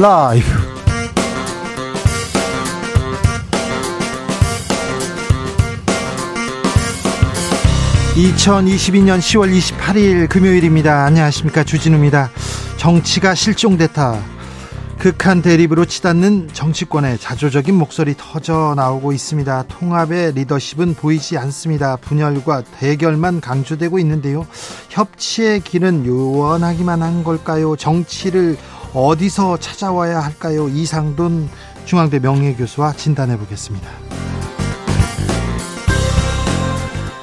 라이브. 2022년 10월 28일 금요일입니다. 안녕하십니까. 주진우입니다. 정치가 실종됐다. 극한 대립으로 치닫는 정치권의 자조적인 목소리 터져 나오고 있습니다. 통합의 리더십은 보이지 않습니다. 분열과 대결만 강조되고 있는데요. 협치의 길은 요원하기만 한 걸까요? 정치를 어디서 찾아와야 할까요? 이상돈 중앙대 명예교수와 진단해 보겠습니다.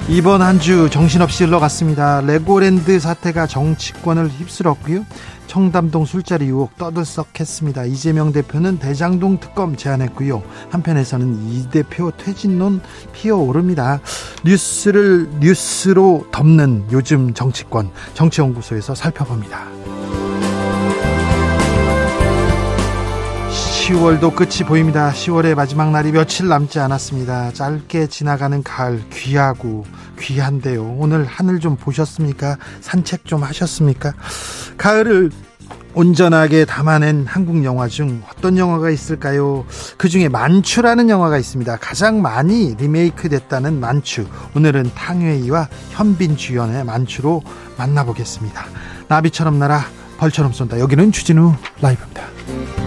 이번 한 주 정신없이 흘러갔습니다. 레고랜드 사태가 정치권을 휩쓸었고요. 청담동 술자리 의혹 떠들썩했습니다. 이재명 대표는 대장동 특검 제안했고요. 한편에서는 이 대표 퇴진론 피어오릅니다. 뉴스를 뉴스로 덮는 요즘 정치권 정치연구소에서 살펴봅니다. 10월도 끝이 보입니다. 10월의 마지막 날이 며칠 남지 않았습니다. 짧게 지나가는 가을 귀하고 귀한데요. 오늘 하늘 좀 보셨습니까? 산책 좀 하셨습니까? 가을을 온전하게 담아낸 한국 영화 중 어떤 영화가 있을까요? 그 중에 만추라는 영화가 있습니다. 가장 많이 리메이크 됐다는 만추. 오늘은 탕웨이와 현빈 주연의 만추로 만나보겠습니다. 나비처럼 날아 벌처럼 쏜다. 여기는 주진우 라이브입니다.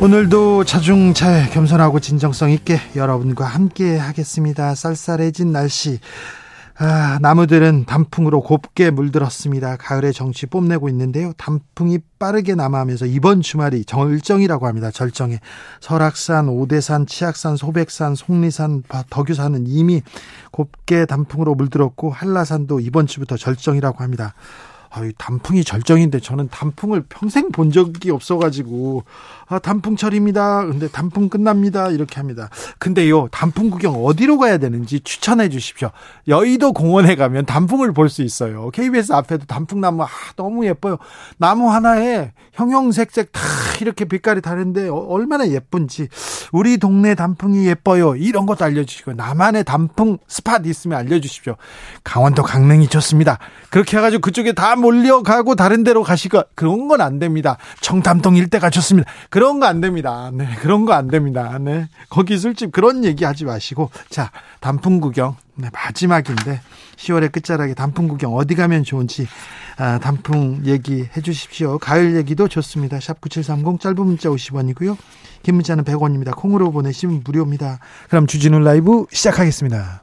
오늘도 자중차에 겸손하고 진정성 있게 여러분과 함께 하겠습니다. 쌀쌀해진 날씨. 아, 나무들은 단풍으로 곱게 물들었습니다. 가을의 정치 뽐내고 있는데요. 단풍이 빠르게 남하하면서 이번 주말이 절정이라고 합니다. 절정에 설악산, 오대산, 치악산, 소백산, 속리산, 덕유산은 이미 곱게 단풍으로 물들었고 한라산도 이번 주부터 절정이라고 합니다. 아유, 단풍이 절정인데 저는 단풍을 평생 본 적이 없어가지고 아, 단풍철입니다. 근데 단풍 끝납니다. 이렇게 합니다. 근데요, 단풍 구경 어디로 가야 되는지 추천해 주십시오. 여의도 공원에 가면 단풍을 볼 수 있어요. KBS 앞에도 단풍나무 아, 너무 예뻐요. 나무 하나에 형형색색 다 이렇게 빛깔이 다른데 어, 얼마나 예쁜지 우리 동네 단풍이 예뻐요. 이런 것도 알려주시고 나만의 단풍 스팟 있으면 알려주십시오. 강원도 강릉이 좋습니다. 그렇게 해가지고 그쪽에 다 몰려가고 다른 데로 가시고 그런 건 안 됩니다. 청담동 일대가 좋습니다. 그런 거 안 됩니다. 네, 그런 거 안 됩니다. 네, 거기 술집 그런 얘기 하지 마시고 자 단풍 구경 네, 마지막인데 10월의 끝자락에 단풍 구경 어디 가면 좋은지 아, 단풍 얘기 해주십시오. 가을 얘기도 좋습니다. 샵 9730 짧은 문자 50원이고요. 긴 문자는 100원입니다. 콩으로 보내시면 무료입니다. 그럼 주진우 라이브 시작하겠습니다.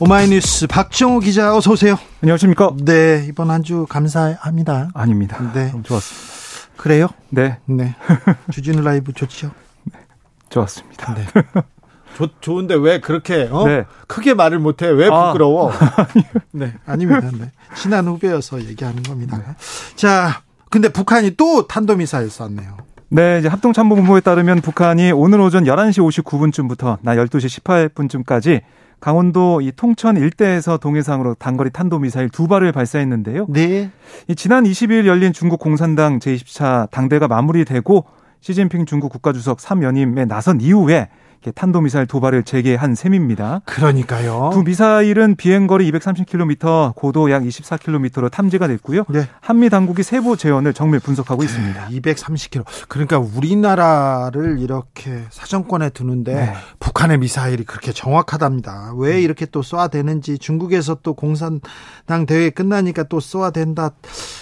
오마이뉴스 박정호 기자 어서 오세요. 안녕하십니까? 네 이번 한 주 감사합니다. 아닙니다. 네 좋았습니다. 그래요? 네, 네 주진우 라이브 좋죠. 좋았습니다. 네. 좋, 좋은데 왜 그렇게 어? 네. 크게 말을 못해 왜 아. 부끄러워? 네 아닙니다. 네. 친한 후배여서 얘기하는 겁니다. 자 근데 북한이 또 탄도미사일 쐈네요. 네, 이제 합동참모본부에 따르면 북한이 오늘 오전 11시 59분쯤부터 나 12시 18분쯤까지 강원도 이 통천 일대에서 동해상으로 단거리 탄도미사일 두 발을 발사했는데요. 네. 이 지난 20일 열린 중국 공산당 제20차 당대가 마무리되고 시진핑 중국 국가주석 3연임에 나선 이후에 탄도미사일 두 발을 재개한 셈입니다. 그러니까요. 두 미사일은 비행거리 230km, 고도 약 24km로 탐지가 됐고요. 네. 한미 당국이 세부 재원을 정밀 분석하고 있습니다. 230km. 그러니까 우리나라를 이렇게 사정권에 두는데 네. 북한의 미사일이 그렇게 정확하답니다. 왜 이렇게 또 쏘아대는지 중국에서 또 공산당 대회 끝나니까 또 쏘아댄다.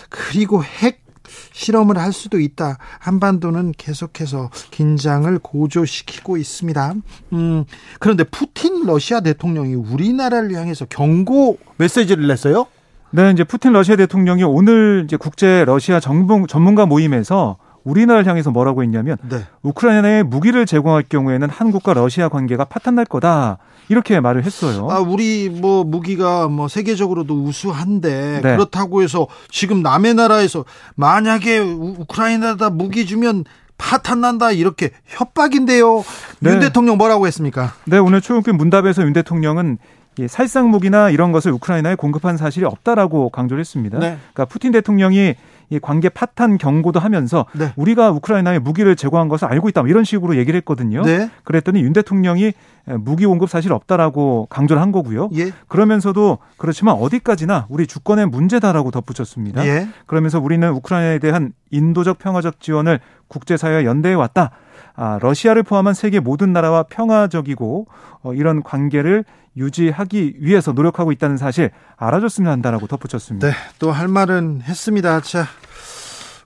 그리고 핵 실험을 할 수도 있다. 한반도는 계속해서 긴장을 고조시키고 있습니다. 음, 그런데 푸틴 러시아 대통령이 우리나라를 향해서 경고 메시지를 냈어요? 네, 이제 푸틴 러시아 대통령이 오늘 이제 국제 러시아 전문, 전문가 모임에서 우리나라를 향해서 뭐라고 했냐면 네. 우크라이나에 무기를 제공할 경우에는 한국과 러시아 관계가 파탄 날 거다 이렇게 말을 했어요. 아, 우리 뭐 무기가 뭐 세계적으로도 우수한데 네. 그렇다고 해서 지금 남의 나라에서 만약에 우크라이나다 무기 주면 파탄 난다 이렇게 협박인데요. 네. 윤 대통령 뭐라고 했습니까? 네, 오늘 출근길 문답에서 윤 대통령은 이 살상 무기나 이런 것을 우크라이나에 공급한 사실이 없다라고 강조를 했습니다. 네. 그러니까 푸틴 대통령이 이 관계 파탄 경고도 하면서 네. 우리가 우크라이나에 무기를 제공한 것을 알고 있다 뭐 이런 식으로 얘기를 했거든요. 네. 그랬더니 윤 대통령이 무기 공급 사실 없다라고 강조를 한 거고요. 예. 그러면서도 그렇지만 어디까지나 우리 주권의 문제다라고 덧붙였습니다. 예. 그러면서 우리는 우크라이나에 대한 인도적 평화적 지원을 국제사회와 연대해 왔다. 아, 러시아를 포함한 세계 모든 나라와 평화적이고 어, 이런 관계를 유지하기 위해서 노력하고 있다는 사실 알아줬으면 한다라고 덧붙였습니다. 네, 또 할 말은 했습니다. 자,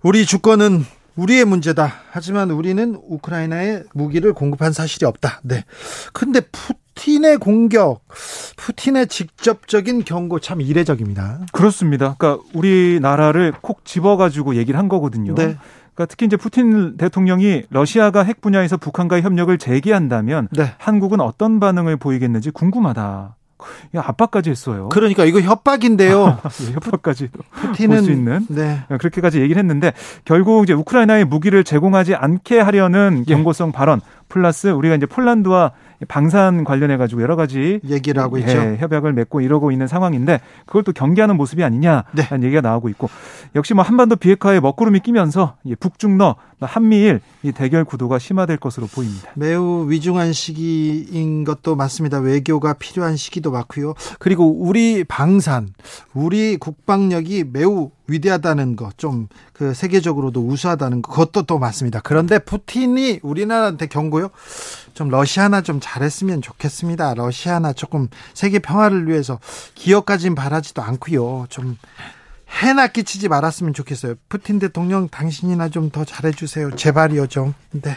우리 주권은 우리의 문제다. 하지만 우리는 우크라이나에 무기를 공급한 사실이 없다. 네. 근데 푸틴의 공격, 푸틴의 직접적인 경고 참 이례적입니다. 그렇습니다. 그러니까 우리나라를 콕 집어가지고 얘기를 한 거거든요. 네. 그러니까 특히 이제 푸틴 대통령이 러시아가 핵 분야에서 북한과의 협력을 재개한다면 네. 한국은 어떤 반응을 보이겠는지 궁금하다. 압박까지 했어요. 그러니까 이거 협박인데요. 예, 협박까지 푸틴은 수 있는 네. 그렇게까지 얘기를 했는데 결국 이제 우크라이나에 무기를 제공하지 않게 하려는 예. 경고성 발언 플러스 우리가 이제 폴란드와 방산 관련해 가지고 여러 가지 얘기를 하고 있죠. 예, 협약을 맺고 이러고 있는 상황인데 그걸 또 경계하는 모습이 아니냐라는 네. 얘기가 나오고 있고 역시 뭐 한반도 비핵화에 먹구름이 끼면서 북중러 한미일 이 대결 구도가 심화될 것으로 보입니다. 매우 위중한 시기인 것도 맞습니다. 외교가 필요한 시기도 맞고요. 그리고 우리 방산, 우리 국방력이 매우 위대하다는 거, 좀그 세계적으로도 우수하다는 거, 그것도 또 맞습니다. 그런데 푸틴이 우리나라한테 경고요. 좀 러시아나 좀 잘했으면 좋겠습니다. 러시아나 조금 세계 평화를 위해서 기업까진 바라지도 않고요. 좀 해나 끼치지 말았으면 좋겠어요. 푸틴 대통령 당신이나 좀 더 잘해주세요. 제발이요 좀. 네.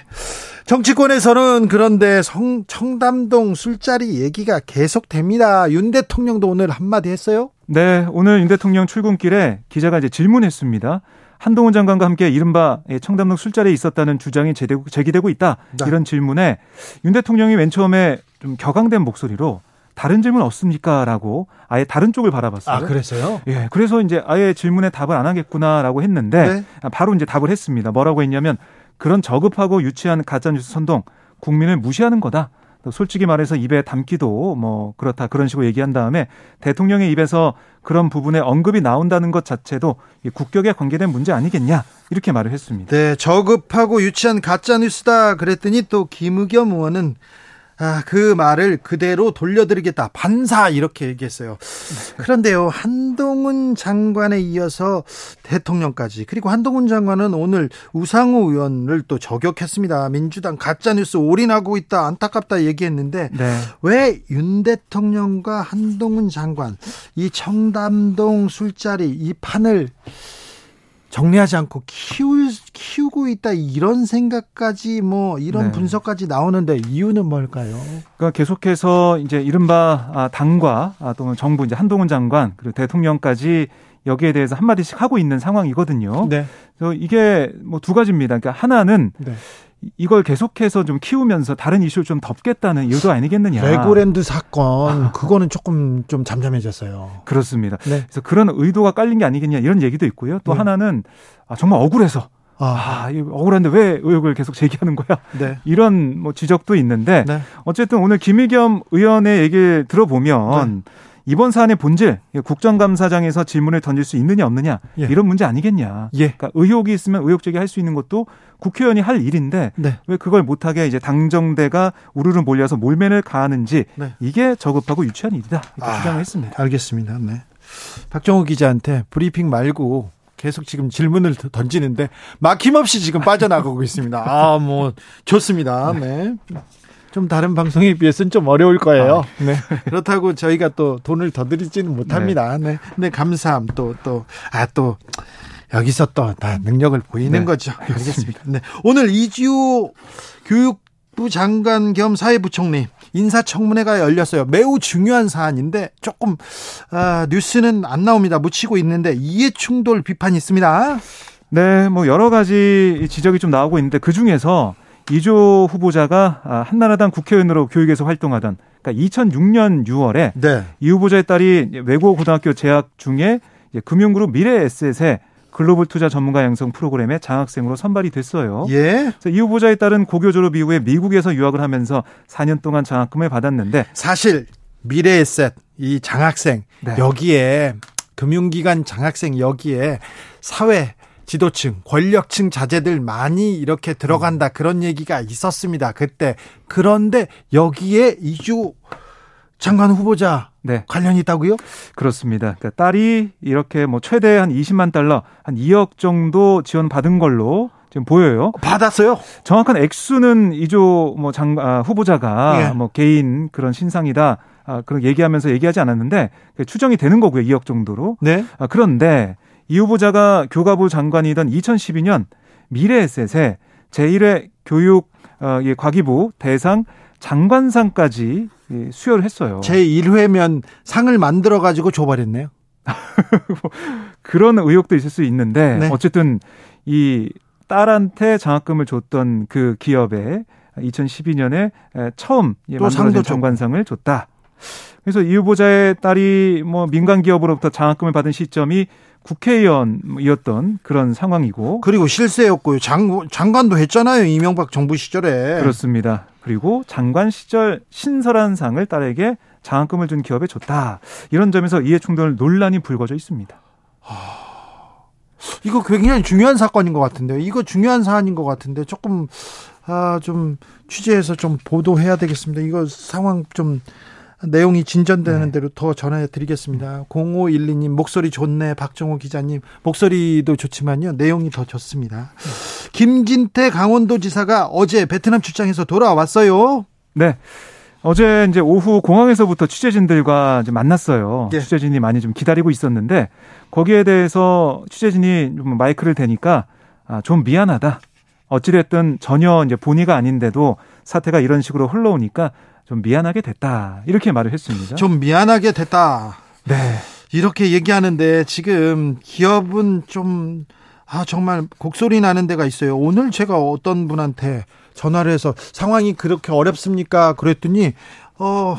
정치권에서는 그런데 성, 청담동 술자리 얘기가 계속됩니다. 윤 대통령도 오늘 한마디 했어요? 네, 오늘 윤 대통령 출근길에 기자가 이제 질문했습니다. 한동훈 장관과 함께 이른바 청담동 술자리에 있었다는 주장이 제기되고 있다. 네. 이런 질문에 윤 대통령이 맨 처음에 좀 격앙된 목소리로 다른 질문 없습니까? 라고 아예 다른 쪽을 바라봤어요. 아, 그래서요? 예. 그래서 이제 아예 질문에 답을 안 하겠구나라고 했는데 네. 바로 이제 답을 했습니다. 뭐라고 했냐면 그런 저급하고 유치한 가짜뉴스 선동 국민을 무시하는 거다. 솔직히 말해서 입에 담기도 뭐 그렇다 그런 식으로 얘기한 다음에 대통령의 입에서 그런 부분에 언급이 나온다는 것 자체도 국격에 관계된 문제 아니겠냐 이렇게 말을 했습니다. 네, 저급하고 유치한 가짜 뉴스다 그랬더니 또 김의겸 의원은 아, 그 말을 그대로 돌려드리겠다. 반사 이렇게 얘기했어요. 그런데요, 한동훈 장관에 이어서 대통령까지 그리고 한동훈 장관은 오늘 우상호 의원을 또 저격했습니다. 민주당 가짜 뉴스 올인하고 있다. 안타깝다 얘기했는데 네. 왜윤 대통령과 한동훈 장관 이 청담동 술자리 이 판을 정리하지 않고 키울 키우고 있다 이런 생각까지 뭐 이런 네. 분석까지 나오는데 이유는 뭘까요? 그러니까 계속해서 이제 이른바 아, 당과 아, 또는 정부 이제 한동훈 장관 그리고 대통령까지 여기에 대해서 한 마디씩 하고 있는 상황이거든요. 네. 그래서 이게 뭐 두 가지입니다. 그러니까 하나는 네. 이걸 계속해서 좀 키우면서 다른 이슈를 좀 덮겠다는 이유도 아니겠느냐. 레고랜드 사건 아. 그거는 조금 좀 잠잠해졌어요. 그렇습니다. 네. 그래서 그런 의도가 깔린 게 아니겠냐 이런 얘기도 있고요. 또 네. 하나는 아, 정말 억울해서 아, 아 억울한데 왜 의혹을 계속 제기하는 거야? 네. 이런 뭐 지적도 있는데 네. 어쨌든 오늘 김의겸 의원의 얘기를 들어보면 네. 이번 사안의 본질 국정감사장에서 질문을 던질 수 있느냐 없느냐 예. 이런 문제 아니겠냐. 예. 그러니까 의혹이 있으면 의혹 제기할 수 있는 것도 국회의원이 할 일인데 네. 왜 그걸 못하게 이제 당정대가 우르르 몰려서 몰매를 가하는지 네. 이게 저급하고 유치한 일이다 이렇게 아, 주장을 했습니다. 알겠습니다. 네. 박정호 기자한테 브리핑 말고 계속 지금 질문을 던지는데 막힘없이 지금 빠져나가고 있습니다. 아, 뭐 좋습니다. 네. 좀 다른 방송에 비해서는 좀 어려울 거예요. 아, 네. 그렇다고 저희가 또 돈을 더 드리지는 못합니다. 네. 네. 네, 감사함 또, 또, 아, 또, 여기서 또 다 능력을 보이는 네. 거죠. 알겠습니다. 네. 오늘 이지호 교육부 장관 겸 사회부총리 인사청문회가 열렸어요. 매우 중요한 사안인데 조금 아, 뉴스는 안 나옵니다. 묻히고 있는데 이해충돌 비판이 있습니다. 네, 뭐 여러 가지 지적이 좀 나오고 있는데 그 중에서 이조 후보자가 아, 한나라당 국회의원으로 교육에서 활동하던 그러니까 2006년 6월에 네. 이 후보자의 딸이 외고 고등학교 재학 중에 금융그룹 미래에셋의 글로벌 투자 전문가 양성 프로그램에 장학생으로 선발이 됐어요. 예. 이 후보자에 따른 고교 졸업 이후에 미국에서 유학을 하면서 4년 동안 장학금을 받았는데 사실 미래에셋 이 장학생 네. 여기에 금융기관 장학생 여기에 사회 지도층, 권력층 자제들 많이 이렇게 들어간다 그런 얘기가 있었습니다. 그때 그런데 여기에 이주 장관 후보자 네. 관련이 있다고요? 그렇습니다. 그러니까 딸이 이렇게 뭐 최대 한 20만 달러, 한 2억 정도 지원 받은 걸로 지금 보여요. 받았어요? 정확한 액수는 이조 뭐 장, 아, 후보자가 예. 뭐 개인 그런 신상이다. 아, 그런 얘기하면서 얘기하지 않았는데 추정이 되는 거고요. 2억 정도로. 네. 아, 그런데 이 후보자가 교과부 장관이던 2012년 미래에셋에 제1회 교육 어, 예, 과기부 대상 장관상까지 수여를 했어요. 제 1회면 상을 만들어 가지고 줘버렸네요. 그런 의혹도 있을 수 있는데 네. 어쨌든 이 딸한테 장학금을 줬던 그 기업에 2012년에 처음 만들어진 장관상을 줬다. 그래서 이 후보자의 딸이 뭐 민간 기업으로부터 장학금을 받은 시점이 국회의원이었던 그런 상황이고 그리고 실세였고요. 장, 장관도 했잖아요. 이명박 정부 시절에. 그렇습니다. 그리고 장관 시절 신설한 상을 딸에게 장학금을 준 기업에 줬다. 이런 점에서 이해 충돌 논란이 불거져 있습니다. 하... 이거 굉장히 중요한 사건인 것 같은데요. 이거 중요한 사안인 것 같은데 조금 아, 좀 취재해서 좀 보도해야 되겠습니다. 이거 상황 좀 내용이 진전되는 네. 대로 더 전해드리겠습니다. 0512님 목소리 좋네 박정호 기자님 목소리도 좋지만요 내용이 더 좋습니다. 김진태 강원도지사가 어제 베트남 출장에서 돌아왔어요. 네. 어제 이제 오후 공항에서부터 취재진들과 이제 만났어요. 네. 취재진이 많이 좀 기다리고 있었는데 거기에 대해서 취재진이 좀 마이크를 대니까 아, 좀 미안하다. 어찌됐든 전혀 이제 본의가 아닌데도 사태가 이런 식으로 흘러오니까 좀 미안하게 됐다. 이렇게 말을 했습니다. 좀 미안하게 됐다. 네. 이렇게 얘기하는데 지금 기업은 좀, 아, 정말 곡소리 나는 데가 있어요. 오늘 제가 어떤 분한테 전화를 해서 상황이 그렇게 어렵습니까? 그랬더니, 어,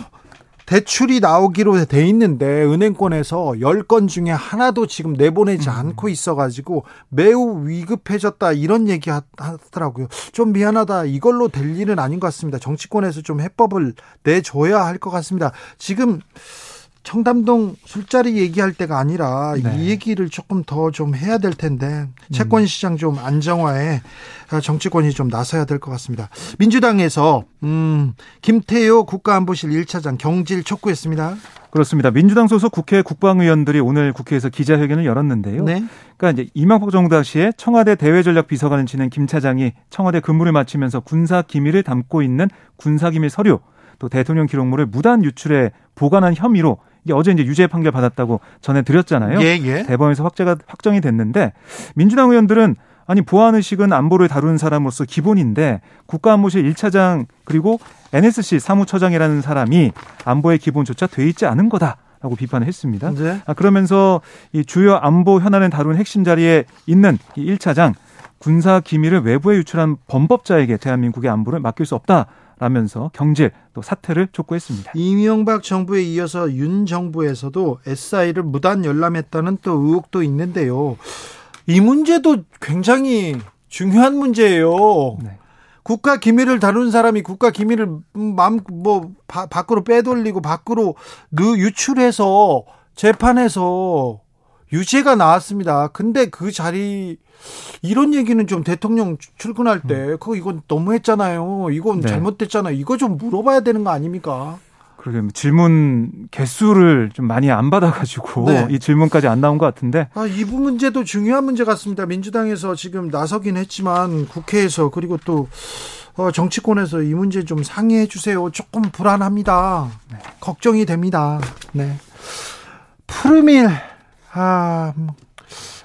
대출이 나오기로 돼 있는데 은행권에서 10건 중에 하나도 지금 내보내지 음. 않고 있어 가지고 매우 위급해졌다 이런 얘기 하더라고요. 좀 미안하다. 이걸로 될 일은 아닌 것 같습니다. 정치권에서 좀 해법을 내줘야 할 것 같습니다. 지금 청담동 술자리 얘기할 때가 아니라 네. 이 얘기를 조금 더 좀 해야 될 텐데 채권 시장 좀 안정화에 정치권이 좀 나서야 될 것 같습니다. 민주당에서 음, 김태효 국가안보실 1차장 경질 촉구했습니다. 그렇습니다. 민주당 소속 국회 국방의원들이 오늘 국회에서 기자회견을 열었는데요. 네. 그러니까 이제 이명박 정부 당시에 청와대 대외전략 비서관을 지낸 김 차장이 청와대 근무를 마치면서 군사 기밀을 담고 있는 군사 기밀 서류 또 대통령 기록물을 무단 유출해 보관한 혐의로 이게 어제 이제 유죄 판결 받았다고 전해드렸잖아요. 예, 예. 대법원에서 확제가 확정이 됐는데 민주당 의원들은 아니 보안 의식은 안보를 다루는 사람으로서 기본인데 국가안보실 1차장 그리고 NSC 사무처장이라는 사람이 안보의 기본조차 돼 있지 않은 거다. 라고 비판을 했습니다. 네. 아, 그러면서 이 주요 안보 현안을 다루는 핵심 자리에 있는 이 1차장 군사 기밀을 외부에 유출한 범법자에게 대한민국의 안보를 맡길 수 없다. 라면서 경질 또 사퇴를 촉구했습니다. 이명박 정부에 이어서 윤 정부에서도 SI를 무단 열람했다는 또 의혹도 있는데요. 이 문제도 굉장히 중요한 문제예요. 네. 국가 기밀을 다루는 사람이 국가 기밀을 마음 뭐 바, 밖으로 빼돌리고 밖으로 유출해서 재판에서 유죄가 나왔습니다. 근데 그 자리 이런 얘기는 좀 대통령 출근할 때 음. 그거 이건 너무했잖아요. 이건 네. 잘못됐잖아요. 이거 좀 물어봐야 되는 거 아닙니까? 그러게 뭐 질문 개수를 좀 많이 안 받아가지고 네. 이 질문까지 안 나온 것 같은데. 아, 이 문제도 중요한 문제 같습니다. 민주당에서 지금 나서긴 했지만 국회에서 그리고 또 어, 정치권에서 이 문제 좀 상의해 주세요. 조금 불안합니다. 네. 걱정이 됩니다. 네. 푸르밀 아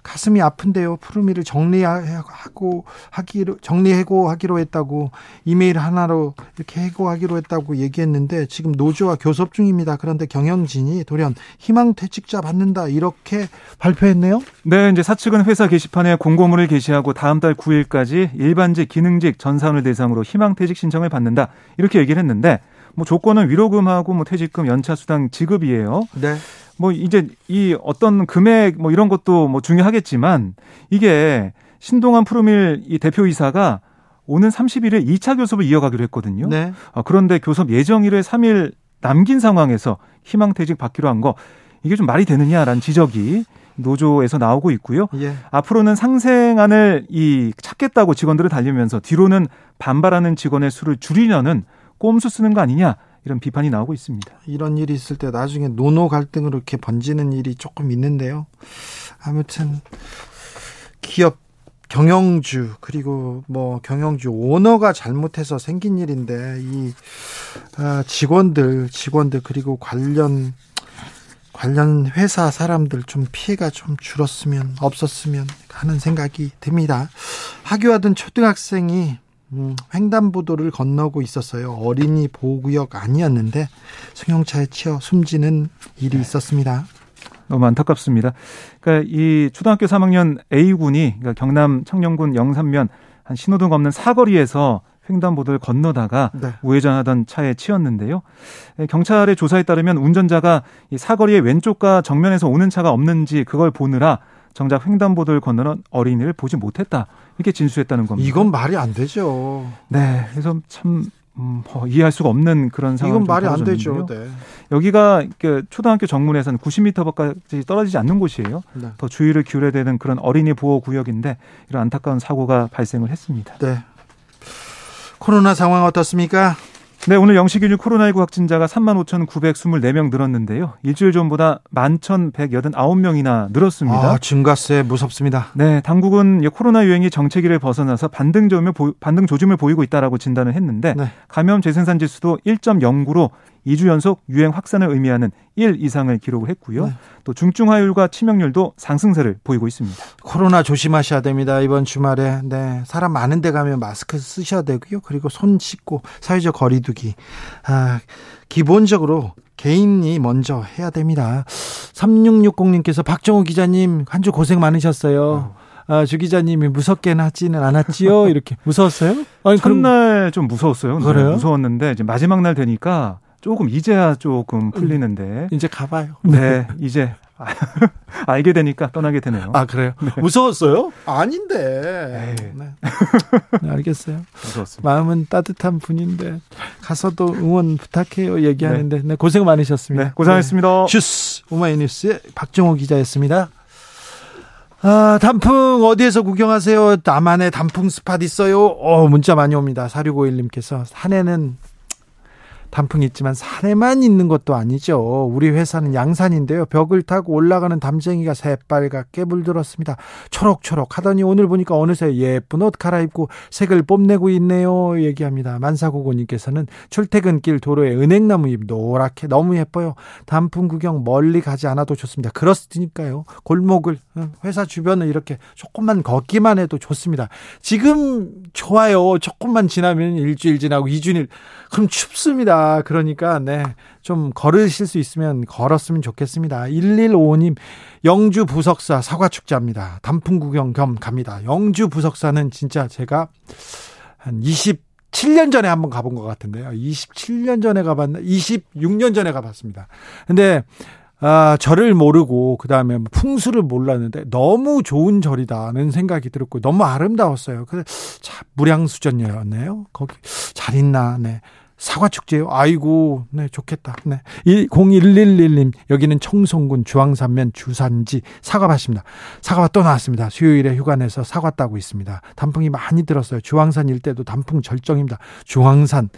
가슴이 아픈데요. 푸르미를 정리하고 하기로 정리해고 하기로 했다고 이메일 하나로 이렇게 해고하기로 했다고 얘기했는데 지금 노조와 교섭 중입니다. 그런데 경영진이 돌연 희망 퇴직자 받는다 이렇게 발표했네요. 네, 이제 사측은 회사 게시판에 공고문을 게시하고 다음 달 9일까지 일반직, 기능직 전사원을 대상으로 희망 퇴직 신청을 받는다 이렇게 얘기를 했는데 뭐 조건은 위로금하고 뭐 퇴직금, 연차 수당 지급이에요. 네. 뭐 이제 이 어떤 금액 뭐 이런 것도 뭐 중요하겠지만 이게 신동환 푸르밀 이 대표이사가 오는 30일에 2차 교섭을 이어가기로 했거든요. 네. 어, 그런데 교섭 예정일을 3일 남긴 상황에서 희망퇴직 받기로 한 거 이게 좀 말이 되느냐라는 지적이 노조에서 나오고 있고요. 예. 앞으로는 상생안을 이 찾겠다고 직원들을 달리면서 뒤로는 반발하는 직원의 수를 줄이려는 꼼수 쓰는 거 아니냐 이런 비판이 나오고 있습니다. 이런 일이 있을 때 나중에 노노 갈등으로 이렇게 번지는 일이 조금 있는데요. 아무튼 기업 경영주 그리고 뭐 경영주 오너가 잘못해서 생긴 일인데 이 아, 직원들 직원들 그리고 관련 관련 회사 사람들 좀 피해가 좀 줄었으면 없었으면 하는 생각이 듭니다. 학교하던 초등학생이 음, 횡단보도를 건너고 있었어요. 어린이 보호구역 아니었는데 승용차에 치여 숨지는 일이 있었습니다. 너무 안타깝습니다. 그러니까 이 초등학교 3학년 A 군이 그러니까 경남 청년군 영산면 한 신호등 없는 사거리에서 횡단보도를 건너다가 네. 우회전하던 차에 치였는데요. 경찰의 조사에 따르면 운전자가 이 사거리의 왼쪽과 정면에서 오는 차가 없는지 그걸 보느라 정작 횡단보도를 건너는 어린이를 보지 못했다. 이렇게 진술했다는 겁니다. 이건 말이 안 되죠. 네. 그래서 참 음, 뭐 이해할 수가 없는 그런 상황이 이건 말이 안 되죠. 네. 여기가 그 초등학교 정문에서는 90m까지 떨어지지 않는 곳이에요. 네. 더 주의를 기울여야 되는 그런 어린이 보호 구역인데 이런 안타까운 사고가 발생을 했습니다. 네. 코로나 상황 어떻습니까? 네, 오늘 영시균일 코로나19 확진자가 3만 5,924명 늘었는데요. 일주일 전보다 11,189명이나 늘었습니다. 아, 증가세 무섭습니다. 네, 당국은 코로나 유행이 정체기를 벗어나서 반등 조짐을, 반등 조짐을 보이고 있다라고 진단을 했는데 네. 감염 재생산 지수도 1.09로 2주 연속 유행 확산을 의미하는 1 이상을 기록을 했고요. 네. 또 중증화율과 치명률도 상승세를 보이고 있습니다. 코로나 조심하셔야 됩니다. 이번 주말에 네 사람 많은 데 가면 마스크 쓰셔야 되고요. 그리고 손 씻고 사회적 거리두기. 아, 기본적으로 개인이 먼저 해야 됩니다. 3660님께서 박정우 기자님 한 주 고생 많으셨어요. 아, 주 기자님이 무섭게는 하지는 않았지요? 이렇게 무서웠어요? 아니, 첫날 좀 무서웠어요. 그래요? 무서웠는데 이제 마지막 날 되니까 조금 이제야 조금 풀리는데 음, 이제 가봐요. 네, 이제 알게 되니까 떠나게 되네요. 아 그래요? 네. 무서웠어요? 아닌데. 네. 네. 알겠어요. 무서웠습니다. 마음은 따뜻한 분인데 가서도 응원 부탁해요 얘기하는데 네. 네 고생 많으셨습니다. 네, 고생하셨습니다. 네. 슈스 오마이뉴스의 박정호 기자였습니다. 아, 단풍 어디에서 구경하세요? 나만의 단풍 스팟 있어요? 어, 문자 많이 옵니다. 4651님께서 산에는 단풍이 있지만 산에만 있는 것도 아니죠. 우리 회사는 양산인데요. 벽을 타고 올라가는 담쟁이가 새빨갛게 물들었습니다. 초록초록 하더니 오늘 보니까 어느새 예쁜 옷 갈아입고 색을 뽐내고 있네요. 얘기합니다. 만사고고님께서는 출퇴근길 도로에 은행나무 잎 노랗게 너무 예뻐요. 단풍 구경 멀리 가지 않아도 좋습니다. 그렇으니까요. 골목을 회사 주변을 이렇게 조금만 걷기만 해도 좋습니다. 지금 좋아요. 조금만 지나면 일주일 지나고 이주일 그럼 춥습니다. 그러니까 네. 좀 걸으실 수 있으면 걸었으면 좋겠습니다. 1155님 영주 부석사 사과 축제합니다. 단풍 구경 겸 갑니다. 영주 부석사는 진짜 제가 한 27년 전에 한번 가본 것 같은데요. 27년 전에 가봤나? 26년 전에 가봤습니다. 근데 아, 절을 모르고 그다음에 뭐 풍수를 몰랐는데 너무 좋은 절이다는 생각이 들었고 너무 아름다웠어요. 그래서 참 무량수전이었네요. 거기 잘 있나. 네. 사과 축제요? 아이고, 네, 좋겠다. 네. 0111님, 여기는 청송군 주황산면 주산지 사과 밭입니다. 사과밭 또 나왔습니다. 수요일에 휴가 내서 사과 따고 있습니다. 단풍이 많이 들었어요. 주황산 일대도 단풍 절정입니다. 주황산,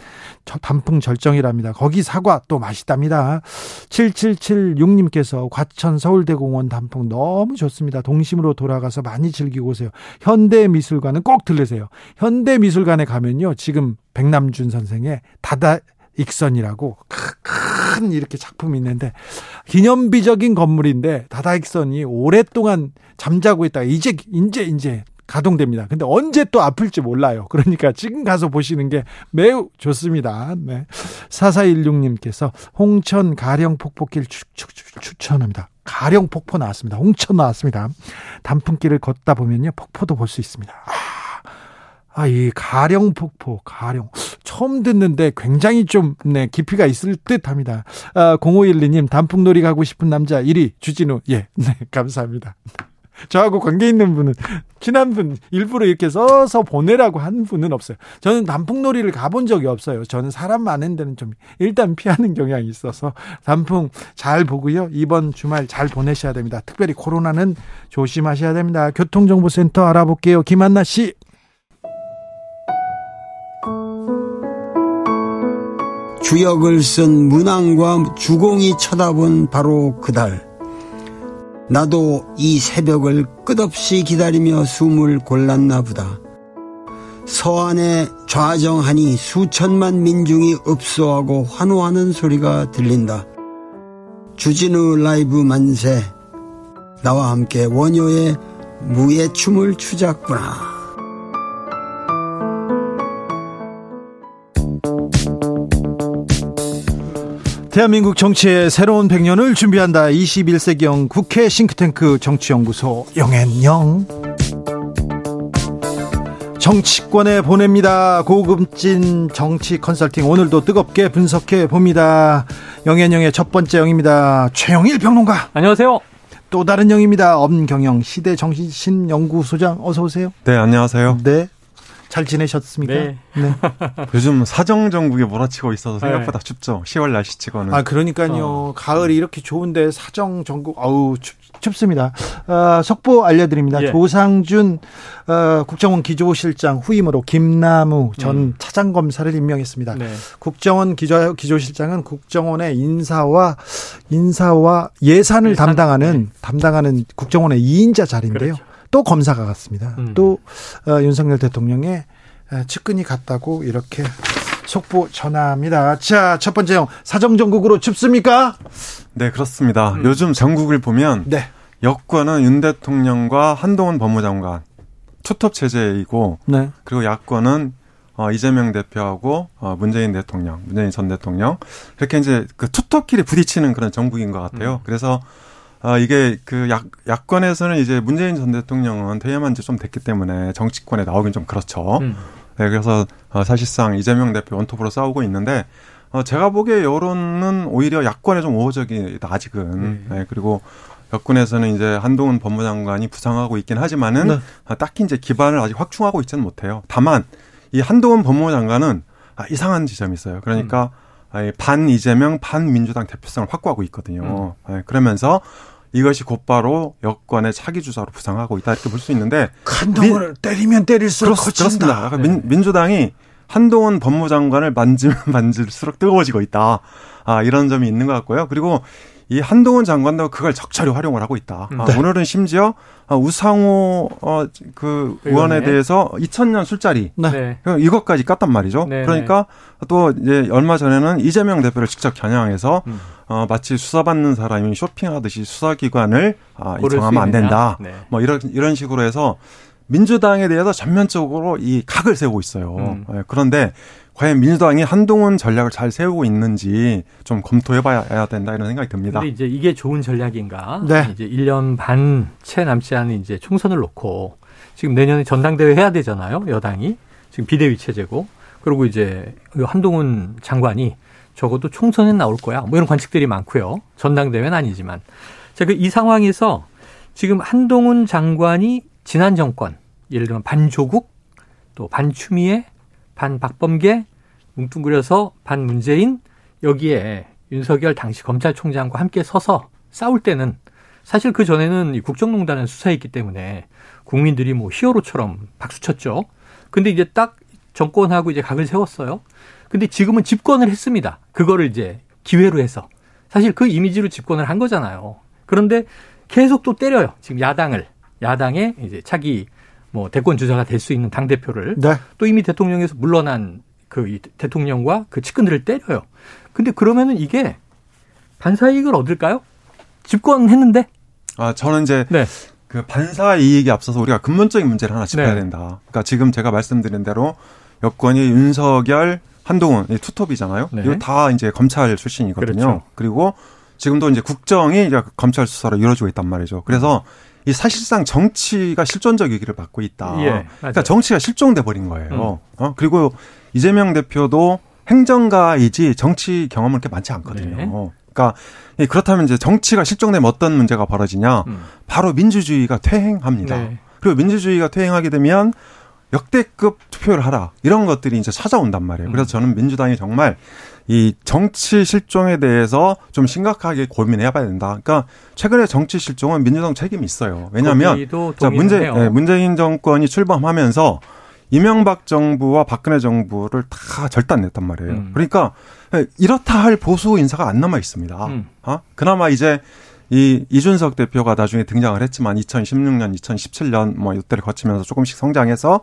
단풍 절정이랍니다. 거기 사과 또 맛있답니다. 7776님께서 과천 서울대공원 단풍 너무 좋습니다. 동심으로 돌아가서 많이 즐기고 오세요. 현대미술관은 꼭 들르세요. 현대미술관에 가면요. 지금 백남준 선생의 다다 익선이라고 큰 이렇게 작품이 있는데 기념비적인 건물인데 다다익선이 오랫동안 잠자고 있다가 이제 이제 이제 가동됩니다. 근데 언제 또 아플지 몰라요. 그러니까 지금 가서 보시는 게 매우 좋습니다. 네. 4416님께서 홍천 가령 폭포길 추천합니다. 가령 폭포 나왔습니다. 홍천 나왔습니다. 단풍길을 걷다 보면요. 폭포도 볼 수 있습니다. 아, 아, 이 가령 폭포, 가령. 처음 듣는데 굉장히 좀, 네, 깊이가 있을 듯 합니다. 아, 0512님, 단풍놀이 가고 싶은 남자 1위, 주진우. 예, 네, 감사합니다. 저하고 관계 있는 분은 친한 분 일부러 이렇게 써서 보내라고 한 분은 없어요. 저는 단풍놀이를 가본 적이 없어요. 저는 사람 많은 데는 좀 일단 피하는 경향이 있어서 단풍 잘 보고요. 이번 주말 잘 보내셔야 됩니다. 특별히 코로나는 조심하셔야 됩니다. 교통정보센터 알아볼게요. 김한나 씨. 주역을 쓴 문왕과 주공이 쳐다본 바로 그달. 나도 이 새벽을 끝없이 기다리며 숨을 골랐나 보다. 서안에 좌정하니 수천만 민중이 읍소하고 환호하는 소리가 들린다. 주진우 라이브 만세. 나와 함께 원효의 무예 춤을 추자꾸나. 대한민국 정치의 새로운 100년을 준비한다. 21세기형 국회 싱크탱크 정치연구소 영앤영. 정치권에 보냅니다. 고급진 정치 컨설팅 오늘도 뜨겁게 분석해 봅니다. 영앤영의 첫 번째 영입니다. 최영일 평론가. 안녕하세요. 또 다른 영입니다. 엄경영 시대 정신연구소장 어서 오세요. 네, 안녕하세요. 네. 잘 지내셨습니까? 네. 네. 요즘 사정 정국에 몰아치고 있어서 생각보다 네. 춥죠. 10월 날씨치고는. 아 그러니까요. 어. 가을이 이렇게 좋은데 사정 정국 아우 춥, 습니다 어, 속보 알려드립니다. 예. 조상준 어, 국정원 기조실장 후임으로 김나무 전 음. 차장검사를 임명했습니다. 네. 국정원 기조, 기조실장은 국정원의 인사와 인사와 예산을 예산, 담당하는 네. 담당하는 국정원의 2인자 자리인데요. 그렇죠. 또 검사가 갔습니다. 음. 또 어, 윤석열 대통령의 측근이 갔다고 이렇게 속보 전합니다. 자, 첫 번째 형 사정 정국으로 춥습니까? 네, 그렇습니다. 음. 요즘 전국을 보면 네. 여권은 윤 대통령과 한동훈 법무장관 투톱 체제이고 네. 그리고 야권은 어, 이재명 대표하고 어, 문재인 대통령, 문재인 전 대통령 이렇게 이제 그 투톱끼리 부딪히는 그런 정국인 것 같아요. 음. 그래서 아, 이게 그 약, 야권에서는 이제 문재인 전 대통령은 퇴임한 지 좀 됐기 때문에 정치권에 나오긴 좀 그렇죠. 음. 네, 그래서 어, 사실상 이재명 대표 원톱으로 싸우고 있는데 어, 제가 보기에 여론은 오히려 야권에 좀 우호적이다, 아직은. 음. 네, 그리고 여권에서는 이제 한동훈 법무장관이 부상하고 있긴 하지만은 네. 아, 딱히 이제 기반을 아직 확충하고 있지는 못해요. 다만 이 한동훈 법무장관은 아, 이상한 지점이 있어요. 그러니까 음. 반 이재명 반 민주당 대표성을 확보하고 있거든요. 음. 네, 그러면서 이것이 곧바로 여권의 차기 주자로 부상하고 있다 이렇게 볼 수 있는데 한동훈을 민, 때리면 때릴수록 그렇, 그렇습니다. 네. 민, 민주당이 한동훈 법무장관을 만지면 만질수록 뜨거워지고 있다. 아, 이런 점이 있는 것 같고요. 그리고 이 한동훈 장관도 그걸 적절히 활용을 하고 있다. 아, 네. 오늘은 심지어 아, 우상호 어, 그 의원에 대해서 2000년 술자리 네. 이것까지 깠단 말이죠. 네. 그러니까 네. 또 이제 얼마 전에는 이재명 대표를 직접 겨냥해서 음. 어, 마치 수사받는 사람이 쇼핑하듯이 수사기관을 아, 정하면 안 된다. 네. 뭐 이런 이런 식으로 해서 민주당에 대해서 전면적으로 이 각을 세우고 있어요. 음. 네, 그런데 과연 민주당이 한동훈 전략을 잘 세우고 있는지 좀 검토해봐야 된다 이런 생각이 듭니다. 근데 이제 이게 좋은 전략인가? 네. 이제 1년 반 채 남지 않은 이제 총선을 놓고 지금 내년에 전당대회 해야 되잖아요. 여당이 지금 비대위 체제고 그리고 이제 한동훈 장관이 적어도 총선에 나올 거야. 뭐 이런 관측들이 많고요. 전당대회는 아니지만 자, 그 이 상황에서 지금 한동훈 장관이 지난 정권 예를 들면 반조국 또 반추미애 반박범계 뭉뚱그려서 반문재인 여기에 윤석열 당시 검찰총장과 함께 서서 싸울 때는 사실 그 전에는 국정농단은 수사했기 때문에 국민들이 뭐 히어로처럼 박수쳤죠. 근데 이제 딱 정권하고 이제 각을 세웠어요. 근데 지금은 집권을 했습니다. 그거를 이제 기회로 해서. 사실 그 이미지로 집권을 한 거잖아요. 그런데 계속 또 때려요. 지금 야당을. 야당의 이제 차기 뭐 대권 주자가 될 수 있는 당 대표를 네. 또 이미 대통령에서 물러난 그 대통령과 그 측근들을 때려요. 근데 그러면은 이게 반사 이익을 얻을까요? 집권했는데? 아, 저는 이제 네. 그 반사 이익에 앞서서 우리가 근본적인 문제를 하나 짚어야 네. 된다. 그러니까 지금 제가 말씀드린 대로 여권이 윤석열, 한동훈 이 투톱이잖아요. 네. 이거 다 이제 검찰 출신이거든요. 그렇죠. 그리고 지금도 이제 국정이 이제 검찰 수사로 이루어지고 있단 말이죠. 그래서 이 사실상 정치가 실존적 위기를 받고 있다. 예, 그러니까 정치가 실종돼 버린 거예요. 음. 어? 그리고 이재명 대표도 행정가이지 정치 경험은 그렇게 많지 않거든요. 네. 그러니까 그렇다면 이제 정치가 실종되면 어떤 문제가 벌어지냐? 음. 바로 민주주의가 퇴행합니다. 네. 그리고 민주주의가 퇴행하게 되면 역대급 투표를 하라 이런 것들이 이제 찾아온단 말이에요. 그래서 음. 저는 민주당이 정말 이 정치 실종에 대해서 좀 심각하게 고민해야 된다. 그러니까 최근에 정치 실종은 민주당 책임이 있어요. 왜냐하면 자 문재 네, 문재인 정권이 출범하면서 이명박 정부와 박근혜 정부를 다 절단냈단 말이에요. 음. 그러니까 이렇다 할 보수 인사가 안 남아 있습니다. 음. 어? 그나마 이제 이 이준석 대표가 나중에 등장을 했지만 2016년, 2017년 뭐 이때를 거치면서 조금씩 성장해서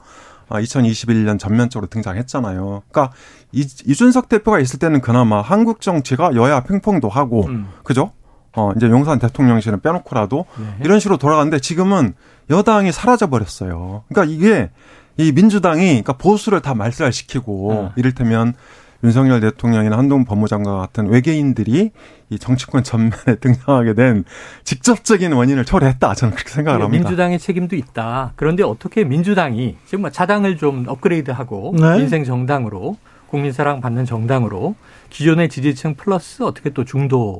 2021년 아, 전면적으로 등장했잖아요. 그러니까 이, 이준석 대표가 있을 때는 그나마 한국 정치가 여야 핑퐁도 하고 음. 그죠? 어 이제 용산 대통령실은 빼놓고라도 네. 이런 식으로 돌아가는데 지금은 여당이 사라져 버렸어요. 그러니까 이게 이 민주당이 그러니까 보수를 다 말살시키고 네. 이를테면 윤석열 대통령이나 한동훈 법무장관 같은 외계인들이 이 정치권 전면에 등장하게 된 직접적인 원인을 초래했다. 저는 그렇게 생각을 합니다. 민주당의 책임도 있다. 그런데 어떻게 민주당이 지금 뭐 자당을 좀 업그레이드하고 네. 민생 정당으로 국민 사랑 받는 정당으로 기존의 지지층 플러스 어떻게 또 중도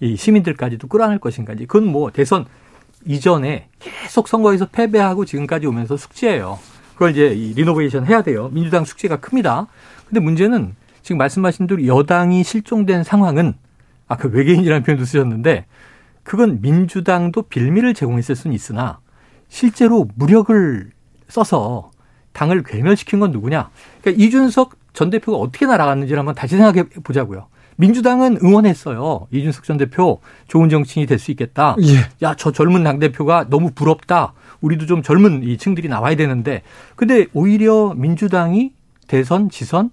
이 시민들까지도 끌어안을 것인가지. 그건 뭐 대선 이전에 계속 선거에서 패배하고 지금까지 오면서 숙제예요. 그걸 이제 리노베이션 해야 돼요. 민주당 숙제가 큽니다. 근데 문제는 지금 말씀하신 대로 여당이 실종된 상황은 아까 그 외계인이라는 표현도 쓰셨는데 그건 민주당도 빌미를 제공했을 수는 있으나 실제로 무력을 써서 당을 괴멸시킨 건 누구냐? 그러니까 이준석 전 대표가 어떻게 날아갔는지를 한번 다시 생각해 보자고요. 민주당은 응원했어요. 이준석 전 대표 좋은 정치인이 될 수 있겠다. 예. 야, 저 젊은 당 대표가 너무 부럽다. 우리도 좀 젊은 이 층들이 나와야 되는데. 근데 오히려 민주당이 대선, 지선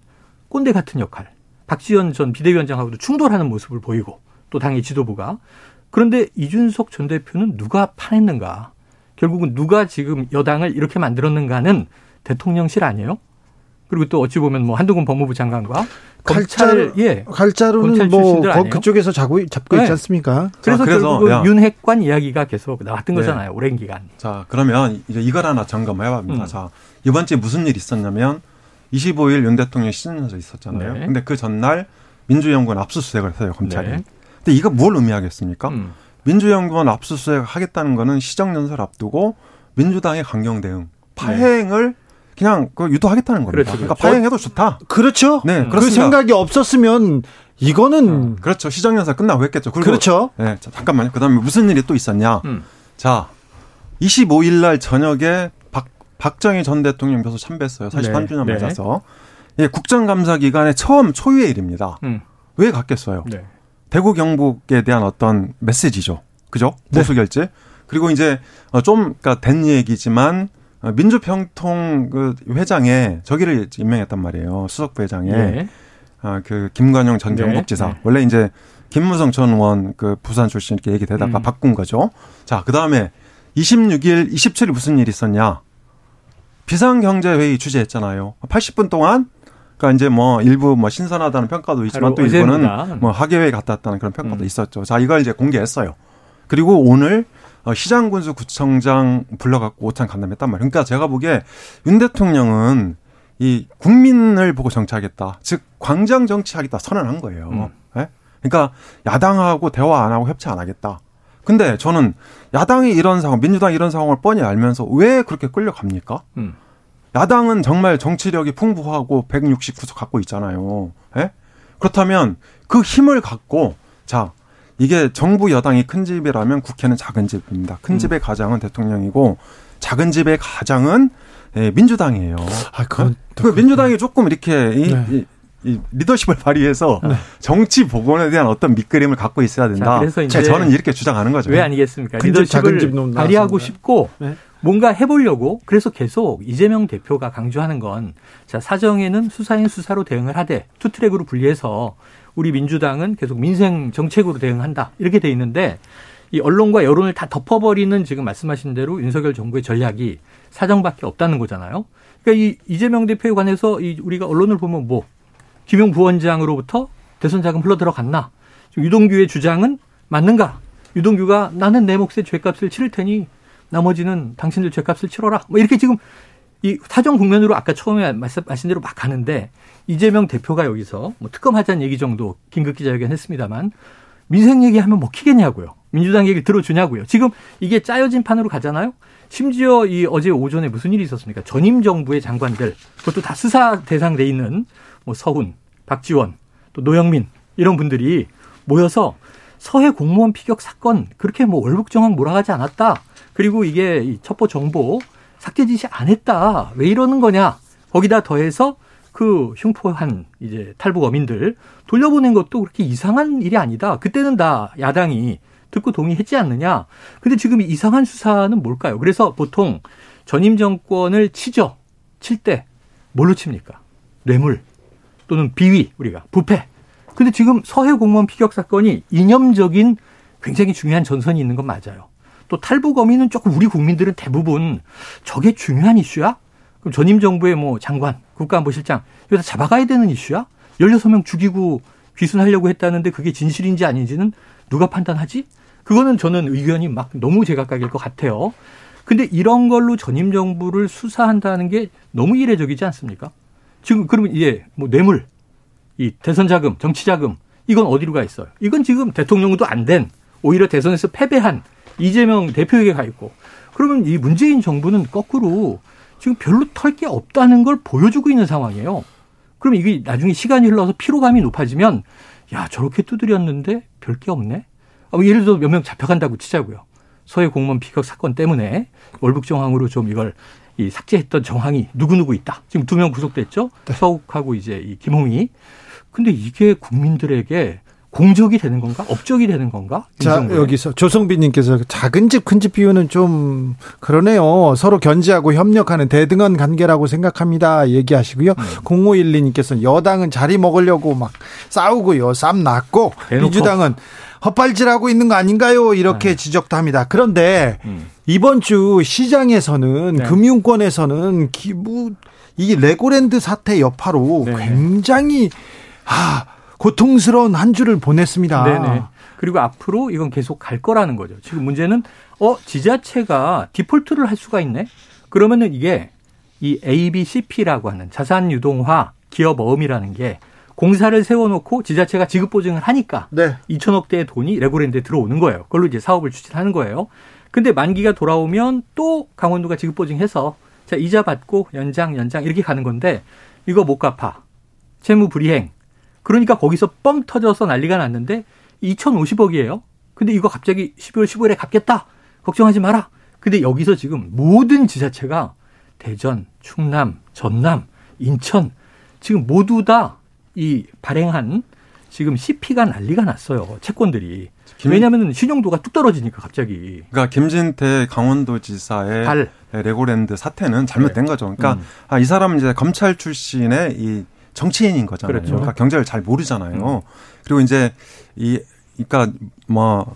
꼰대 같은 역할. 박지원 전 비대위원장하고도 충돌하는 모습을 보이고 또 당의 지도부가 그런데 이준석 전 대표는 누가 파냈는가? 결국은 누가 지금 여당을 이렇게 만들었는가는 대통령실 아니에요? 그리고 또 어찌 보면 뭐 한동훈 법무부 장관과 검찰 예 갈자루는 뭐 그쪽에서 잡고 잡고 네. 있지 않습니까? 그래서, 자, 그래서 결국 윤핵관 이야기가 계속 나왔던 네. 거잖아요 오랜 기간. 자 그러면 이제 이걸 하나 점검해봅니다. 음. 자 이번 주에 무슨 일이 있었냐면 25일 윤 대통령 시즌에서 있었잖아요. 네. 근데 그 전날 민주연구원 압수수색을 했어요, 검찰이. 네. 근데 이거 뭘 의미하겠습니까? 음. 민주연구원 압수수색 하겠다는 거는 시정연설 앞두고 민주당의 강경 대응, 파행을 네. 그냥 그 유도하겠다는 겁니다. 그렇죠, 그러니까 그렇죠. 그러니까 파행해도 좋다. 그렇죠. 네, 음. 그 생각이 없었으면 이거는 어, 그렇죠. 시정연설 끝나고 했겠죠. 그렇죠. 네, 자, 잠깐만요. 그다음에 무슨 일이 또 있었냐? 음. 자, 25일 날 저녁에 박정희 전 대통령 교수 참배했어요. 43주년 네. 맞아서. 네. 예, 국정감사 기간에 처음 초유의 일입니다. 음. 왜 갔겠어요? 네. 대구 경북에 대한 어떤 메시지죠. 그죠? 네. 보수 결제. 그리고 이제 어, 좀 그러니까 된 얘기지만 어, 민주평통 그 회장에 저기를 임명했단 말이에요. 수석부 회장에. 네. 아, 그 김관영 전 네. 경북지사. 네. 원래 이제 김무성 전 의원 그 부산 출신 이렇게 얘기되다가 음. 바꾼 거죠. 자, 그 다음에 26일, 27일 무슨 일이 있었냐? 비상경제회의 주재했잖아요. 80분 동안 그러니까 이제 뭐 일부 뭐 신선하다는 평가도 있지만 또 일부는 뭐 하계회에 갔다 왔다는 그런 평가도 음. 있었죠. 자, 이걸 이제 공개했어요. 그리고 오늘 어, 시장군수 구청장 불러갖고 오찬 간담했단 말이에요. 그러니까 제가 보기에 윤 대통령은 이 국민을 보고 정치하겠다. 즉 광장 정치하겠다 선언한 거예요. 음. 네? 그러니까 야당하고 대화 안 하고 협치 안 하겠다. 근데 저는 야당이 이런 상황, 민주당이 이런 상황을 뻔히 알면서 왜 그렇게 끌려갑니까? 음. 야당은 정말 정치력이 풍부하고 169석 갖고 있잖아요. 예? 그렇다면 그 힘을 갖고 자 이게 정부 여당이 큰 집이라면 국회는 작은 집입니다. 큰 음. 집의 가장은 대통령이고 작은 집의 가장은 예, 민주당이에요. 아, 그건 그 민주당이 조금 이렇게 이, 네. 리더십을 발휘해서 네. 정치 복원에 대한 어떤 밑그림을 갖고 있어야 된다. 자, 그래서 이제 저는 이렇게 주장하는 거죠. 왜 아니겠습니까? 리더십을 발휘하고 싶고 네. 뭔가 해보려고 그래서 계속 이재명 대표가 강조하는 건 자, 사정에는 수사인 수사로 대응을 하되 투트랙으로 분리해서 우리 민주당은 계속 민생 정책으로 대응한다. 이렇게 돼 있는데 이 언론과 여론을 다 덮어버리는 지금 말씀하신 대로 윤석열 정부의 전략이 사정밖에 없다는 거잖아요. 그러니까 이 이재명 대표에 관해서 이 우리가 언론을 보면 뭐 김용 부원장으로부터 대선 자금 흘러 들어갔나? 유동규의 주장은 맞는가? 유동규가 나는 내 몫의 죄값을 치를 테니 나머지는 당신들 죄값을 치러라. 뭐 이렇게 지금 이 사정 국면으로 아까 처음에 말씀하신 대로 막 가는데 이재명 대표가 여기서 뭐 특검하자는 얘기 정도 긴급 기자회견 했습니다만 민생 얘기하면 먹히겠냐고요. 민주당 얘기 들어주냐고요. 지금 이게 짜여진 판으로 가잖아요. 심지어 이 어제 오전에 무슨 일이 있었습니까? 전임 정부의 장관들 그것도 다 수사 대상 돼 있는 뭐 서훈, 박지원, 또 노영민 이런 분들이 모여서 서해 공무원 피격 사건 그렇게 뭐 월북정황 몰아가지 않았다. 그리고 이게 첩보 정보 삭제 지시 안 했다. 왜 이러는 거냐? 거기다 더해서 그 흉포한 이제 탈북 어민들 돌려보낸 것도 그렇게 이상한 일이 아니다. 그때는 다 야당이 듣고 동의했지 않느냐. 근데 지금 이상한 수사는 뭘까요? 그래서 보통 전임 정권을 치죠. 칠 때 뭘로 칩니까? 뇌물 또는 비위 우리가 부패. 근데 지금 서해 공무원 피격 사건이 이념적인 굉장히 중요한 전선이 있는 건 맞아요. 또 탈북 어민은 조금 우리 국민들은 대부분 저게 중요한 이슈야? 그럼 전임 정부의 뭐 장관, 국가안보실장 이거 다 잡아가야 되는 이슈야? 16명 죽이고 귀순하려고 했다는데 그게 진실인지 아닌지는 누가 판단하지? 그거는 저는 의견이 막 너무 제각각일 것 같아요. 근데 이런 걸로 전임 정부를 수사한다는 게 너무 이례적이지 않습니까? 지금 그러면 이게 뭐 뇌물, 이 대선 자금, 정치 자금 이건 어디로 가 있어요? 이건 지금 대통령도 안 된 오히려 대선에서 패배한 이재명 대표에게 가 있고 그러면 이 문재인 정부는 거꾸로 지금 별로 털 게 없다는 걸 보여주고 있는 상황이에요. 그럼 이게 나중에 시간이 흘러서 피로감이 높아지면 야 저렇게 두드렸는데 별 게 없네. 아, 뭐 예를 들어 몇 명 잡혀간다고 치자고요. 서해 공무원 비격 사건 때문에 월북 정황으로 좀 이걸 이 삭제했던 정황이 누구누구 있다. 지금 두 명 구속됐죠. 네. 서욱하고 이제 이 김홍희. 근데 이게 국민들에게 공적이 되는 건가? 업적이 되는 건가? 자, 여기서 조성빈님께서 작은 집, 큰 집 비유는 좀 그러네요. 서로 견제하고 협력하는 대등한 관계라고 생각합니다. 얘기하시고요. 음. 0512님께서 여당은 자리 먹으려고 막 싸우고요. 쌈 났고, 민주당은 헛발질하고 있는 거 아닌가요? 이렇게 네. 지적도 합니다. 그런데 음. 이번 주 시장에서는 네. 금융권에서는 기부 이 레고랜드 사태 여파로 네. 굉장히 아 고통스러운 한 주를 보냈습니다. 네네. 그리고 앞으로 이건 계속 갈 거라는 거죠. 지금 문제는 어 지자체가 디폴트를 할 수가 있네. 그러면은 이게 이 ABCP라고 하는 자산 유동화 기업 어음이라는 게 공사를 세워놓고 지자체가 지급 보증을 하니까 네. 2천억 대의 돈이 레고랜드에 들어오는 거예요. 그걸로 이제 사업을 추진하는 거예요. 근데 만기가 돌아오면 또 강원도가 지급 보증해서 자 이자 받고 연장 연장 이렇게 가는 건데 이거 못 갚아 채무 불이행 그러니까 거기서 뻥 터져서 난리가 났는데 2,050억이에요. 근데 이거 갑자기 12월 15일에 갚겠다. 걱정하지 마라. 근데 여기서 지금 모든 지자체가 대전, 충남, 전남, 인천 지금 모두 다 이 발행한 지금 CP가 난리가 났어요. 채권들이. 김... 왜냐하면 신용도가 뚝 떨어지니까 갑자기. 그러니까 김진태 강원도지사의 달. 레고랜드 사태는 잘못된 네. 거죠. 그러니까 음. 아, 이 사람은 이제 검찰 출신의 이 정치인인 거잖아요. 그렇죠. 그러니까 경제를 잘 모르잖아요. 음. 그리고 이제 이 그러니까 뭐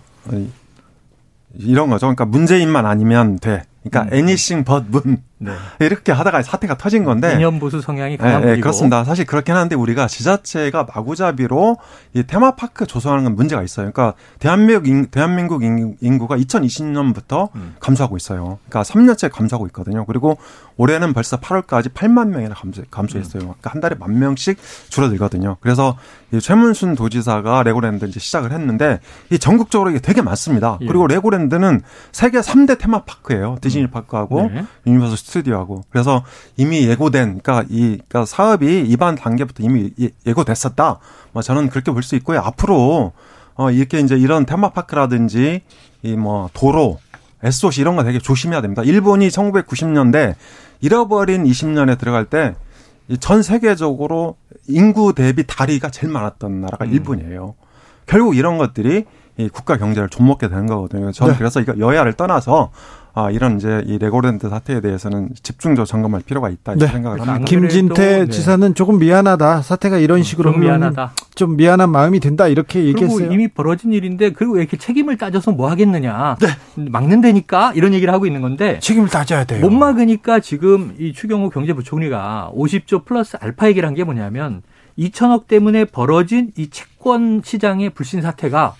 이런 거죠. 그러니까 문재인만 아니면 돼. 그러니까 음. anything but 문 네. 이렇게 하다가 사태가 터진 건데 이념 보수 성향이 강한 네, 네, 그렇습니다. 사실 그렇긴 한데 우리가 지자체가 마구잡이로 이 테마파크 조성하는 건 문제가 있어요. 그러니까 대한민국 인, 대한민국 인구가 2020년부터 음. 감소하고 있어요. 그러니까 3년째 감소하고 있거든요. 그리고 올해는 벌써 8월까지 8만 명이나 감소, 감소했어요. 음. 그러니까 한 달에 만 명씩 줄어들거든요. 그래서 이 최문순 도지사가 레고랜드 이제 시작을 했는데 이 전국적으로 이게 되게 많습니다. 예. 그리고 레고랜드는 세계 3대 테마파크예요. 디즈니 파크하고 네. 유니버설 스튜디오하고 그래서 이미 예고된 그러니까 이 그러니까 사업이 입안 단계부터 이미 예, 예고됐었다. 뭐 저는 그렇게 볼 수 있고요. 앞으로 어 이렇게 이제 이런 테마파크라든지 이 뭐 도로 SOC 이런 거 되게 조심해야 됩니다. 일본이 1990년대 잃어버린 20년에 들어갈 때 전 세계적으로 인구 대비 다리가 제일 많았던 나라가 음. 일본이에요. 결국 이런 것들이 이 국가 경제를 좀먹게 되는 거거든요. 저는 네. 그래서 이거 여야를 떠나서 아, 이런 이제 이 레고랜드 사태에 대해서는 집중적으로 점검할 필요가 있다 네. 생각을 합니다. 김진태 네. 지사는 조금 미안하다. 사태가 이런 음, 식으로 좀 미안하다. 좀 미안한 마음이 든다 이렇게 얘기했어요. 이미 벌어진 일인데 그리고 왜 이렇게 책임을 따져서 뭐 하겠느냐. 네. 막는다니까 이런 얘기를 하고 있는 건데 책임을 따져야 돼요. 못 막으니까 지금 이 추경호 경제부총리가 50조 플러스 알파 얘기를 한 게 뭐냐면 2천억 때문에 벌어진 이 채권 시장의 불신 사태가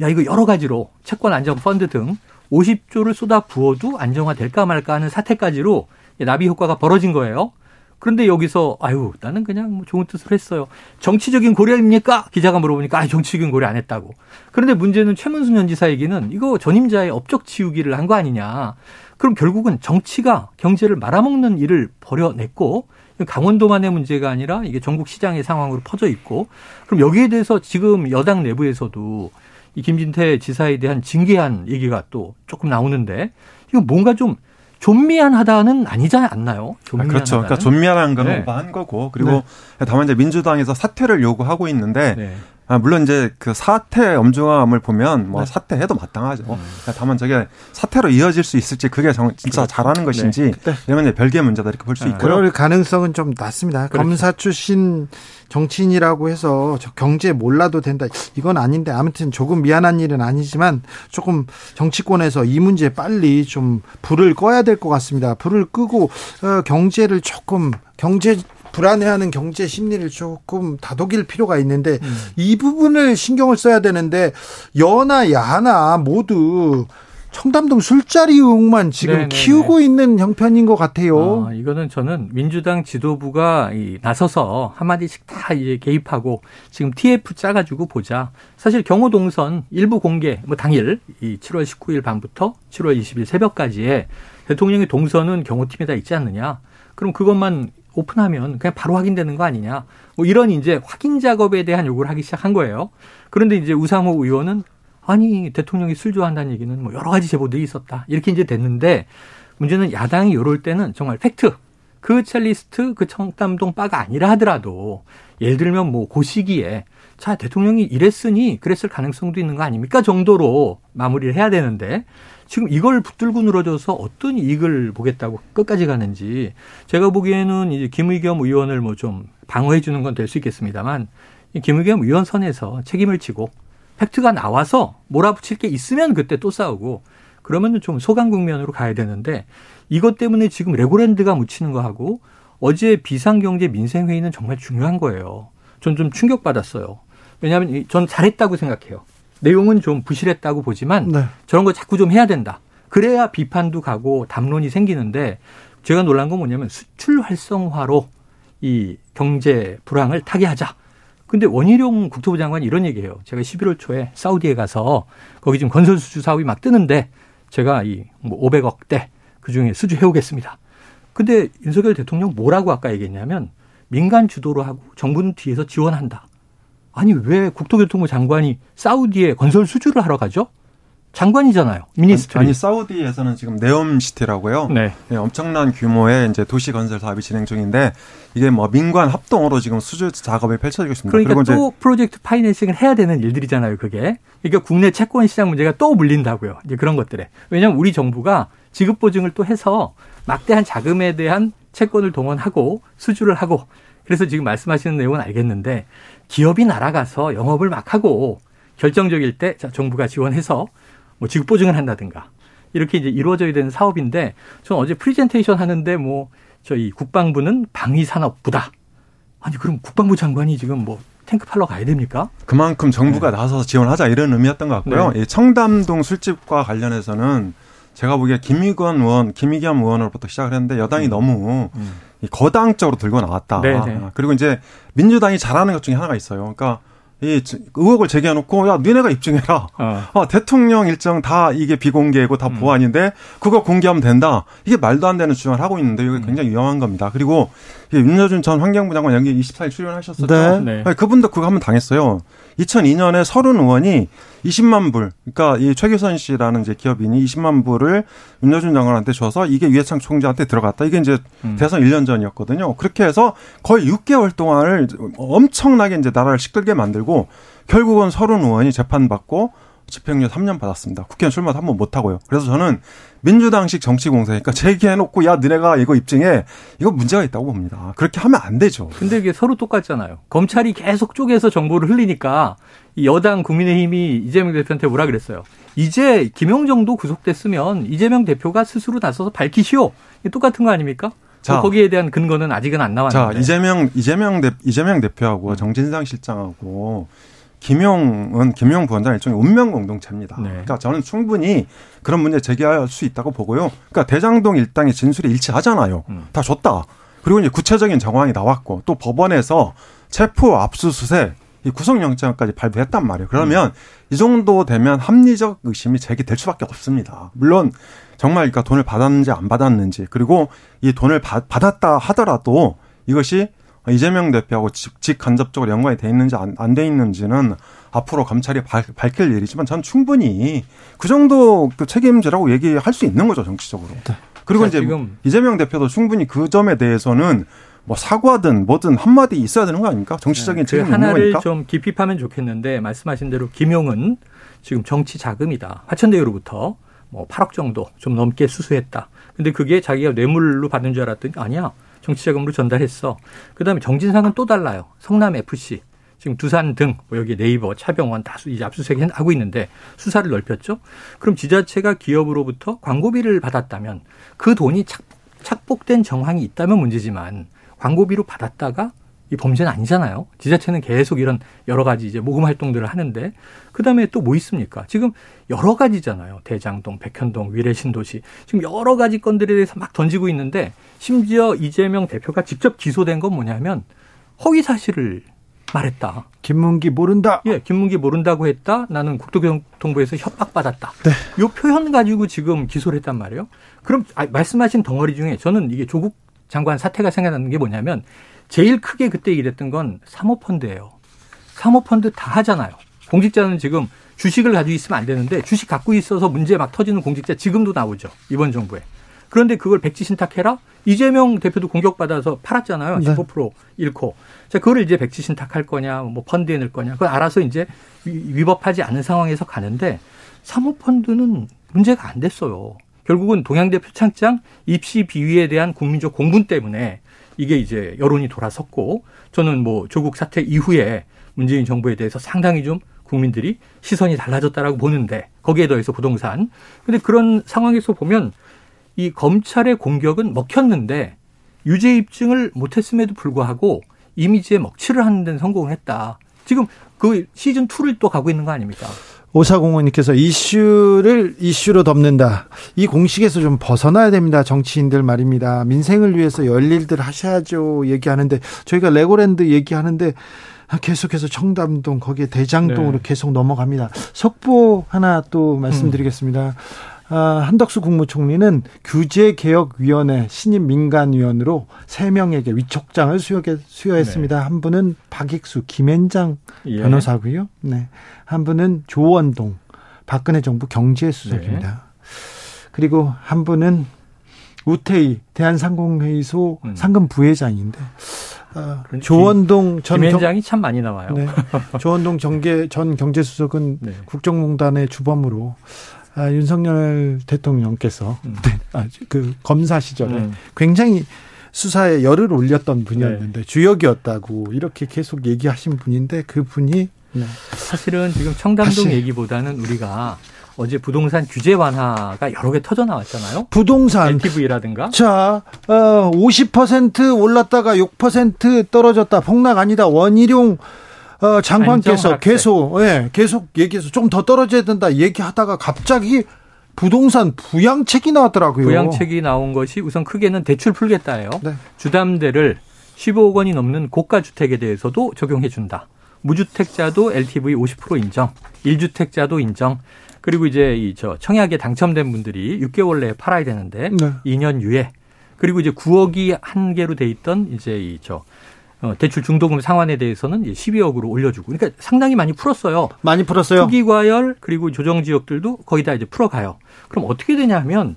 야 이거 여러 가지로 채권 안정 펀드 등 50조를 쏟아 부어도 안정화될까 말까 하는 사태까지로 나비 효과가 벌어진 거예요. 그런데 여기서 아유 나는 그냥 뭐 좋은 뜻으로 했어요. 정치적인 고려입니까? 기자가 물어보니까 아 정치적인 고려 안 했다고. 그런데 문제는 최문순 전 지사 얘기는 이거 전임자의 업적 지우기를 한 거 아니냐. 그럼 결국은 정치가 경제를 말아먹는 일을 벌여냈고 강원도만의 문제가 아니라 이게 전국 시장의 상황으로 퍼져 있고 그럼 여기에 대해서 지금 여당 내부에서도 이 김진태 지사에 대한 징계한 얘기가 또 조금 나오는데 이거 뭔가 좀 존미안하다는 아니지 않나요? 아, 그렇죠. 그러니까 존미안한 거는 네. 한 거고 그리고 네. 다만 이제 민주당에서 사퇴를 요구하고 있는데 네. 아, 물론 이제 그 사태 엄중함을 보면 뭐 네. 사퇴해도 마땅하죠. 음. 다만 저게 사태로 이어질 수 있을지 그게 정, 진짜 그렇죠. 잘하는 것인지 네. 이러면 이제 별개의 문제다 이렇게 볼수 네. 있고요. 그럴 가능성은 좀 낮습니다. 그렇죠. 검사 출신 정치인이라고 해서 경제 몰라도 된다. 이건 아닌데 아무튼 조금 미안한 일은 아니지만 조금 정치권에서 이 문제 빨리 좀 불을 꺼야 될 것 같습니다. 불을 끄고 어, 경제를 조금 경제 불안해하는 경제 심리를 조금 다독일 필요가 있는데 음. 이 부분을 신경을 써야 되는데 여나 야나 모두 청담동 술자리 의혹만 지금 네네네. 키우고 있는 형편인 것 같아요. 아, 이거는 저는 민주당 지도부가 이, 나서서 한마디씩 다 이제 개입하고 지금 TF 짜가지고 보자. 사실 경호 동선 일부 공개 뭐 당일 이 7월 19일 밤부터 7월 20일 새벽까지에 대통령의 동선은 경호팀에다 있지 않느냐. 그럼 그것만 오픈하면 그냥 바로 확인되는 거 아니냐. 뭐 이런 이제 확인 작업에 대한 요구를 하기 시작한 거예요. 그런데 이제 우상호 의원은 아니 대통령이 술 좋아한다는 얘기는 뭐 여러 가지 제보들이 있었다. 이렇게 이제 됐는데 문제는 야당이 이럴 때는 정말 팩트 그 첼리스트 그 청담동 바가 아니라 하더라도 예를 들면 뭐 그 시기에 자 대통령이 이랬으니 그랬을 가능성도 있는 거 아닙니까 정도로 마무리를 해야 되는데 지금 이걸 붙들고 늘어져서 어떤 이익을 보겠다고 끝까지 가는지 제가 보기에는 이제 김의겸 의원을 뭐 좀 방어해 주는 건 될 수 있겠습니다만 김의겸 의원 선에서 책임을 지고 팩트가 나와서 몰아붙일 게 있으면 그때 또 싸우고 그러면은 좀 소강 국면으로 가야 되는데 이것 때문에 지금 레고랜드가 묻히는 거 하고 어제 비상경제 민생회의는 정말 중요한 거예요. 전 좀 충격받았어요. 왜냐하면 전 잘했다고 생각해요. 내용은 좀 부실했다고 보지만 네. 저런 거 자꾸 좀 해야 된다. 그래야 비판도 가고 담론이 생기는데 제가 놀란 건 뭐냐면 수출 활성화로 이 경제 불황을 타개하자. 근데 원희룡 국토부 장관이 이런 얘기해요. 제가 11월 초에 사우디에 가서 거기 지금 건설 수주 사업이 막 뜨는데 제가 이 뭐 500억대 그 중에 수주 해 오겠습니다. 근데 윤석열 대통령 뭐라고 아까 얘기했냐면 민간 주도로 하고 정부는 뒤에서 지원한다. 아니 왜 국토교통부 장관이 사우디에 건설 수주를 하러 가죠? 장관이잖아요. ministry. 아니, 아니 사우디에서는 지금 네옴 시티라고요. 네. 네. 엄청난 규모의 이제 도시 건설 사업이 진행 중인데 이게 뭐 민관 합동으로 지금 수주 작업이 펼쳐지고 있습니다. 그러니까 또 프로젝트 파이낸싱을 해야 되는 일들이잖아요. 그게. 그러니까 국내 채권 시장 문제가 또 물린다고요. 이제 그런 것들에. 왜냐하면 우리 정부가 지급 보증을 또 해서 막대한 자금에 대한 채권을 동원하고 수주를 하고 그래서 지금 말씀하시는 내용은 알겠는데 기업이 날아가서 영업을 막 하고 결정적일 때 자, 정부가 지원해서 뭐 지급 보증을 한다든가 이렇게 이제 이루어져야 되는 사업인데 저는 어제 프리젠테이션 하는데 뭐 저희 국방부는 방위산업부다. 아니 그럼 국방부 장관이 지금 뭐 탱크 팔러 가야 됩니까? 그만큼 정부가 네. 나서서 지원하자 이런 의미였던 것 같고요. 네. 청담동 술집과 관련해서는 제가 보기에 김의건 의원, 김의겸 의원으로부터 시작을 했는데 여당이 음. 너무 음. 거당적으로 들고 나왔다. 네네. 네. 그리고 이제 민주당이 잘하는 것 중에 하나가 있어요. 그러니까 이 의혹을 제기해놓고 야 니네가 입증해라. 어. 아, 대통령 일정 다 이게 비공개고 다 음. 보안인데 그거 공개하면 된다. 이게 말도 안 되는 주장을 하고 있는데 이게 음. 굉장히 위험한 겁니다. 그리고 윤여준 전 환경부 장관 여기 24일 출연하셨었죠. 네. 네. 그분도 그거 한번 당했어요. 2002년에 서른 의원이 20만 불. 그러니까 이 최규선 씨라는 이제 기업인이 20만 불을 윤여준 장관한테 줘서 이게 유해창 총재한테 들어갔다. 이게 이제 음. 대선 1년 전이었거든요. 그렇게 해서 거의 6개월 동안을 엄청나게 이제 나라를 시끌게 만들고 결국은 서른 의원이 재판받고 집행유예 3년 받았습니다. 국회의원 출마도 한 번 못하고요. 그래서 저는 민주당식 정치공세니까 제기해놓고 야 너네가 이거 입증해 이거 문제가 있다고 봅니다. 그렇게 하면 안 되죠. 근데 이게 서로 똑같잖아요. 검찰이 계속 쪼개서 정보를 흘리니까 여당 국민의힘이 이재명 대표한테 뭐라 그랬어요. 이제 김영정도 구속됐으면 이재명 대표가 스스로 나서서 밝히시오. 똑같은 거 아닙니까? 자, 거기에 대한 근거는 아직은 안 나왔는데. 자, 이재명 이재명 대 이재명 대표하고 정진상 실장하고 김용은 김용 부원장 일종의 운명 공동체입니다. 네. 그러니까 저는 충분히 그런 문제 제기할 수 있다고 보고요. 그러니까 대장동 일당의 진술이 일치하잖아요. 음. 다 줬다. 그리고 이제 구체적인 정황이 나왔고 또 법원에서 체포 압수수색 이 구속영장까지 발부했단 말이에요. 그러면 음. 이 정도 되면 합리적 의심이 제기될 수밖에 없습니다. 물론 정말 그러니까 돈을 받았는지 안 받았는지 그리고 이 돈을 받, 받았다 하더라도 이것이 이재명 대표하고 직, 간접적으로 연관이 돼 있는지 안 돼 있는지는 앞으로 검찰이 밝힐 일이지만 전 충분히 그 정도 그 책임지라고 얘기할 수 있는 거죠 정치적으로. 네. 그리고 이제 지금 이재명 대표도 충분히 그 점에 대해서는 뭐 사과든 뭐든 한마디 있어야 되는 거 아닙니까? 정치적인 네, 책임 그 있는 거니까. 하나를 좀 깊이 파면 좋겠는데 말씀하신 대로 김용은 지금 정치 자금이다. 화천대유로부터 뭐 8억 정도 좀 넘게 수수했다. 근데 그게 자기가 뇌물로 받는 줄 알았더니 아니야. 정치자금으로 전달했어. 그다음에 정진상은 또 달라요. 성남 FC. 지금 두산 등 뭐 여기 네이버, 차병원 다수 이제 압수수색 하고 있는데 수사를 넓혔죠. 그럼 지자체가 기업으로부터 광고비를 받았다면 그 돈이 착복된 정황이 있다면 문제지만 광고비로 받았다가 이 범죄는 아니잖아요. 지자체는 계속 이런 여러 가지 이제 모금 활동들을 하는데 그다음에 또 뭐 있습니까? 지금 여러 가지잖아요. 대장동, 백현동, 위례신도시 지금 여러 가지 건들에 대해서 막 던지고 있는데 심지어 이재명 대표가 직접 기소된 건 뭐냐면 허위 사실을 말했다. 김문기 모른다. 예, 김문기 모른다고 했다. 나는 국토교통부에서 협박받았다. 네. 요 표현 가지고 지금 기소를 했단 말이에요. 그럼 아, 말씀하신 덩어리 중에 저는 이게 조국 장관 사태가 생각나는 게 뭐냐면 제일 크게 그때 일했던 건 사모펀드예요. 사모펀드 다 하잖아요. 공직자는 지금 주식을 가지고 있으면 안 되는데 주식 갖고 있어서 문제 막 터지는 공직자 지금도 나오죠. 이번 정부에. 그런데 그걸 백지 신탁해라? 이재명 대표도 공격받아서 팔았잖아요. 네. 15% 잃고. 자, 그거를 이제 백지 신탁할 거냐, 뭐 펀드에 넣을 거냐. 그걸 알아서 이제 위법하지 않은 상황에서 가는데 사모펀드는 문제가 안 됐어요. 결국은 동양대 표창장 입시 비위에 대한 국민적 공분 때문에 이게 이제 여론이 돌아섰고 저는 뭐 조국 사태 이후에 문재인 정부에 대해서 상당히 좀 국민들이 시선이 달라졌다라고 보는데 거기에 더해서 부동산. 근데 그런 상황에서 보면 이 검찰의 공격은 먹혔는데 유죄 입증을 못했음에도 불구하고 이미지에 먹칠을 하는 데는 성공을 했다. 지금 그 시즌 2를 또 가고 있는 거 아닙니까? 오사공원님께서 이슈를 이슈로 덮는다. 이 공식에서 좀 벗어나야 됩니다. 정치인들 말입니다. 민생을 위해서 열일들 하셔야죠. 얘기하는데 저희가 레고랜드 얘기하는데 계속해서 청담동 거기에 대장동으로 네. 계속 넘어갑니다. 속보 하나 또 말씀드리겠습니다. 음. 아, 한덕수 국무총리는 규제개혁위원회 신임 민간위원으로 3명에게 위촉장을 수여, 했습니다 네. 한 분은 박익수, 김앤장 예. 변호사고요. 네. 한 분은 조원동, 박근혜 정부 경제수석입니다. 네. 그리고 한 분은 우태희 대한상공회의소 음. 상금 부회장인데 어, 조원동 전 김현장이 참 많이 나와요. 네. 조원동 정계 전 경제수석은 네. 국정농단의 주범으로 아, 윤석열 대통령께서 음. 네, 아, 그 검사 시절에 음. 굉장히 수사에 열을 올렸던 분이었는데 네. 주역이었다고 이렇게 계속 얘기하신 분인데 그 분이 네. 사실은 지금 청담동 얘기보다는 우리가 어제 부동산 규제 완화가 여러 개 터져 나왔잖아요. 부동산 LTV라든가. 자, 어, 50% 올랐다가 6% 떨어졌다. 폭락 아니다. 원희룡 어, 장관께서 계속 예, 계속 얘기해서 좀 더 떨어져야 된다 얘기하다가 갑자기 부동산 부양책이 나왔더라고요. 부양책이 나온 것이 우선 크게는 대출 풀겠다예요. 네. 주담대를 15억 원이 넘는 고가 주택에 대해서도 적용해 준다. 무주택자도 LTV 50% 인정, 1주택자도 인정. 그리고 이제 이 저 청약에 당첨된 분들이 6개월 내에 팔아야 되는데 네. 2년 유예. 그리고 이제 9억이 한 개로 돼 있던 이제 이저 어, 대출 중도금 상환에 대해서는 12억으로 올려주고 그러니까 상당히 많이 풀었어요. 많이 풀었어요. 투기 과열 그리고 조정 지역들도 거의 다 이제 풀어가요. 그럼 어떻게 되냐면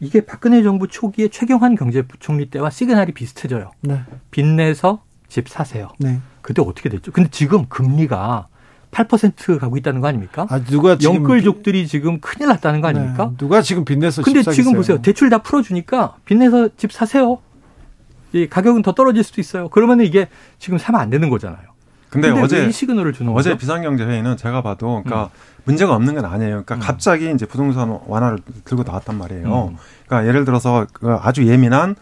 이게 박근혜 정부 초기에 최경환 경제부총리 때와 시그널이 비슷해져요. 네. 빚내서 집 사세요. 네. 그때 어떻게 됐죠? 근데 지금 금리가 8% 가고 있다는 거 아닙니까? 아, 누가 지금 영끌족들이 지금 큰일 났다는 거 아닙니까? 네. 누가 지금 빚내서 근데 지금 보세요. 대출 다 풀어주니까 빚내서 집 사세요. 이 가격은 더 떨어질 수도 있어요. 그러면 이게 지금 사면 안 되는 거잖아요. 근데, 근데 어제 시그널을 주는 어제 거죠? 비상경제 회의는 제가 봐도 그러니까 음. 문제가 없는 건 아니에요. 그러니까 음. 갑자기 이제 부동산 완화를 들고 나왔단 말이에요. 음. 그러니까 예를 들어서 그 아주 예민한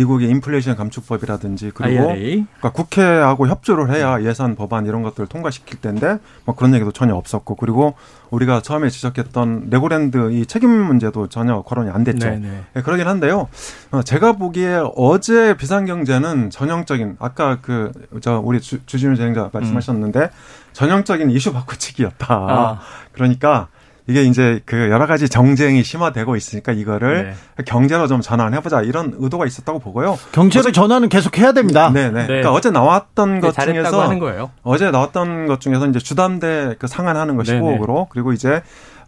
미국의 인플레이션 감축법이라든지 그리고 그러니까 국회하고 협조를 해야 예산 법안 이런 것들을 통과시킬 텐데 뭐 그런 얘기도 전혀 없었고 그리고 우리가 처음에 지적했던 레고랜드 이 책임 문제도 전혀 거론이 안 됐죠. 네, 그러긴 한데요. 어, 제가 보기에 어제 비상경제는 전형적인 아까 그 저 우리 주, 주진우 진행자 말씀하셨는데 음. 전형적인 이슈 바꾸치기였다. 아. 그러니까 이게 이제 그 여러 가지 정쟁이 심화되고 있으니까 이거를 네. 경제로 좀 전환해보자 이런 의도가 있었다고 보고요. 경제로 어제, 전환은 계속 해야 됩니다. 네네. 네. 그러니까 어제 나왔던 것 중에서 어제 나왔던 것 중에서 이제 주담대 그 상한하는 것이 고으로 그리고 이제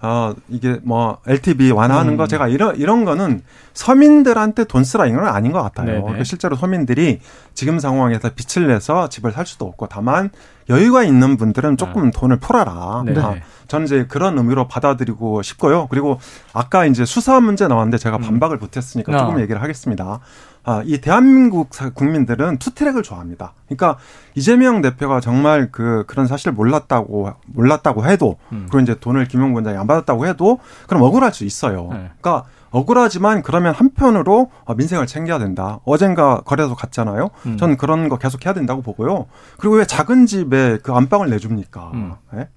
어, 이게 뭐 LTV 완화하는 음. 거 제가 이런, 이런 거는 서민들한테 돈 쓰라 이건 아닌 것 같아요. 그러니까 실제로 서민들이 지금 상황에서 빚을 내서 집을 살 수도 없고 다만 여유가 있는 분들은 조금 아. 돈을 풀어라. 네. 아, 저는 이제 그런 의미로 받아들이고 싶고요. 그리고 아까 이제 수사 문제 나왔는데 제가 음. 반박을 못했으니까 조금 아. 얘기를 하겠습니다. 아, 이 대한민국 국민들은 투트랙을 좋아합니다. 그러니까 이재명 대표가 정말 그 그런 사실을 몰랐다고 몰랐다고 해도 음. 그리고 이제 돈을 김용 원장이 안 받았다고 해도 그럼 억울할 수 있어요. 네. 그러니까 억울하지만 그러면 한편으로 어, 민생을 챙겨야 된다. 어젠가 거래소 갔잖아요. 음. 저는 그런 거 계속 해야 된다고 보고요. 그리고 왜 작은 집에 그 안방을 내줍니까? 음. 네?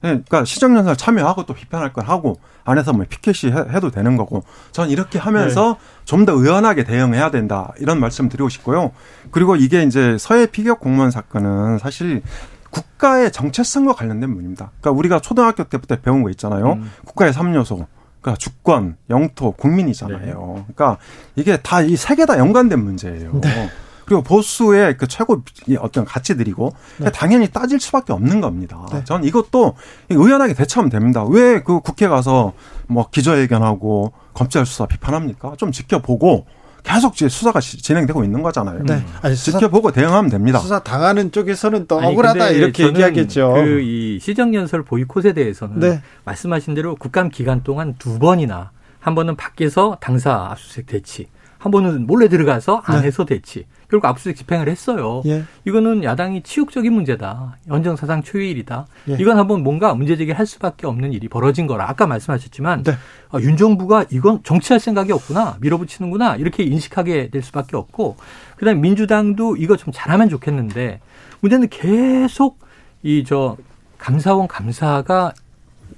그러니까 시정연설 참여하고 또 비판할 걸 하고 안에서 뭐 피켓이 해도 되는 거고 전 이렇게 하면서 네. 좀더 의연하게 대응해야 된다 이런 말씀 드리고 싶고요. 그리고 이게 이제 서해 피격 공무원 사건은 사실 국가의 정체성과 관련된 문입니다. 그러니까 우리가 초등학교 때부터 배운 거 있잖아요. 음. 국가의 3요소. 그러니까 주권, 영토, 국민이잖아요. 네. 그러니까 이게 다 이 세 개 다 연관된 문제예요. 네. 그리고 보수의 그 최고 어떤 가치들이고 네. 당연히 따질 수밖에 없는 겁니다. 네. 저는 이것도 의연하게 대처하면 됩니다. 왜 그 국회 가서 뭐 기자회견하고 검찰 수사 비판합니까? 좀 지켜보고 계속 수사가 진행되고 있는 거잖아요. 네. 아니, 수사, 지켜보고 대응하면 됩니다. 수사 당하는 쪽에서는 또 아니, 억울하다 이렇게 얘기하겠죠. 그 이 시정연설 보이콧에 대해서는 네. 말씀하신 대로 국감 기간 동안 두 번이나 한 번은 밖에서 당사 압수수색 대치, 한 번은 몰래 들어가서 네. 안에서 네. 대치. 결국 압수수색 집행을 했어요. 예. 이거는 야당이 치욕적인 문제다. 연정사상 초유일이다. 예. 이건 한번 뭔가 문제제기할 수밖에 없는 일이 벌어진 거라. 아까 말씀하셨지만 네. 아, 윤 정부가 이건 정치할 생각이 없구나. 밀어붙이는구나. 이렇게 인식하게 될 수밖에 없고 그다음에 민주당도 이거 좀 잘하면 좋겠는데 문제는 계속 이 저 감사원 감사가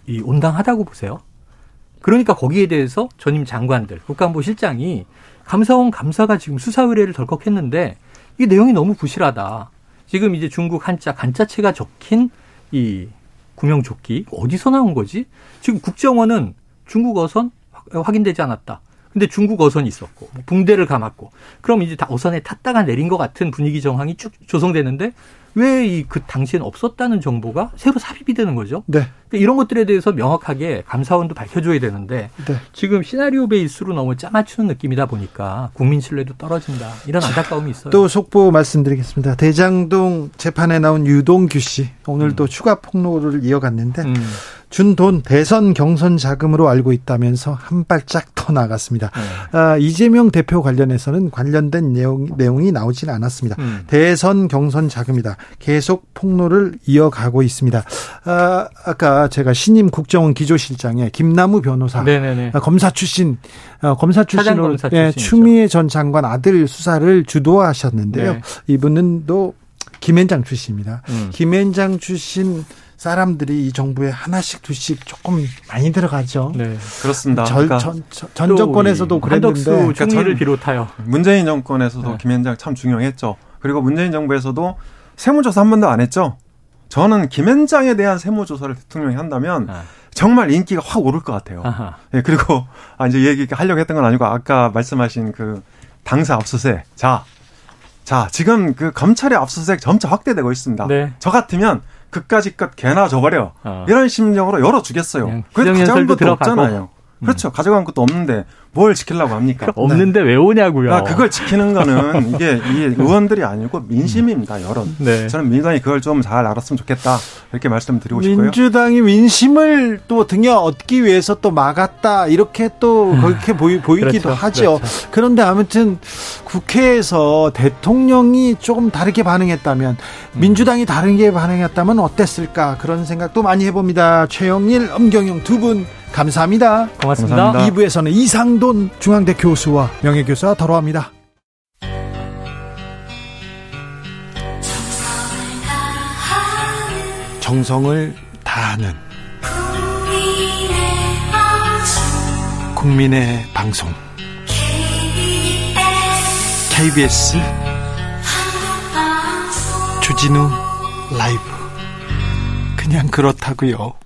이 온당하다고 보세요. 그러니까 거기에 대해서 전임 장관들, 국가안보 실장이 감사원 감사가 지금 수사 의뢰를 덜컥 했는데 이 내용이 너무 부실하다. 지금 이제 중국 한자 간자체가 적힌 이 구명조끼 어디서 나온 거지? 지금 국정원은 중국 어선 확인되지 않았다. 근데 중국 어선이 있었고 붕대를 감았고 그럼 이제 다 어선에 탔다가 내린 것 같은 분위기 정황이 쭉 조성되는데 왜 이 그 당시엔 없었다는 정보가 새로 삽입이 되는 거죠. 네. 그러니까 이런 것들에 대해서 명확하게 감사원도 밝혀줘야 되는데 네. 지금 시나리오 베이스로 너무 짜맞추는 느낌이다 보니까 국민 신뢰도 떨어진다 이런 안타까움이 있어요. 또 속보 말씀드리겠습니다. 대장동 재판에 나온 유동규 씨 오늘도 음. 추가 폭로를 이어갔는데. 음. 준돈 대선 경선 자금으로 알고 있다면서 한 발짝 더 나갔습니다. 네. 아, 이재명 대표 관련해서는 관련된 내용, 내용이 나오지는 않았습니다. 음. 대선 경선 자금이다. 계속 폭로를 이어가고 있습니다. 아, 아까 제가 신임 국정원 기조실장의 김남우 변호사, 네네네. 아, 검사 출신, 어, 검사 출신으로 예, 추미애 전 장관 아들 수사를 주도하셨는데요. 네. 이분은 또 김앤장 출신입니다. 음. 김앤장 출신 사람들이 이 정부에 하나씩 두씩 조금 많이 들어가죠. 네, 그렇습니다. 전, 그러니까 전, 전, 전 정권에서도 그랬는데 그러니까 총리를 비롯하여 문재인 정권에서도 네. 김현장 참 중요했죠. 그리고 문재인 정부에서도 세무조사 한 번도 안 했죠. 저는 김현장에 대한 세무조사를 대통령이 한다면 아. 정말 인기가 확 오를 것 같아요. 예, 그리고 아, 이제 얘기 하려고 했던 건 아니고 아까 말씀하신 그 당사 압수세 자 자, 지금 그 검찰의 압수수색 점차 확대되고 있습니다. 네. 저 같으면 그까짓 것 개나 줘버려. 어. 이런 심정으로 열어주겠어요. 그래도 가져간 것도 없잖아요. 그렇죠. 음. 가져간 것도 없는데 뭘 지키려고 합니까? 없는데 네. 왜 오냐고요. 아, 그걸 지키는 거는 이게, 이게 의원들이 아니고 민심입니다, 여론. 네. 저는 민주당이 그걸 좀 잘 알았으면 좋겠다. 이렇게 말씀드리고 싶고요. 민주당이 민심을 또 등에 얻기 위해서 또 막았다. 이렇게 또 그렇게 보이, 보이기도 그렇죠. 하죠. 그렇죠. 그런데 아무튼 국회에서 대통령이 조금 다르게 반응했다면 음. 민주당이 다르게 반응했다면 어땠을까 그런 생각도 많이 해봅니다. 최영일, 엄경영 두 분 감사합니다. 고맙습니다. 감사합니다. 2부에서는 이상돈 중앙대 교수와 명예교수와 더러합니다. 정성을 다하는 국민의 방송 KBS 주진우 라이브 그냥 그렇다고요.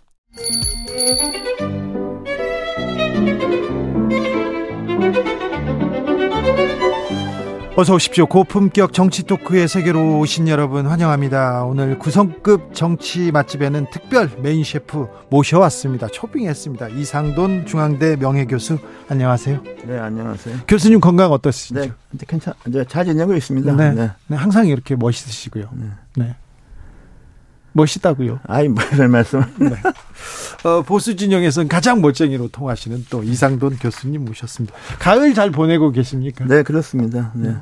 어서 오십시오. 고품격 정치 토크의 세계로 오신 여러분 환영합니다. 오늘 구성급 정치 맛집에는 특별 메인 셰프 모셔왔습니다. 초빙했습니다. 이상돈 중앙대 명예교수 안녕하세요. 네, 안녕하세요. 교수님 건강 어떠시죠? 네, 괜찮, 이제 잘 지내고 있습니다. 네, 네. 네 항상 이렇게 멋있으시고요. 네. 네. 멋있다고요. 아이, 뭐를 말씀. 네. 어, 보수 진영에서는 가장 멋쟁이로 통하시는 또 이상돈 교수님 모셨습니다. 가을 잘 보내고 계십니까? 네, 그렇습니다. 네. 네.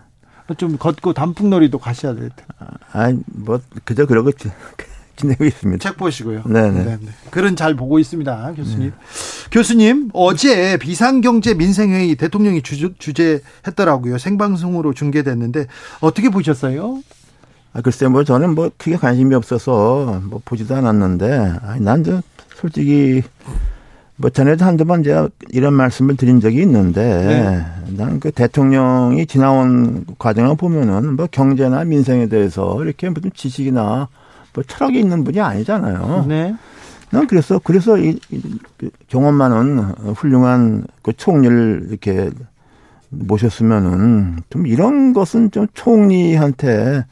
좀 걷고 단풍놀이도 가셔야 될 텐데. 아, 뭐 그저 그러고 지내고 있습니다. 책 보시고요. 네네. 네. 네, 네. 글은 잘 보고 있습니다, 교수님. 네. 교수님, 어제 비상경제 민생회의 대통령이 주, 주재했더라고요. 생방송으로 중계됐는데 어떻게 보셨어요? 아, 글쎄, 뭐, 저는 뭐, 크게 관심이 없어서, 뭐, 보지도 않았는데, 아니, 난, 저, 솔직히, 뭐, 전에도 한두 번 제가 이런 말씀을 드린 적이 있는데, 네. 나는 그 대통령이 지나온 과정을 보면은, 뭐, 경제나 민생에 대해서 이렇게 무슨 지식이나 뭐, 철학이 있는 분이 아니잖아요. 네. 난 그래서, 그래서 이, 이그 경험 많은 훌륭한 그 총리를 이렇게 모셨으면은, 좀 이런 것은 좀 총리한테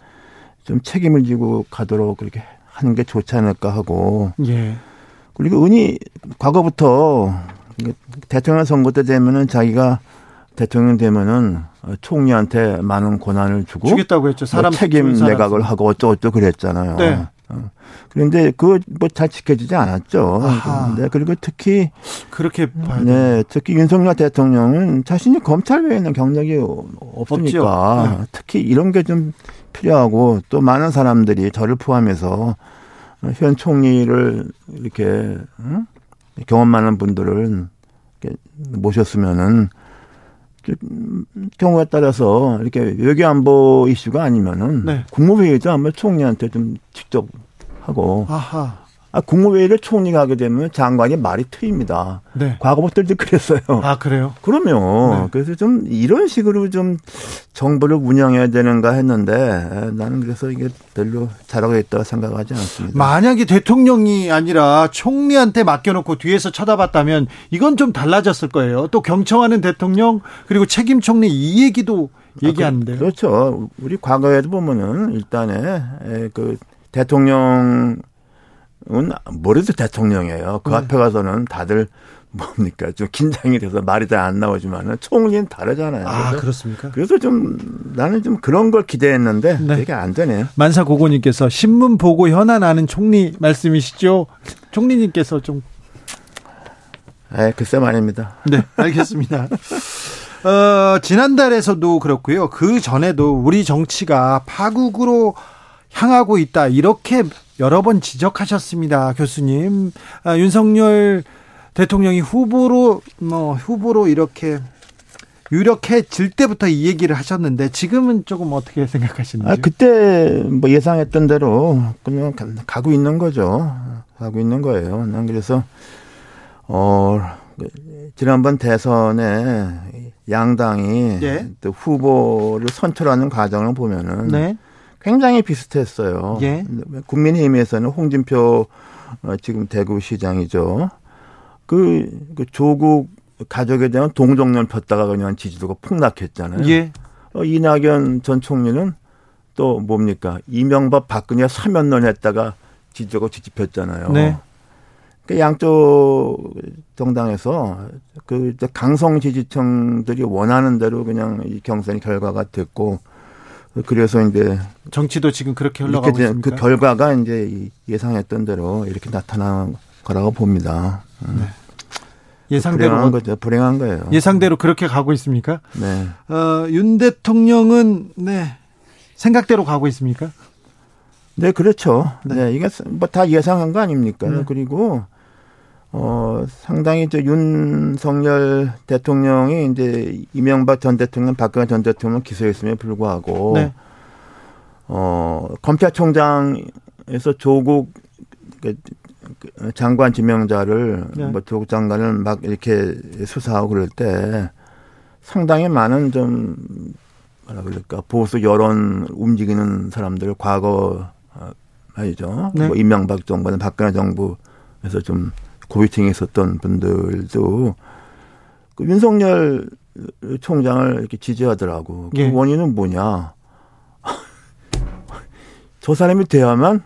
좀 책임을 지고 가도록 그렇게 하는 게 좋지 않을까 하고. 예. 그리고 은희 과거부터 대통령 선거 때 되면은 자기가 대통령 되면은 총리한테 많은 권한을 주고 주겠다고 했죠. 사람 뭐 책임 내각을 하고 어쩌고저쩌고 그랬잖아요. 네. 어. 그런데 그거 뭐잘 지켜지지 않았죠. 네, 그리고 특히 그렇게 네, 특히 윤석열 대통령은 자신이 검찰 외에는 경력이 없으니까 네. 특히 이런 게좀 필요하고 또 많은 사람들이 저를 포함해서 현 총리를 이렇게 응? 경험 많은 분들을 모셨으면은 경우에 따라서 이렇게 외교 안보 이슈가 아니면은 네. 국무회의도 한번 총리한테 좀 직접 하고 아하. 아, 국무회의를 총리가 하게 되면 장관이 말이 트입니다. 네. 과거부터도 그랬어요. 아, 그래요? 그러면. 네. 그래서 좀 이런 식으로 좀 정부를 운영해야 되는가 했는데 나는 그래서 이게 별로 잘하고 있다고 생각하지 않습니다. 만약에 대통령이 아니라 총리한테 맡겨놓고 뒤에서 쳐다봤다면 이건 좀 달라졌을 거예요. 또 경청하는 대통령 그리고 책임 총리 이 얘기도 얘기하는데요. 아, 그, 그렇죠. 우리 과거에도 보면은 일단에 그 대통령 은 뭐래도 대통령이에요. 그 네. 앞에 가서는 다들 뭡니까 좀 긴장이 돼서 말이 잘 안 나오지만은 총리는 다르잖아요. 아 그렇습니까? 그래서 좀 나는 좀 그런 걸 기대했는데 네. 그게 안 되네요. 만사 고고님께서 신문 보고 현안하는 총리 말씀이시죠? 총리님께서 좀. 에 글쎄 말입니다. 네 알겠습니다. 어, 지난달에서도 그렇고요. 그 전에도 우리 정치가 파국으로 향하고 있다. 이렇게 여러 번 지적하셨습니다. 교수님. 아, 윤석열 대통령이 후보로, 뭐, 후보로 이렇게 유력해질 때부터 이 얘기를 하셨는데 지금은 조금 어떻게 생각하시는지? 아, 그때 뭐 예상했던 대로 그냥 가고 있는 거죠. 가고 있는 거예요. 난 그래서, 어, 지난번 대선에 양당이 예? 또 후보를 선출하는 과정을 보면은 네? 굉장히 비슷했어요. 예. 국민의힘에서는 홍준표 어, 지금 대구시장이죠. 그, 그 조국 가족에 대한 동정론 폈다가 그냥 지지도가 폭락했잖아요. 예. 어, 이낙연 전 총리는 또 뭡니까 이명박 박근혜 사면론 했다가 지적고 뒤집혔잖아요. 네. 그 양쪽 정당에서 그 강성 지지층들이 원하는 대로 그냥 이 경선이 결과가 됐고 그래서 이제 정치도 지금 그렇게 흘러가고 그 있습니까? 그 결과가 이제 예상했던 대로 이렇게 나타난 거라고 봅니다. 음. 네. 예상대로 불행한 거죠. 불행한 거예요. 예상대로 그렇게 가고 있습니까? 네. 어, 윤 대통령은 네 생각대로 가고 있습니까? 네, 그렇죠. 네, 네 이게 뭐 다 예상한 거 아닙니까? 네. 그리고 어, 상당히 저 윤석열 대통령이 이제 이명박 전 대통령, 박근혜 전 대통령 기소했음에 불구하고 네. 어, 검찰총장에서 조국 그, 그 장관 지명자를 네. 뭐 조국 장관을 막 이렇게 수사하고 그럴 때 상당히 많은 좀 뭐라 그럴까 보수 여론 움직이는 사람들 과거 어, 말이죠. 네. 뭐 이명박 정부나 박근혜 정부에서 좀 고위층에 있었던 분들도 그 윤석열 총장을 이렇게 지지하더라고. 그 예. 원인은 뭐냐? 저 사람이 돼야만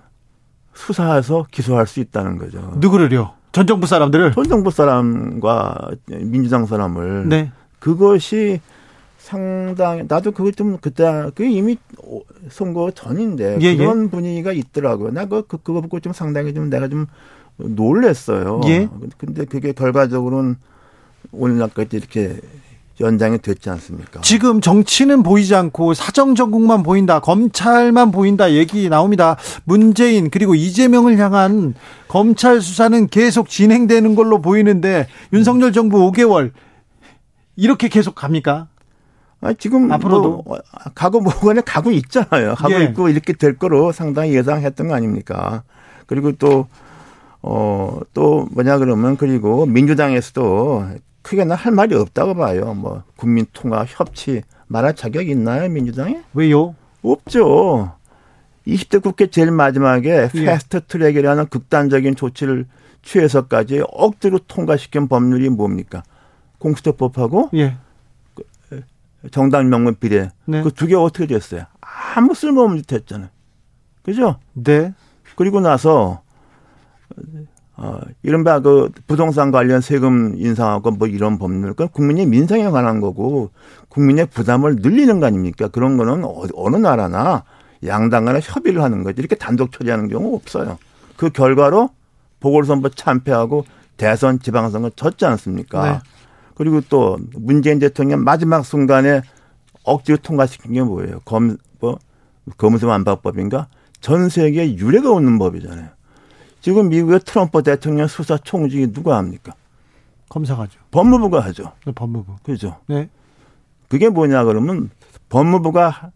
수사해서 기소할 수 있다는 거죠. 누구를요? 전 정부 사람들을? 전 정부 사람과 민주당 사람을. 네. 그것이 상당히 나도 그거 좀 그때 그 이미 선거 전인데 예, 예. 그런 예. 분위기가 있더라고요. 나 그거 그거 보고 좀 상당히 좀 내가 좀 놀랬어요. 예. 근데 그게 결과적으로는 오늘날까지 이렇게 연장이 됐지 않습니까? 지금 정치는 보이지 않고 사정 정국만 보인다, 검찰만 보인다 얘기 나옵니다. 문재인 그리고 이재명을 향한 검찰 수사는 계속 진행되는 걸로 보이는데 윤석열 정부 5개월 이렇게 계속 갑니까? 아, 지금 앞으로도 뭐, 가고 뭐간에 가고 있잖아요. 가고 예. 있고 이렇게 될 거로 상당히 예상했던 거 아닙니까? 그리고 또 어, 또 뭐냐 그러면 그리고 민주당에서도 크게 할 말이 없다고 봐요. 뭐 국민 통합 협치 말할 자격이 있나요, 민주당에? 왜요? 없죠. 20대 국회 제일 마지막에 예. 패스트 트랙이라는 극단적인 조치를 취해서까지 억지로 통과시킨 법률이 뭡니까? 공수처법하고 예. 그, 정당 명문 비례 네. 그두 개 어떻게 됐어요? 아무 쓸모없는 짓 했잖아요. 그죠? 네. 그리고 나서 어, 이른바 그 부동산 관련 세금 인상하고 뭐 이런 법률, 그 국민의 민생에 관한 거고 국민의 부담을 늘리는 거 아닙니까? 그런 거는 어, 어느 나라나 양당 간에 협의를 하는 거지. 이렇게 단독 처리하는 경우 없어요. 그 결과로 보궐선거 참패하고 대선 지방선거 졌지 않습니까? 네. 그리고 또 문재인 대통령 마지막 순간에 억지로 통과시킨 게 뭐예요? 검, 뭐, 검수 완박법인가? 전 세계에 유례가 없는 법이잖아요. 지금 미국의 트럼프 대통령 수사 총지휘 누가 합니까? 검사가죠. 법무부가 하죠. 네, 법무부. 그죠. 네. 그게 뭐냐 그러면 법무부가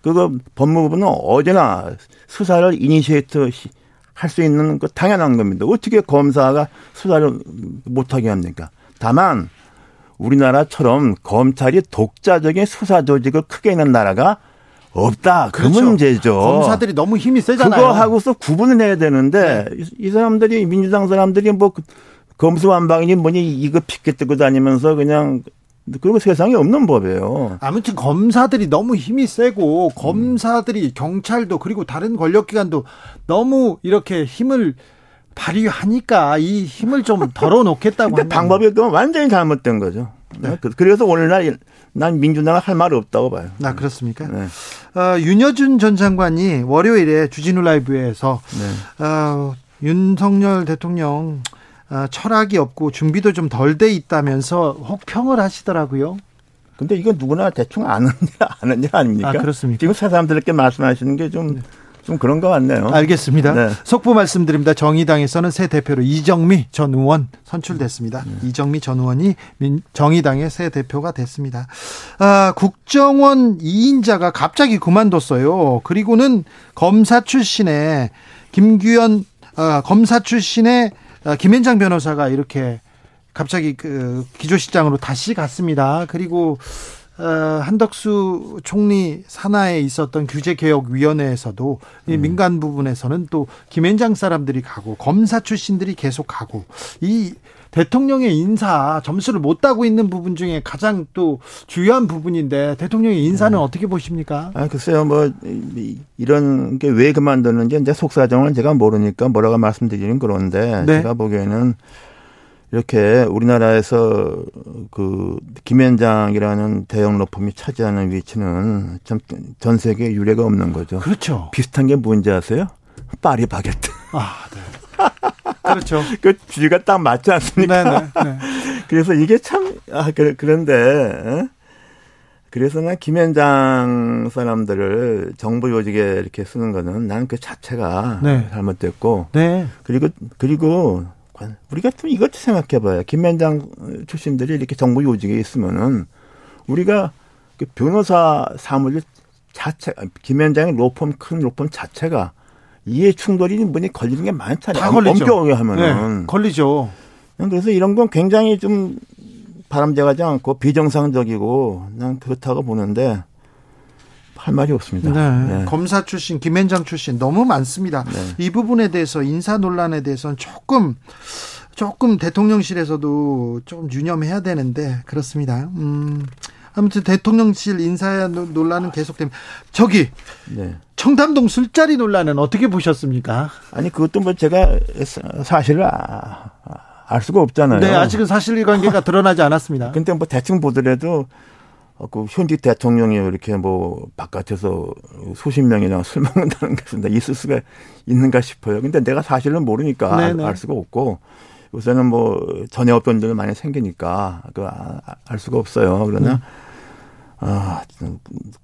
그거 법무부는 언제나 수사를 initiate 할 수 있는 거 당연한 겁니다. 어떻게 검사가 수사를 못하게 합니까? 다만 우리나라처럼 검찰이 독자적인 수사 조직을 크게 있는 나라가 없다. 그 그렇죠. 문제죠. 검사들이 너무 힘이 세잖아요. 그거 하고서 구분을 해야 되는데 네. 이, 사람들이 민주당 사람들이 뭐 검수완박이니 뭐니 이거 피켓 들고 다니면서 그냥 그리고 세상에 없는 법이에요. 아무튼 검사들이 너무 힘이 세고 검사들이 경찰도 그리고 다른 권력기관도 너무 이렇게 힘을 발휘하니까 이 힘을 좀 덜어놓겠다고. 근데 방법이 완전히 잘못된 거죠. 네. 그래서 오늘날 난 민주당은 할말 없다고 봐요. 아 그렇습니까? 네. 어, 윤여준 전 장관이 월요일에 주진우 라이브에서 네. 어, 윤석열 대통령 어, 철학이 없고 준비도 좀 덜 돼 있다면서 혹평을 하시더라고요. 근데 이건 누구나 대충 아는 일, 아는 일 아닙니까? 아, 그렇습니까? 지금 새 사람들께 말씀하시는 게좀 네. 좀 그런 것 같네요. 알겠습니다. 네. 속보 말씀드립니다. 정의당에서는 새 대표로 이정미 전 의원 선출됐습니다. 네. 이정미 전 의원이 정의당의 새 대표가 됐습니다. 아, 국정원 2인자가 갑자기 그만뒀어요. 그리고는 검사 출신의 김규현 아, 검사 출신의 아, 김현장 변호사가 이렇게 갑자기 그 기조실장으로 다시 갔습니다. 그리고 어, 한덕수 총리 산하에 있었던 규제개혁위원회에서도 이 음. 민간 부분에서는 또 김앤장 사람들이 가고 검사 출신들이 계속 가고 이 대통령의 인사 점수를 못 따고 있는 부분 중에 가장 또 주요한 부분인데 대통령의 인사는 네. 어떻게 보십니까? 아 글쎄요 뭐 이런 게 왜 그만두는지 이제 속사정은 제가 모르니까 뭐라고 말씀드리는 그런데 네. 제가 보기에는 이렇게 우리나라에서 그 김현장이라는 대형 로펌이 차지하는 위치는 참 전 세계 에 유례가 없는 거죠. 그렇죠. 비슷한 게 뭔지 아세요? 파리 바게트. 아, 네. 그렇죠. 그 쥐가 딱 맞지 않습니까? 네네, 네, 네. 그래서 이게 참, 아, 그, 그런데, 그래서 난 김현장 사람들을 정부 요직에 이렇게 쓰는 거는 나는 그 자체가 네. 잘못됐고, 네. 그리고, 그리고 우리가 좀 이것 생각해봐요. 김현장 출신들이 이렇게 정부 요직에 있으면은 우리가 그 변호사 사무실 자체, 김현장의 로펌 큰 로펌 자체가 이해 충돌이 분이 걸리는 게 많잖아요. 다 걸리죠. 엄격하게 하면은 네, 걸리죠. 그래서 이런 건 굉장히 좀 바람직하지 않고 비정상적이고 난 그렇다고 보는데 할 말이 없습니다. 네. 네. 검사 출신, 김현장 출신 너무 많습니다. 네. 이 부분에 대해서 인사 논란에 대해서는 조금 조금 대통령실에서도 조금 유념해야 되는데 그렇습니다. 음. 아무튼 대통령실 인사 논란은 계속됩니다. 저기 네. 청담동 술자리 논란은 어떻게 보셨습니까? 아니 그것도 뭐 제가 사실을 아, 알 수가 없잖아요. 네, 아직은 사실 관계가 드러나지 않았습니다. 근데 뭐 대충 보더라도 어, 그 현직 대통령이 이렇게 뭐 바깥에서 수십 명이나 술 먹는다는 것은 있을 수가 있는가 싶어요. 근데 내가 사실은 모르니까 알, 알, 수가 없고 요새는 뭐 전혀 일들 많이 생기니까 그알 수가 없어요. 그러나 음. 아,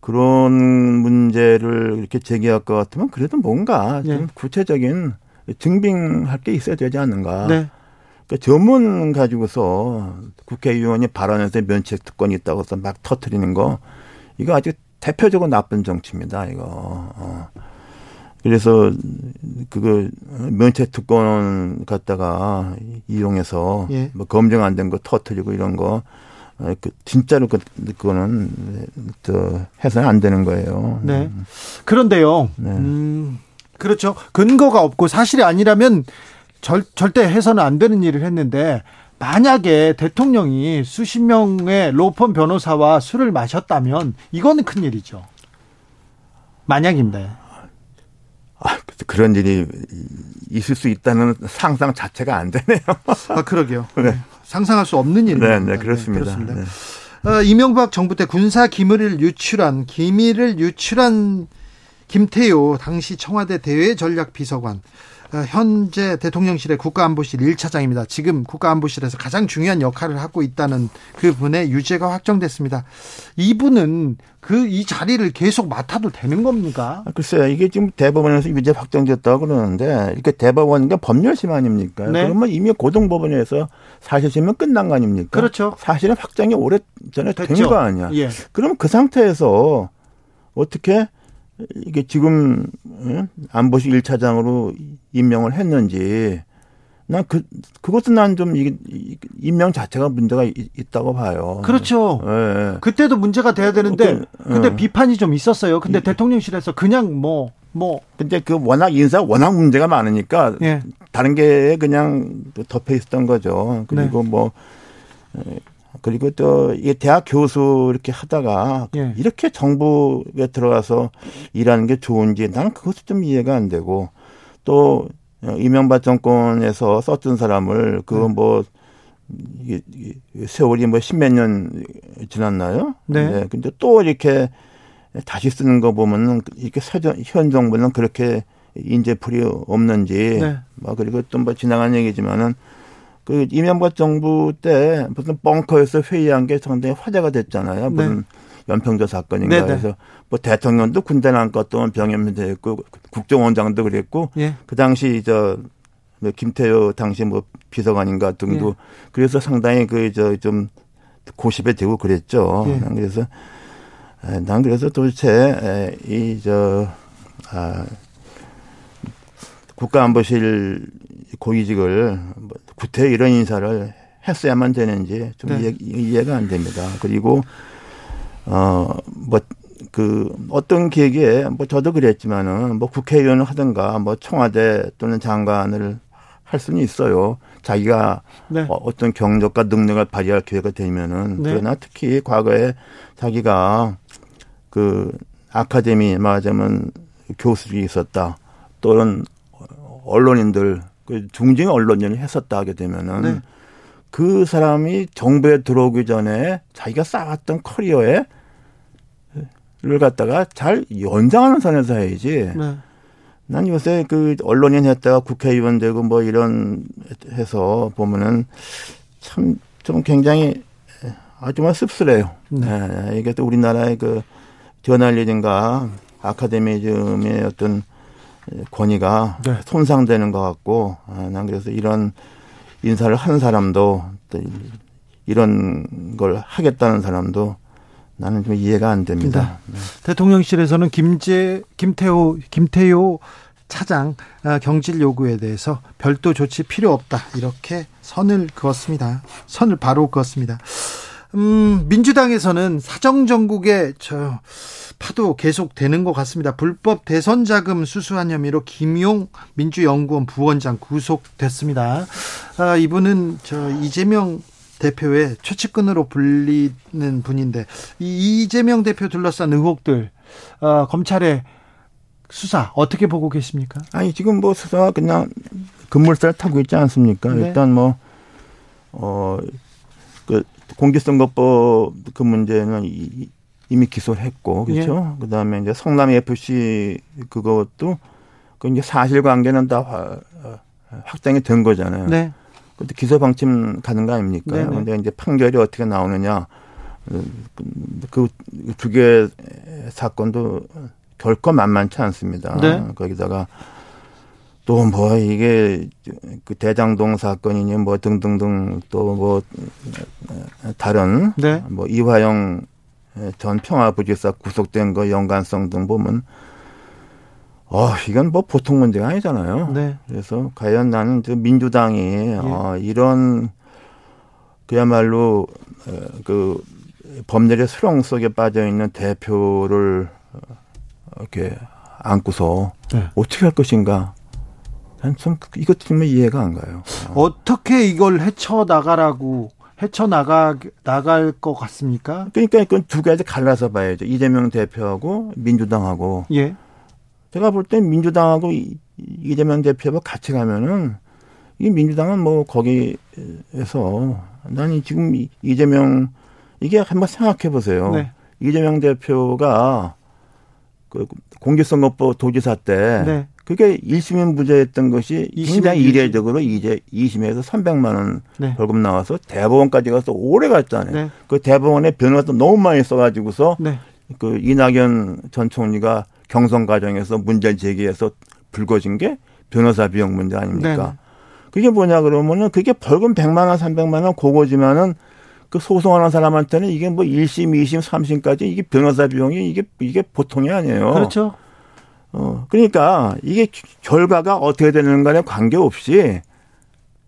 그런 문제를 이렇게 제기할 것 같으면 그래도 뭔가 좀 네. 구체적인 증빙할 게 있어야 되지 않는가. 네. 그 전문 가지고서 국회의원이 발언해서 면책 특권이 있다고 해서 막 터트리는 거 이거 아주 대표적으로 나쁜 정치입니다. 이거. 어. 그래서 그거 면책 특권 갖다가 이용해서 예. 뭐 검증 안 된 거 터트리고 이런 거 어, 그 진짜로 그 그거는 저 해서는 안 되는 거예요. 네. 그런데요. 네. 음, 그렇죠. 근거가 없고 사실이 아니라면 절, 절대 해서는 안 되는 일을 했는데 만약에 대통령이 수십 명의 로펌 변호사와 술을 마셨다면 이거는 큰 일이죠. 만약인데. 아, 그런 일이 있을 수 있다는 상상 자체가 안 되네요. 아, 그러게요. 네. 상상할 수 없는 일입니다. 네, 네, 그렇습니다. 네, 그렇습니다. 네. 어, 이명박 정부 때 군사 기밀을 유출한 기밀을 유출한 김태효 당시 청와대 대외 전략 비서관 어, 현재 대통령실의 국가안보실 1차장입니다. 지금 국가안보실에서 가장 중요한 역할을 하고 있다는 그분의 유죄가 확정됐습니다. 이분은 그 이 자리를 계속 맡아도 되는 겁니까? 아, 글쎄요. 이게 지금 대법원에서 유죄 확정됐다고 그러는데 이렇게 대법원이 법률심 아닙니까? 네. 그러면 이미 고등법원에서 사실심은 끝난 거 아닙니까? 그렇죠. 사실은 확정이 오래 전에 된 거 아니야. 예. 그럼 그 상태에서 어떻게 이게 지금 안보실 1차장으로 임명을 했는지 난 그, 그것도 난 좀 임명 자체가 문제가 있, 다고 봐요. 그렇죠. 네. 그때도 문제가 돼야 되는데 그, 근데 네. 비판이 좀 있었어요. 근데 이, 대통령실에서 그냥 뭐 뭐. 근데 그 워낙 인사 워낙 문제가 많으니까 예. 다른 게 그냥 덮여 있었던 거죠. 그리고 네. 뭐 그리고 또 이게 대학 교수 이렇게 하다가 예. 이렇게 정부에 들어가서 일하는 게 좋은지 나는 그것도 좀 이해가 안 되고 또 이명박 정권에서 썼던 사람을 그뭐 네. 이게, 세월이 뭐 십몇 년 지났나요? 네. 네. 근데 또 이렇게 다시 쓰는 거 보면은 이렇게 현 정부는 그렇게 인재풀이 없는지 네. 뭐 그리고 또 뭐 지나간 얘기지만은 그 이명박 정부 때 무슨 벙커에서 회의한 게 상당히 화제가 됐잖아요. 네. 무슨 네. 연평도 사건인가 네네. 그래서 뭐 대통령도 군대 난 것 동안 병역면제 했고 국정원장도 그랬고 예. 그 당시 저뭐 김태효 당시 뭐 비서관인가 등도 예. 그래서 상당히 그 저 좀 고십에 되고 그랬죠. 예. 그래서 난 그래서 도대체 이저 아, 국가안보실 고위직을 뭐 구태 이런 인사를 했어야만 되는지 좀 네. 이해, 가안 됩니다. 그리고 어뭐 그 어떤 계기에 뭐 저도 그랬지만은 뭐 국회의원을 하든가 뭐 청와대 또는 장관을 할 수는 있어요. 자기가 네. 어, 떤 경력과 능력을 발휘할 기회가 되면은 네. 그러나 특히 과거에 자기가 그 아카데미 말하자면 교수들이 있었다 또는 언론인들 그 중징 언론인을 했었다 하게 되면은 네. 그 사람이 정부에 들어오기 전에 자기가 쌓았던 커리어에 를 갖다가 잘 연장하는 선에서 해야지. 네. 난 요새 그 언론인 했다가 국회의원 되고 뭐 이런 해서 보면은 참 좀 굉장히 아주 만 씁쓸해요. 네. 네. 이게 또 우리나라의 그 저널리즘과 아카데미즘의 어떤 권위가 네. 손상되는 것 같고 아, 난 그래서 이런 인사를 한 사람도 또 이런 걸 하겠다는 사람도 나는 좀 이해가 안 됩니다. 네. 대통령실에서는 김재 김태호 김태호 차장 아, 경질 요구에 대해서 별도 조치 필요 없다 이렇게 선을 그었습니다. 선을 바로 그었습니다. 음, 민주당에서는 사정 정국의 저 파도 계속 되는 것 같습니다. 불법 대선 자금 수수한 혐의로 김용 민주연구원 부원장 구속됐습니다. 아, 이분은 저 이재명 대표의 최측근으로 불리는 분인데 이 이재명 대표 둘러싼 의혹들 어, 검찰의 수사 어떻게 보고 계십니까? 아니 지금 뭐 수사 그냥 급물살 타고 있지 않습니까? 네. 일단 뭐 어 그 공개선거법 그 문제는 이, 이미 기소를 했고 그렇죠. 예. 그다음에 이제 성남 FC 그것도 그 이제 사실관계는 다 화, 확정이 된 거잖아요. 네. 그것도 기소 방침 가는 거 아닙니까? 네네. 근데 이제 판결이 어떻게 나오느냐. 그 두 개 사건도 결코 만만치 않습니다. 네. 거기다가 또 뭐 이게 그 대장동 사건이니 뭐 등등등 또 뭐 다른 네. 뭐 이화영 전 평화부지사 구속된 거 연관성 등 보면 어, 이건 뭐 보통 문제가 아니잖아요. 네. 그래서 과연 나는 민주당이 예. 어, 이런 그야말로 어, 그 법률의 수렁 속에 빠져 있는 대표를 어, 이렇게 안고서 네. 어떻게 할 것인가. 난좀 이것 정말 이해가 안 가요. 어떻게 이걸 헤쳐 나가라고 헤쳐 나가 나갈 것 같습니까? 그러니까 이건 두 가지 갈라서 봐야죠. 이재명 대표하고 민주당하고. 예. 제가 볼땐 민주당하고 이재명 대표가 같이 가면은 이 민주당은 뭐 거기에서 나는 지금 이재명 이게 한번 생각해 보세요. 네. 이재명 대표가 그 공개선거법 도지사 때 네. 그게 1심인 무죄했던 것이 굉장히 이례적으로 이제 2심에서 300만 원 네. 벌금 나와서 대법원까지 가서 오래 갔잖아요. 네. 그 대법원에 변호사도 너무 많이 써가지고서 네. 그 이낙연 전 총리가 경선 과정에서 문제를 제기해서 불거진 게 변호사 비용 문제 아닙니까? 네네. 그게 뭐냐 그러면은 그게 벌금 100만 원, 300만 원 그거지만은 그 소송하는 사람한테는 이게 뭐 1심, 2심, 3심까지 이게 변호사 비용이 이게 이게 보통이 아니에요. 그렇죠. 어, 그러니까 이게 결과가 어떻게 되는 간에 관계없이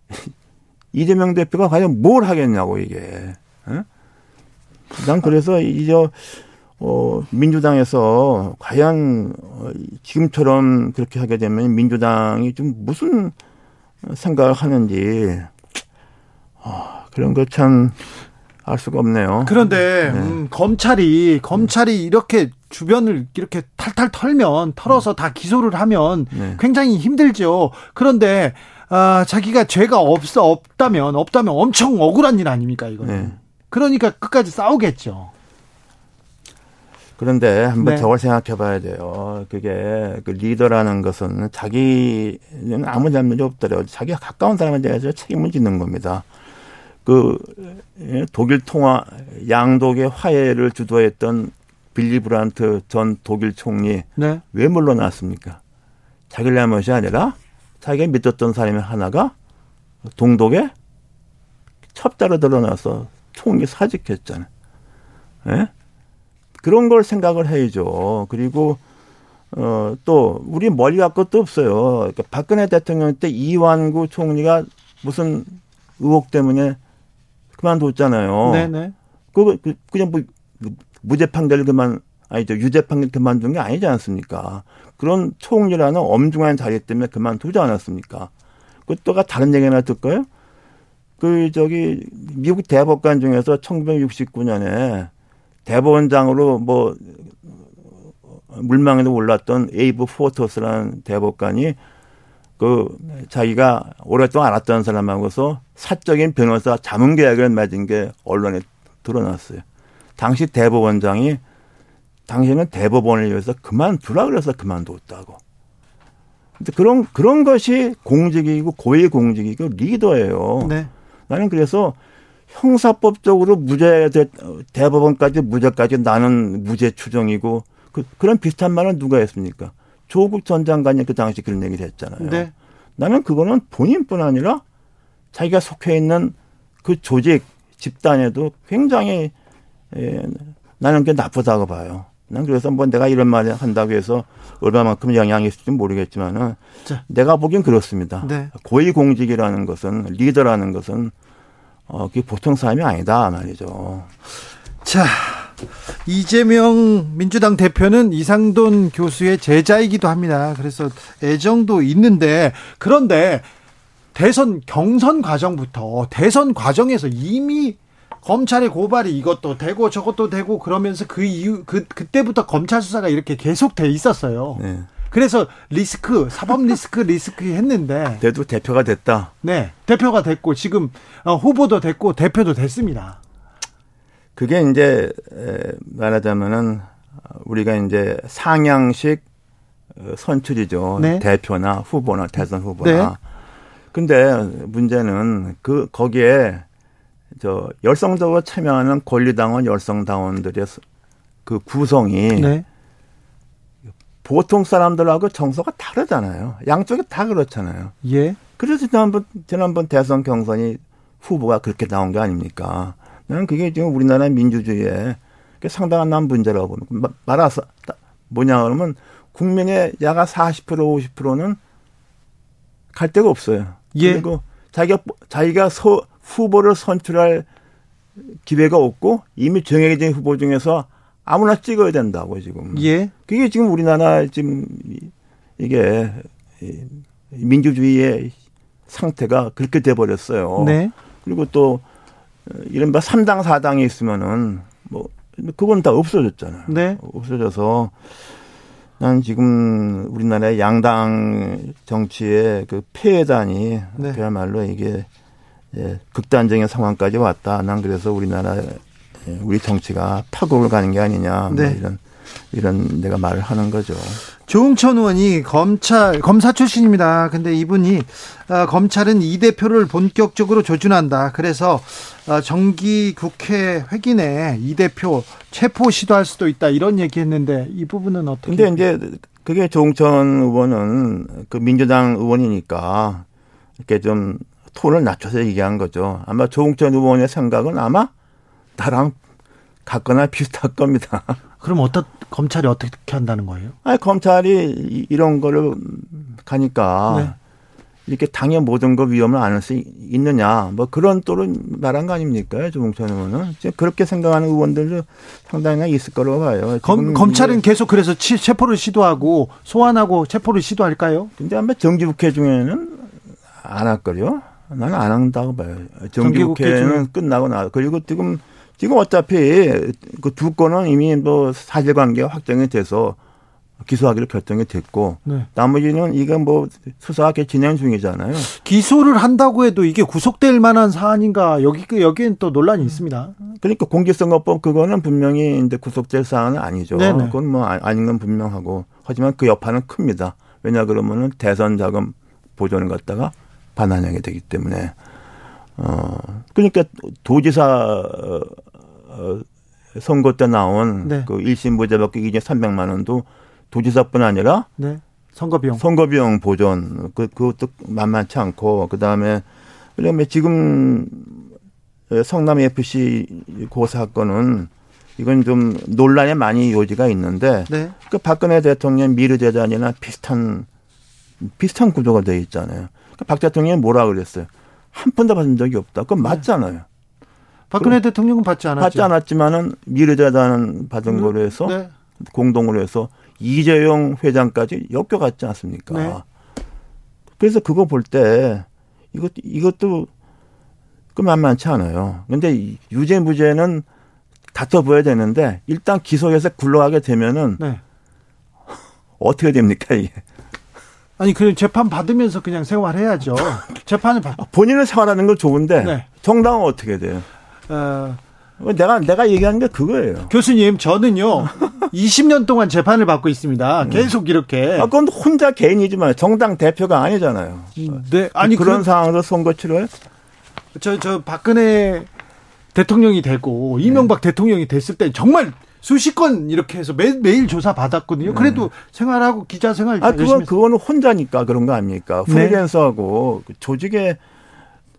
이재명 대표가 과연 뭘 하겠냐고 이게. 어? 난 그래서 이제 어, 민주당에서 과연 어, 지금처럼 그렇게 하게 되면 민주당이 좀 무슨 생각을 하는지 어, 그런 거참알 수가 없네요. 그런데 네. 음, 검찰이 검찰이 이렇게 주변을 이렇게 탈탈 털면 털어서 다 기소를 하면 네. 굉장히 힘들죠. 그런데 아, 자기가 죄가 없어 없다면 없다면 엄청 억울한 일 아닙니까 이거는. 네. 그러니까 끝까지 싸우겠죠. 그런데 한번 네. 저걸 생각해 봐야 돼요. 그게 그 리더라는 것은 자기는 아무 잘못이 없더라도 자기가 가까운 사람에 대해서 책임을 짓는 겁니다. 그 예, 독일 통화 양독의 화해를 주도했던 빌리 브란트 전 독일 총리 네. 왜 물러났습니까? 자기 잘못이 아니라 자기가 믿었던 사람이 하나가 동독에 첩자로 드러나서 총리 사직했잖아요. 예? 그런 걸 생각을 해야죠. 그리고 어, 또, 우리 멀리 갈 것도 없어요. 그러니까 박근혜 대통령 때 이완구 총리가 무슨 의혹 때문에 그만뒀잖아요. 네네. 그거, 그, 그냥 뭐, 무죄 판결 그만, 아니죠. 유죄 판결 그만둔 게 아니지 않습니까? 그런 총리라는 엄중한 자리 때문에 그만두지 않았습니까? 그또가 다른 얘기 하나 듣까요? 그 저기 미국 대법관 중에서 1969년에 대법원장으로 뭐 물망에도 올랐던 에이브 포터스라는 대법관이 그 자기가 오랫동안 알았던 사람하고서 사적인 변호사 자문 계약을 맺은 게 언론에 드러났어요. 당시 대법원장이 당신은 대법원을 위해서 그만두라 그래서 그만뒀다고. 근데 그런 그런 것이 공직이고 고위 공직이고 리더예요. 네. 나는 그래서 형사법적으로 무죄 대법원까지 무죄까지 나는 무죄 추정이고 그, 그런 비슷한 말은 누가 했습니까? 조국 전 장관이 그 당시 그런 얘기를 했잖아요. 네. 나는 그거는 본인뿐 아니라 자기가 속해 있는 그 조직 집단에도 굉장히 에, 나는 게 나쁘다고 봐요. 난 그래서 뭐 내가 이런 말을 한다고 해서 얼마만큼 영향이 있을지 모르겠지만은 자. 내가 보기엔 그렇습니다. 네. 고위공직이라는 것은 리더라는 것은 어, 그게 보통 사람이 아니다 말이죠. 자, 이재명 민주당 대표는 이상돈 교수의 제자이기도 합니다. 그래서 애정도 있는데 그런데 대선 경선 과정부터 대선 과정에서 이미 검찰의 고발이 이것도 되고 저것도 되고 그러면서 그 이후 그 그때부터 검찰 수사가 이렇게 계속 돼 있었어요. 네. 그래서 리스크 사법 리스크 리스크 했는데 그래도 대표가 됐다. 네, 대표가 됐고 지금 어, 후보도 됐고 대표도 됐습니다. 그게 이제 말하자면은 우리가 이제 상향식 어, 선출이죠. 네. 대표나 후보나 대선 후보나. 네. 근데 문제는 그 거기에 저 열성적으로 참여하는 권리당원 열성당원들의 그 구성이 네. 보통 사람들하고 정서가 다르잖아요. 양쪽이 다 그렇잖아요. 예. 그래서 지난번 지난번 대선 경선이 후보가 그렇게 나온 게 아닙니까? 나는 그게 지금 우리나라 민주주의에 상당한 난 문제라고 보는 말아서 뭐냐 그러면 국민의 야가 40% 50%는 갈 데가 없어요. 예. 그리고 자기가 자기가 서, 후보를 선출할 기회가 없고 이미 정해진 후보 중에서 아무나 찍어야 된다고 지금. 예. 그게 지금 우리나라 지금 이게 민주주의의 상태가 그렇게 돼 버렸어요. 네. 그리고 또 이른바 3당 4당이 있으면은 뭐 그건 다 없어졌잖아요. 네. 없어져서 난 지금 우리나라의 양당 정치의 그 폐해단이 네. 그야말로 이게 예, 극단적인 상황까지 왔다. 난 그래서 우리나라 예, 우리 정치가 파국을 가는 게 아니냐 뭐 네. 뭐 이런 이런 내가 말을 하는 거죠. 조응천 의원이 검찰 검사 출신입니다. 근데 이분이 어, 검찰은 이 대표를 본격적으로 조준한다. 그래서 어, 정기 국회 회기내 이 대표 체포 시도할 수도 있다 이런 얘기했는데 이 부분은 어떻게? 근데 이제 그게 조응천 의원은 그 민주당 의원이니까 이렇게 좀 톤을 낮춰서 얘기한 거죠. 아마 조응천 의원의 생각은 아마 나랑 같거나 비슷할 겁니다. 그럼 어떤 검찰이 어떻게 한다는 거예요? 아니 검찰이 이런 거를 가니까 네. 이렇게 당의 모든 거 위험을 안을 수 있느냐 뭐 그런 또를 말한 거 아닙니까 조봉천 의원은 그렇게 생각하는 의원들도 상당히 있을 거라고 봐요. 검, 검찰은 계속 그래서 체포를 시도하고 소환하고 체포를 시도할까요? 근데 아마 정기국회 중에는 안 할 거요. 나는 안 한다고 봐요. 정기국회는 끝나고 나 그리고 지금 지금 어차피 그 두 건은 이미 뭐 사실관계가 확정이 돼서 기소하기로 결정이 됐고 네. 나머지는 이건 뭐 수사가 진행 중이잖아요. 기소를 한다고 해도 이게 구속될 만한 사안인가 여기 여기엔 또 논란이 있습니다. 그러니까 공개선거법 그거는 분명히 이제 구속될 사안은 아니죠. 네네. 그건 뭐 아, 아닌 건 분명하고 하지만 그 여파는 큽니다. 왜냐 그러면은 대선 자금 보존을 갖다가 반환하게 되기 때문에 어 그러니까 도지사 어, 어, 선거 때 나온 네. 그 1심 무죄받기 기준 300만 원도 도지사뿐 아니라 네. 선거 비용 선거 비용 보존 그 그것도 만만치 않고 그다음에 그다음에 지금 성남 FC 고 사건은 이건 좀 논란에 많이 요지가 있는데 네. 그 박근혜 대통령 미르 재단이나 비슷한 비슷한 구조가 돼 있잖아요. 그박 대통령이 뭐라 그랬어요? 한 푼도 받은 적이 없다. 그건 네. 맞잖아요. 박근혜 대통령은 받지 않았죠. 받지 않았지만은 미르재단 받은 음, 거로 해서 네. 공동으로 해서 이재용 회장까지 엮여갔지 않습니까? 네. 그래서 그거 볼 때 이것 이것도 그 만만치 않아요. 근데 유죄 무죄는 다퉈 보야 되는데 일단 기소해서 굴러가게 되면은 네. 어떻게 됩니까 이게? 아니 그 재판 받으면서 그냥 생활해야죠. 재판을 받. 본인은 생활하는 건 좋은데 네. 정당은 어떻게 돼요? 어. 내가 내가 얘기하는 게 그거예요. 교수님 저는요 20년 동안 재판을 받고 있습니다. 음. 계속 이렇게. 아 그건 혼자 개인이지만 정당 대표가 아니잖아요. 네, 아니 그런 그 상황에서 선거 치료해? 저저 박근혜 대통령이 되고 이명박 네. 대통령이 됐을 때 정말 수십 건 이렇게 해서 매, 매일 조사 받았거든요. 그래도 네. 생활하고 기자 생활 아 그건 그거는 혼자니까 그런 거 아닙니까? 네. 프리랜서하고 네. 조직에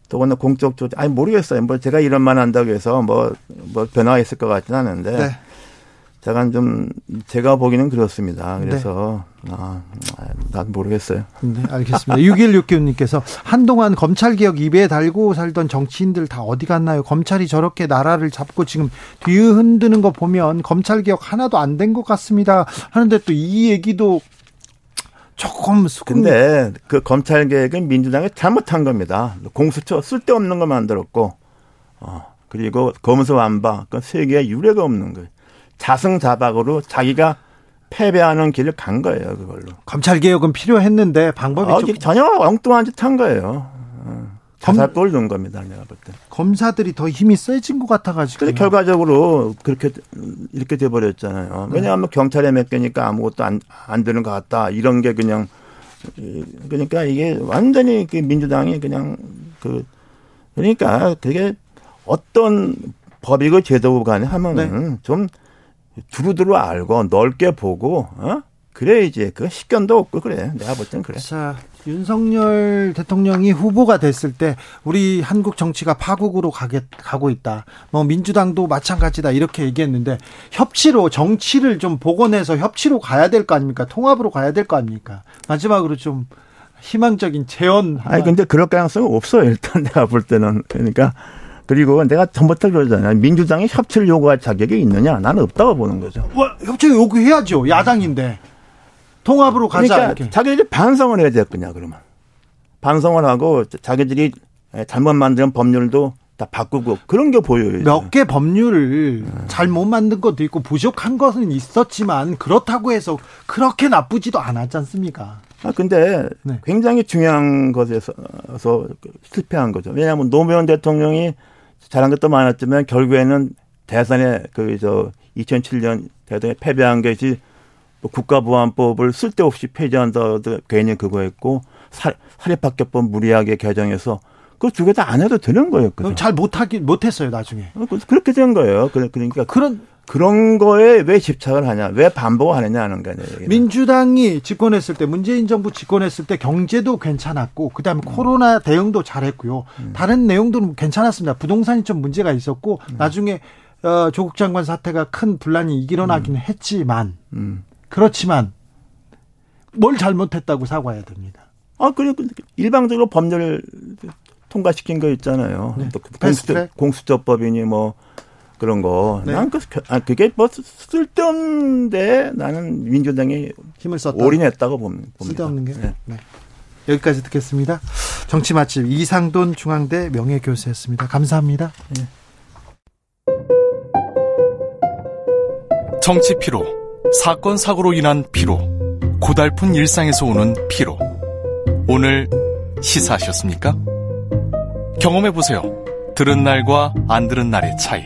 더구나 공적 조직 아니 모르겠어요. 뭐 제가 이런 말 한다고 해서 뭐뭐 뭐 변화가 있을 것 같지는 않은데 네. 제가 좀 제가 보기는 그렇습니다. 그래서 네. 아, 난 모르겠어요. 네, 알겠습니다. 6169님께서 한동안 검찰 개혁 입에 달고 살던 정치인들 다 어디 갔나요? 검찰이 저렇게 나라를 잡고 지금 뒤흔드는 거 보면 검찰 개혁 하나도 안 된 것 같습니다. 하는데 또 이 얘기도 조금 근데 그 검찰 개혁은 민주당이 잘못한 겁니다. 공수처 쓸데없는 거 만들었고 어, 그리고 검수 완박 그 세계에 유례가 없는 거예요. 자승자박으로 자기가 패배하는 길을 간 거예요, 그걸로. 검찰 개혁은 필요했는데 방법이 어, 전혀 엉뚱한 짓 한 거예요. 어. 자살골 넣은 겁니다, 내가 볼 때. 검사들이 더 힘이 세진 것 같아가지고. 근데 결과적으로 그렇게 이렇게 돼버렸잖아요. 네. 왜냐하면 네. 경찰에 맡기니까 아무것도 안, 안 되는 것 같다. 이런 게 그냥 그러니까 이게 완전히 그 민주당이 그냥 그 그러니까 그게 어떤 법이고 제도고 간에 하면은 네. 좀 두루두루 알고 넓게 보고 어? 그래야지 그 식견도 없고 그래 내가 볼 땐 그래. 자 윤석열 대통령이 후보가 됐을 때 우리 한국 정치가 파국으로 가게 가고 있다. 뭐 민주당도 마찬가지다 이렇게 얘기했는데 협치로 정치를 좀 복원해서 협치로 가야 될 거 아닙니까? 통합으로 가야 될 거 아닙니까? 마지막으로 좀 희망적인 재원. 아니 근데 그럴 가능성은 없어요. 일단 내가 볼 때는 그러니까. 그리고 내가 전부터 그러잖아요. 민주당이 협치를 요구할 자격이 있느냐? 나는 없다고 보는 거죠. 와, 협치 요구해야죠. 야당인데. 통합으로 가자. 그러니까 이렇게. 자기들이 반성을 해야 되겠냐, 그러면. 반성을 하고 자기들이 잘못 만든 법률도 다 바꾸고 그런 게 보여요. 몇 개 법률을 네. 잘못 만든 것도 있고 부족한 것은 있었지만 그렇다고 해서 그렇게 나쁘지도 않았지 않습니까? 아 근데 네. 굉장히 중요한 것에서 실패한 거죠. 왜냐하면 노무현 대통령이 잘한 것도 많았지만 결국에는 대선에 그 저 2007년 대선에 패배한 것이 뭐 국가보안법을 쓸데없이 폐지한다 괜히 그거 했고 사립학교법 무리하게 개정해서 그 두 개 다 안 해도 되는 거예요. 그럼 잘 못하기 못했어요 나중에. 어, 그렇게 된 거예요. 그러니까 그런 그런 거에 왜 집착을 하냐, 왜 반복하느냐 하는 거예요. 민주당이 집권했을 때, 문재인 정부 집권했을 때 경제도 괜찮았고, 그 다음에 음. 코로나 대응도 잘했고요. 음. 다른 내용들은 괜찮았습니다. 부동산이 좀 문제가 있었고, 음. 나중에 어, 조국 장관 사태가 큰 분란이 일어나기는 음. 했지만, 음. 그렇지만 뭘 잘못했다고 사과해야 됩니다. 아, 그리고 일방적으로 법률 통과시킨 거 있잖아요. 네. 공수처, 공수처법이니 뭐 그런 거. 네. 난 그, 아, 그게 뭐 쓸데없는데 나는 민주당이 힘을 썼다. 올인했다고 봅니다. 쓸데없는 게. 네. 네. 여기까지 듣겠습니다. 정치 맛집 이상돈 중앙대 명예교수였습니다. 감사합니다. 네. 정치 피로, 사건 사고로 인한 피로, 고달픈 일상에서 오는 피로. 오늘 시사하셨습니까? 경험해 보세요. 들은 날과 안 들은 날의 차이.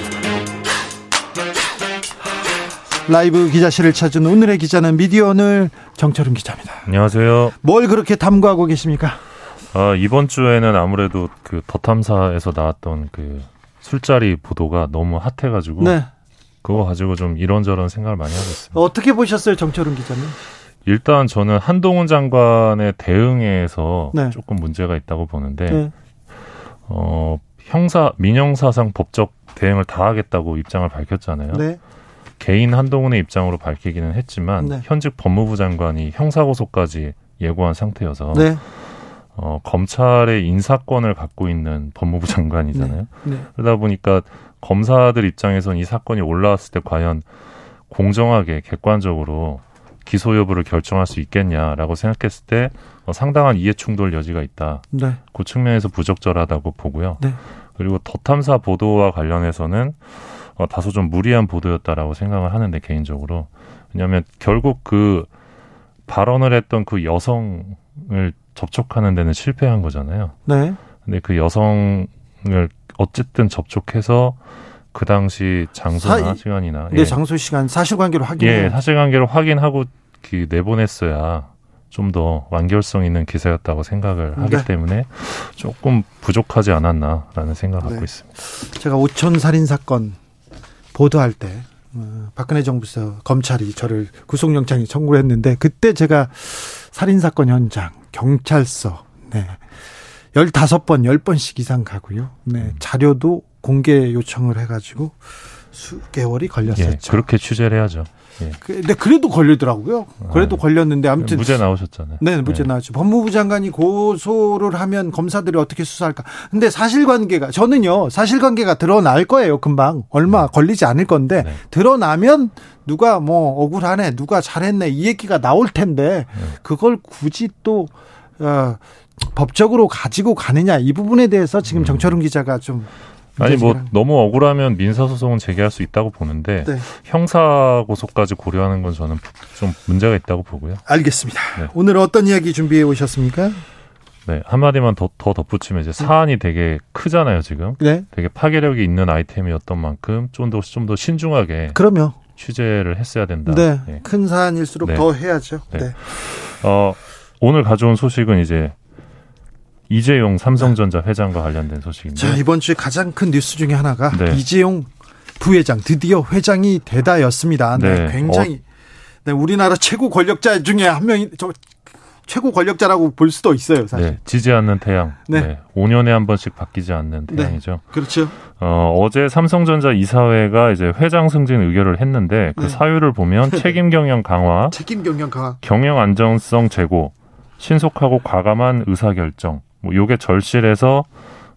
라이브 기자실을 찾은 오늘의 기자는 미디어 오늘 정철은 기자입니다. 안녕하세요. 뭘 그렇게 탐구하고 계십니까? 아, 이번 주에는 아무래도 그 더탐사에서 나왔던 그 술자리 보도가 너무 핫해가지고 네. 그거 가지고 좀 이런저런 생각을 많이 하고 있습니다. 어떻게 보셨어요, 정철은 기자님? 일단 저는 한동훈 장관의 대응에서 네. 조금 문제가 있다고 보는데 네. 어, 형사 민형사상 법적 대응을 다 하겠다고 입장을 밝혔잖아요. 네. 개인 한동훈의 입장으로 밝히기는 했지만 네. 현직 법무부 장관이 형사고소까지 예고한 상태여서 네. 어, 검찰의 인사권을 갖고 있는 법무부 장관이잖아요. 네. 네. 그러다 보니까 검사들 입장에선 이 사건이 올라왔을 때 과연 공정하게 객관적으로 기소 여부를 결정할 수 있겠냐라고 생각했을 때 어, 상당한 이해 충돌 여지가 있다. 네. 그 측면에서 부적절하다고 보고요. 네. 그리고 더 탐사 보도와 관련해서는 어, 다소 좀 무리한 보도였다라고 생각을 하는데 개인적으로 왜냐하면 결국 그 발언을 했던 그 여성을 접촉하는 데는 실패한 거잖아요. 네. 근데 그 여성을 어쨌든 접촉해서 그 당시 장소나 사, 시간이나 네 예. 장소 시간 사실관계로 확인 예 사실관계로 확인하고 그 내보냈어야 좀 더 완결성 있는 기사였다고 생각을 하기 네. 때문에 조금 부족하지 않았나라는 생각을 네. 갖고 있습니다. 제가 오천 살인 사건 보도할 때 어, 박근혜 정부에서 검찰이 저를 구속영장에 청구를 했는데 그때 제가 살인 사건 현장 경찰서 네. 15번, 10번씩 이상 가고요. 네. 음. 자료도 공개 요청을 해가지고 수개월이 걸렸었죠. 예, 그렇게 취재를 해야죠. 예. 그, 근데 그래도 걸리더라고요. 그래도 네. 걸렸는데 아무튼 무죄 나오셨잖아요. 네, 무죄 네. 나왔죠. 법무부 장관이 고소를 하면 검사들이 어떻게 수사할까? 근데 사실관계가 저는요 사실관계가 드러날 거예요. 금방 얼마 네. 걸리지 않을 건데 네. 드러나면 누가 뭐 억울하네, 누가 잘했네 이 얘기가 나올 텐데 네. 그걸 굳이 또 어, 법적으로 가지고 가느냐 이 부분에 대해서 지금 음. 정철웅 기자가 좀 아니 뭐 너무 억울하면 민사 소송은 제기할 수 있다고 보는데 네. 형사 고소까지 고려하는 건 저는 좀 문제가 있다고 보고요. 알겠습니다. 네. 오늘 어떤 이야기 준비해 오셨습니까? 네 한마디만 더, 더 덧붙이면 이제 사안이 되게 크잖아요 지금. 네. 되게 파괴력이 있는 아이템이었던 만큼 좀 더 좀 더 신중하게. 그럼요. 취재를 했어야 된다. 네. 네. 큰 사안일수록 네. 더 해야죠. 네. 네. 어 오늘 가져온 소식은 이제 이재용 삼성전자 회장과 관련된 소식인데. 자, 이번 주에 가장 큰 뉴스 중에 하나가 네. 이재용 부회장 드디어 회장이 되다였습니다. 네, 네. 굉장히 어. 네, 우리나라 최고 권력자 중에 한 명이 저 최고 권력자라고 볼 수도 있어요, 사실. 네, 지지 않는 태양. 네. 네. 5년에 한 번씩 바뀌지 않는 네, 태양이죠. 그렇죠. 어, 어제 삼성전자 이사회가 이제 회장 승진 의결을 했는데 그 네. 사유를 보면 책임 경영 강화, 책임 경영 강화, 경영 안정성 제고, 신속하고 과감한 의사 결정, 뭐 요게 절실해서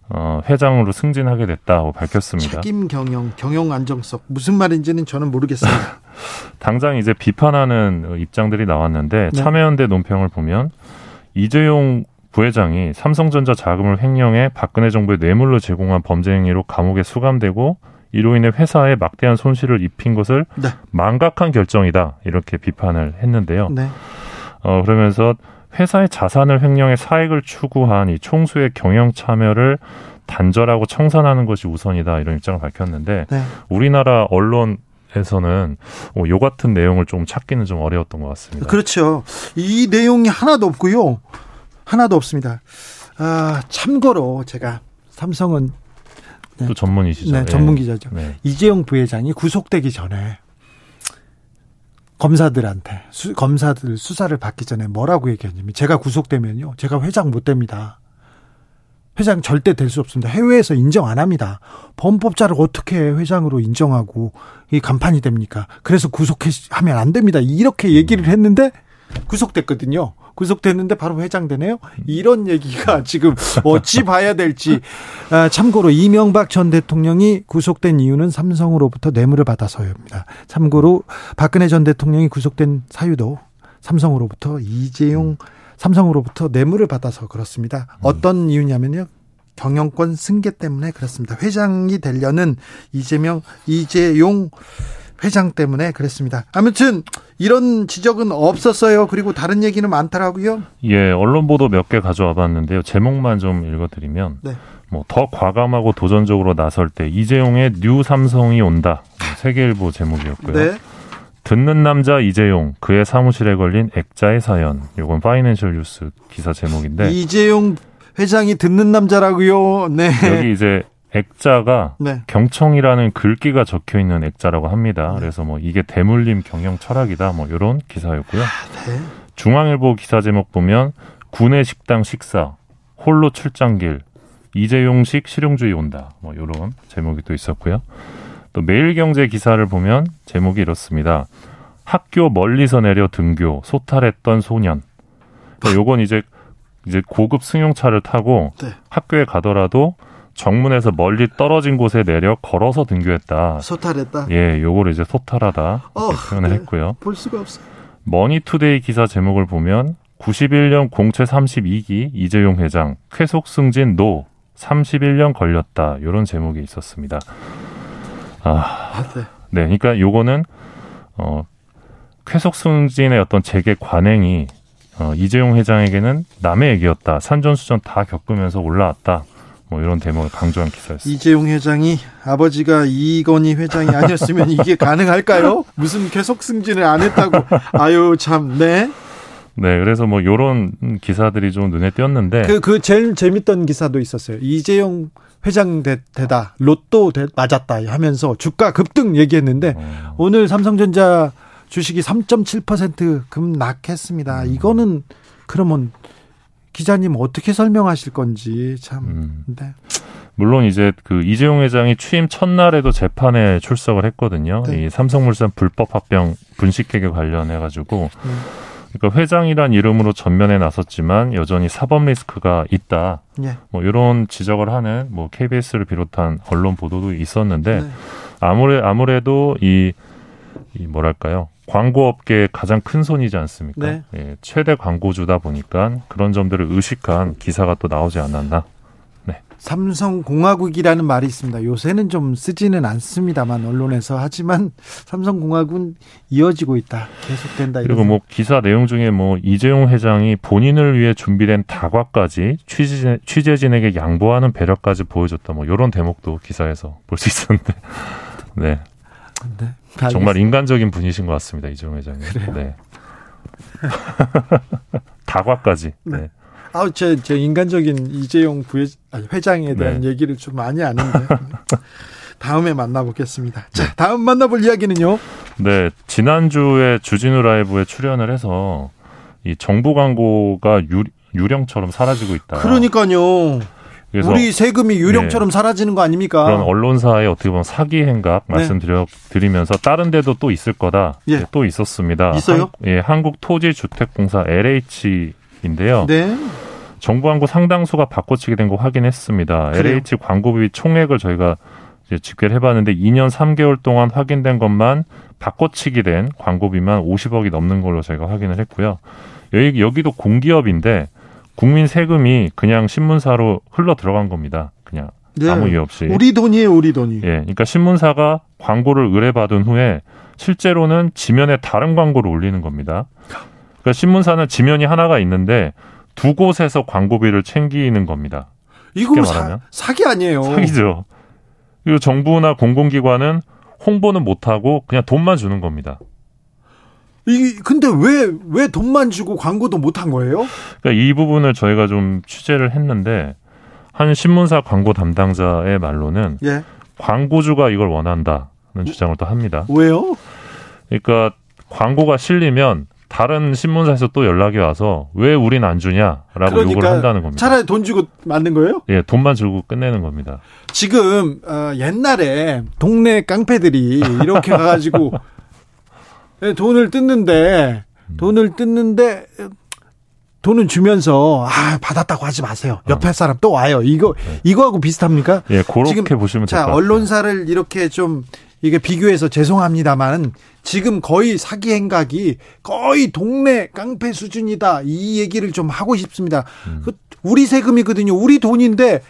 어, 회장으로 승진하게 됐다고 밝혔습니다. 책임 경영, 경영 안정성 무슨 말인지는 저는 모르겠습니다. 당장 이제 비판하는 입장들이 나왔는데 네. 참여연대 논평을 보면 이재용 부회장이 삼성전자 자금을 횡령해 박근혜 정부의 뇌물로 제공한 범죄 행위로 감옥에 수감되고 이로 인해 회사에 막대한 손실을 입힌 것을 네. 망각한 결정이다 이렇게 비판을 했는데요. 네. 어, 그러면서 회사의 자산을 횡령해 사익을 추구한 이 총수의 경영 참여를 단절하고 청산하는 것이 우선이다 이런 입장을 밝혔는데 네. 우리나라 언론 에서는 어, 요 같은 내용을 좀 찾기는 좀 어려웠던 것 같습니다. 그렇죠. 이 내용이 하나도 없고요. 하나도 없습니다. 아, 참고로 제가 삼성은 네. 또 전문이시죠. 네, 전문 기자죠. 네. 이재용 부회장이 구속되기 전에 검사들한테 수, 검사들 수사를 받기 전에 뭐라고 얘기했냐면 제가 구속되면요 제가 회장 못 됩니다. 회장 절대 될 수 없습니다. 해외에서 인정 안 합니다. 범법자를 어떻게 회장으로 인정하고 이 간판이 됩니까? 그래서 구속하면 안 됩니다. 이렇게 얘기를 했는데 구속됐거든요. 구속됐는데 바로 회장되네요. 이런 얘기가 지금 어찌 봐야 될지. 아, 참고로 이명박 전 대통령이 구속된 이유는 삼성으로부터 뇌물을 받아서입니다. 참고로 박근혜 전 대통령이 구속된 사유도 삼성으로부터 이재용 삼성으로부터 뇌물을 받아서 그렇습니다. 어떤 이유냐면요. 경영권 승계 때문에 그렇습니다. 회장이 되려는 이재명 이재용 회장 때문에 그랬습니다. 아무튼 이런 지적은 없었어요. 그리고 다른 얘기는 많더라고요. 예, 언론 보도 몇 개 가져와 봤는데요. 제목만 좀 읽어드리면 네. 뭐 더 과감하고 도전적으로 나설 때 이재용의 뉴 삼성이 온다. 세계일보 제목이었고요. 네. 듣는 남자 이재용 그의 사무실에 걸린 액자의 사연. 이건 파이낸셜 뉴스 기사 제목인데 이재용 회장이 듣는 남자라고요. 네. 여기 이제 액자가 네. 경청이라는 글귀가 적혀 있는 액자라고 합니다. 네. 그래서 뭐 이게 대물림 경영 철학이다 뭐 이런 기사였고요. 아, 네. 중앙일보 기사 제목 보면 군의 식당 식사 홀로 출장길 이재용식 실용주의 온다 뭐 이런 제목이 또 있었고요. 또 매일경제 기사를 보면 제목이 이렇습니다. 학교 멀리서 내려 등교 소탈했던 소년. 그러니까 요건 이제 이제 고급 승용차를 타고 네. 학교에 가더라도 정문에서 멀리 떨어진 곳에 내려 걸어서 등교했다. 소탈했다. 예, 요거를 이제 소탈하다 어, 표현을 네. 했고요. 볼 수가 없어요. 머니투데이 기사 제목을 보면 91년 공채 32기 이재용 회장 쾌속 승진 노 31년 걸렸다. 요런 제목이 있었습니다. 아, 아 네. 네, 그러니까 요거는 어 쾌속 승진의 어떤 재계 관행이 어, 이재용 회장에게는 남의 얘기였다. 산전수전 다 겪으면서 올라왔다. 뭐 이런 대목을 강조한 기사였습니다. 이재용 회장이 아버지가 이건희 회장이 아니었으면 이게 가능할까요? 무슨 계속 승진을 안 했다고. 아유 참 네. 네, 그래서 뭐 요런 기사들이 좀 눈에 띄었는데 그, 그 제일 재밌던 기사도 있었어요. 이재용 회장 되, 다 로또 되, 맞았다 하면서 주가 급등 얘기했는데 어. 오늘 삼성전자 주식이 3.7% 급락했습니다. 음. 이거는 그러면 기자님 어떻게 설명하실 건지 참. 음. 네. 물론 이제 그 이재용 회장이 취임 첫날에도 재판에 출석을 했거든요. 네. 이 삼성물산 불법 합병 분식회계 관련해 가지고 네. 그러니까 회장이란 이름으로 전면에 나섰지만 여전히 사법 리스크가 있다. 네. 뭐 이런 지적을 하는 뭐 KBS를 비롯한 언론 보도도 있었는데 네. 아무래 아무래도 이, 이 뭐랄까요 광고업계의 가장 큰 손이지 않습니까? 네. 예, 최대 광고주다 보니까 그런 점들을 의식한 기사가 또 나오지 않았나. 네. 삼성공화국이라는 말이 있습니다. 요새는 좀 쓰지는 않습니다만 언론에서 하지만 삼성공화국은 이어지고 있다. 계속된다. 그리고 뭐 기사 내용 중에 뭐 이재용 회장이 본인을 위해 준비된 다과까지 취재, 취재진에게 양보하는 배려까지 보여줬다. 뭐 이런 대목도 기사에서 볼 수 있었는데. 네. 네. 정말 인간적인 분이신 것 같습니다. 이재용 회장님. 그래요? 네. 다과까지. 네. 네. 아우 제, 제 인간적인 이재용 부회 회장에 대한 네. 얘기를 좀 많이 아는데 다음에 만나보겠습니다. 자, 네. 다음 만나볼 이야기는요. 네, 지난주에 주진우 라이브에 출연을 해서 이 정부 광고가 유, 유령처럼 사라지고 있다. 그러니까요. 그래서 우리 세금이 유령처럼 네. 사라지는 거 아닙니까? 그런 언론사의 어떻게 보면 사기 행각 네. 말씀드려 드리면서 다른 데도 또 있을 거다. 예. 네, 또 있었습니다. 있어요? 한, 예, 한국토지주택공사 LH인데요. 네. 정부 광고 상당수가 바꿔치기 된 거 확인했습니다. 그래요? LH 광고비 총액을 저희가 집계를 해봤는데 2년 3개월 동안 확인된 것만 바꿔치기 된 광고비만 50억이 넘는 걸로 저희가 확인을 했고요. 여기, 여기도 공기업인데 국민 세금이 그냥 신문사로 흘러 들어간 겁니다. 그냥 네. 아무 이유 없이. 우리 돈이에요, 우리 돈이. 예. 그러니까 신문사가 광고를 의뢰받은 후에 실제로는 지면에 다른 광고를 올리는 겁니다. 그러니까 신문사는 지면이 하나가 있는데 두 곳에서 광고비를 챙기는 겁니다. 이거 사, 사기 아니에요. 사기죠. 그리고 정부나 공공기관은 홍보는 못하고 그냥 돈만 주는 겁니다. 이 근데 왜 왜 돈만 주고 광고도 못 한 거예요? 그러니까 이 부분을 저희가 좀 취재를 했는데 한 신문사 광고 담당자의 말로는 예. 광고주가 이걸 원한다는 주장을 또 합니다. 왜요? 그러니까 광고가 실리면 다른 신문사에서 또 연락이 와서 왜 우린 안 주냐라고 그러니까 요구를 한다는 겁니다. 차라리 돈 주고 만든 거예요? 예, 돈만 주고 끝내는 겁니다. 지금 어, 옛날에 동네 깡패들이 이렇게 가가지고 네, 돈을 뜯는데 돈을 뜯는데 돈을 주면서 아 받았다고 하지 마세요. 옆에 어. 사람 또 와요. 이거 네. 이거하고 비슷합니까? 예, 그렇게 지금, 보시면 자 언론사를 이렇게 좀 이게 비교해서 죄송합니다만 지금 거의 사기 행각이 거의 동네 깡패 수준이다 이 얘기를 좀 하고 싶습니다. 음. 그 우리 세금이거든요. 우리 돈인데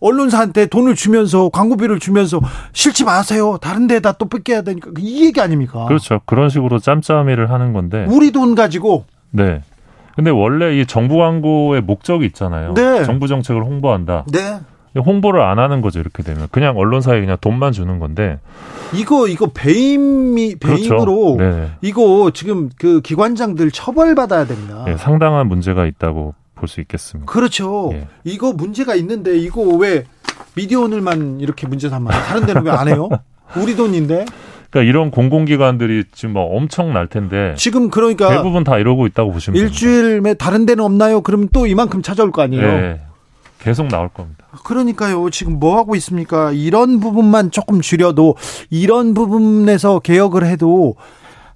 언론사한테 돈을 주면서 광고비를 주면서 싫지 마세요. 다른 데다 또 뺏겨야 되니까 이 얘기 아닙니까? 그렇죠. 그런 식으로 짬짬이를 하는 건데. 우리 돈 가지고. 네. 근데 원래 이 정부 광고의 목적이 있잖아요. 네. 정부 정책을 홍보한다. 네. 홍보를 안 하는 거죠 이렇게 되면 그냥 언론사에 그냥 돈만 주는 건데 이거 이거 배임이 배임으로 그렇죠. 네. 이거 지금 그 기관장들 처벌 받아야 됩니다. 네, 상당한 문제가 있다고 볼 수 있겠습니다. 그렇죠. 예. 이거 문제가 있는데 이거 왜 미디어 오늘만 이렇게 문제 삼아요? 다른 데는 왜 안 해요? 우리 돈인데. 그러니까 이런 공공기관들이 지금 뭐 엄청 날 텐데 지금 그러니까 대부분 다 이러고 있다고 보시면 일주일에 다른 데는 없나요? 그러면 또 이만큼 찾아올 거 아니에요. 네. 계속 나올 겁니다. 그러니까요. 지금 뭐 하고 있습니까? 이런 부분만 조금 줄여도 이런 부분에서 개혁을 해도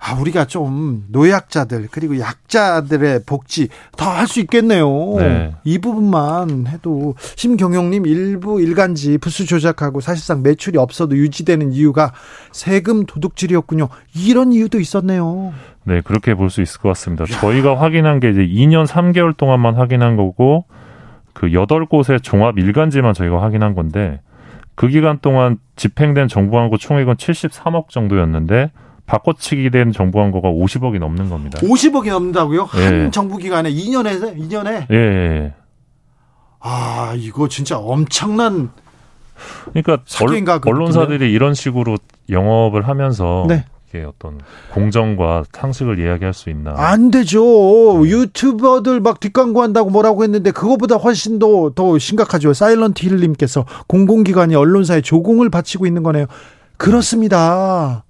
아, 우리가 좀 노약자들 그리고 약자들의 복지 더할수 있겠네요. 네. 이 부분만 해도 심경영님 일부 일간지 부수 조작하고 사실상 매출이 없어도 유지되는 이유가 세금 도둑질이었군요. 이런 이유도 있었네요. 네, 그렇게 볼 수 있을 것 같습니다. 야. 저희가 확인한 게 이제 2년 3개월 동안만 확인한 거고 그 8곳의 종합 일간지만 저희가 확인한 건데 그 기간 동안 집행된 정부 광고 총액은 73억 정도였는데 바꿔치기 된 정부 광고가 50억이 넘는 겁니다. 50억이 넘는다고요? 예. 한 정부 기간에 2년에 2년에? 예, 예. 아, 이거 진짜 엄청난 그러니까 사기인가, 언론사들이 이런 식으로 영업을 하면서 네. 이게 어떤 공정과 상식을 이야기할 수 있나? 안 되죠. 네. 유튜버들 막 뒷광고 한다고 뭐라고 했는데 그거보다 훨씬 더, 더 심각하죠. 사일런트 힐님께서 공공기관이 언론사에 조공을 바치고 있는 거네요. 그렇습니다.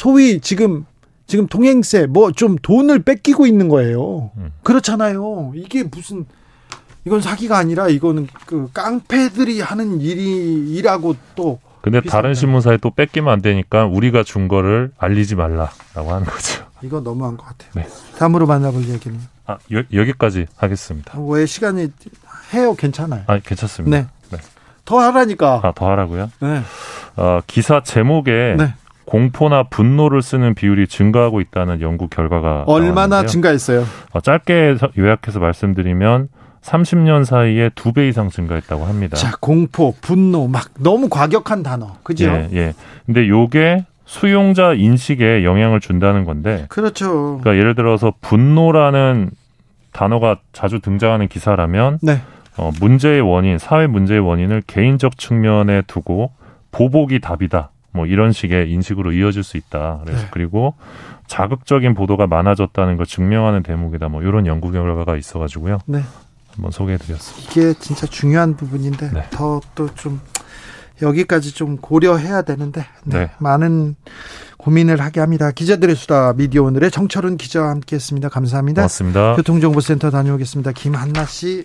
소위 지금 지금 통행세 뭐 좀 돈을 뺏기고 있는 거예요. 음. 그렇잖아요. 이게 무슨 이건 사기가 아니라 이거는 그 깡패들이 하는 일이 일하고 또 근데 다른 신문사에 또 뺏기면 안 되니까 우리가 준 거를 알리지 말라라고 하는 거죠. 이거 너무한 것 같아요. 네. 다음으로 만나볼 얘기는 아 여, 여기까지 하겠습니다. 왜 시간이 해요? 괜찮아요. 아 괜찮습니다. 네. 네. 더 하라니까. 아, 더 하라고요? 네. 어, 기사 제목에 네. 공포나 분노를 쓰는 비율이 증가하고 있다는 연구 결과가 얼마나 나왔는데요. 증가했어요? 어, 짧게 요약해서 말씀드리면 30년 사이에 두 배 이상 증가했다고 합니다. 자, 공포, 분노, 막 너무 과격한 단어, 그죠? 예, 예. 근데 요게 수용자 인식에 영향을 준다는 건데. 그렇죠. 그러니까 예를 들어서 분노라는 단어가 자주 등장하는 기사라면, 네. 어, 문제의 원인, 사회 문제의 원인을 개인적 측면에 두고 보복이 답이다. 뭐 이런 식의 인식으로 이어질 수 있다. 그래서 네. 그리고 자극적인 보도가 많아졌다는 걸 증명하는 대목이다. 뭐 이런 연구 결과가 있어가지고요. 네. 한번 소개해드렸습니다. 이게 진짜 중요한 부분인데 네. 더또 좀 여기까지 좀 고려해야 되는데 네. 네. 많은 고민을 하게 합니다. 기자들의 수다 미디어 오늘의 정철은 기자와 함께했습니다. 감사합니다. 고맙습니다. 교통정보센터 다녀오겠습니다. 김한나 씨.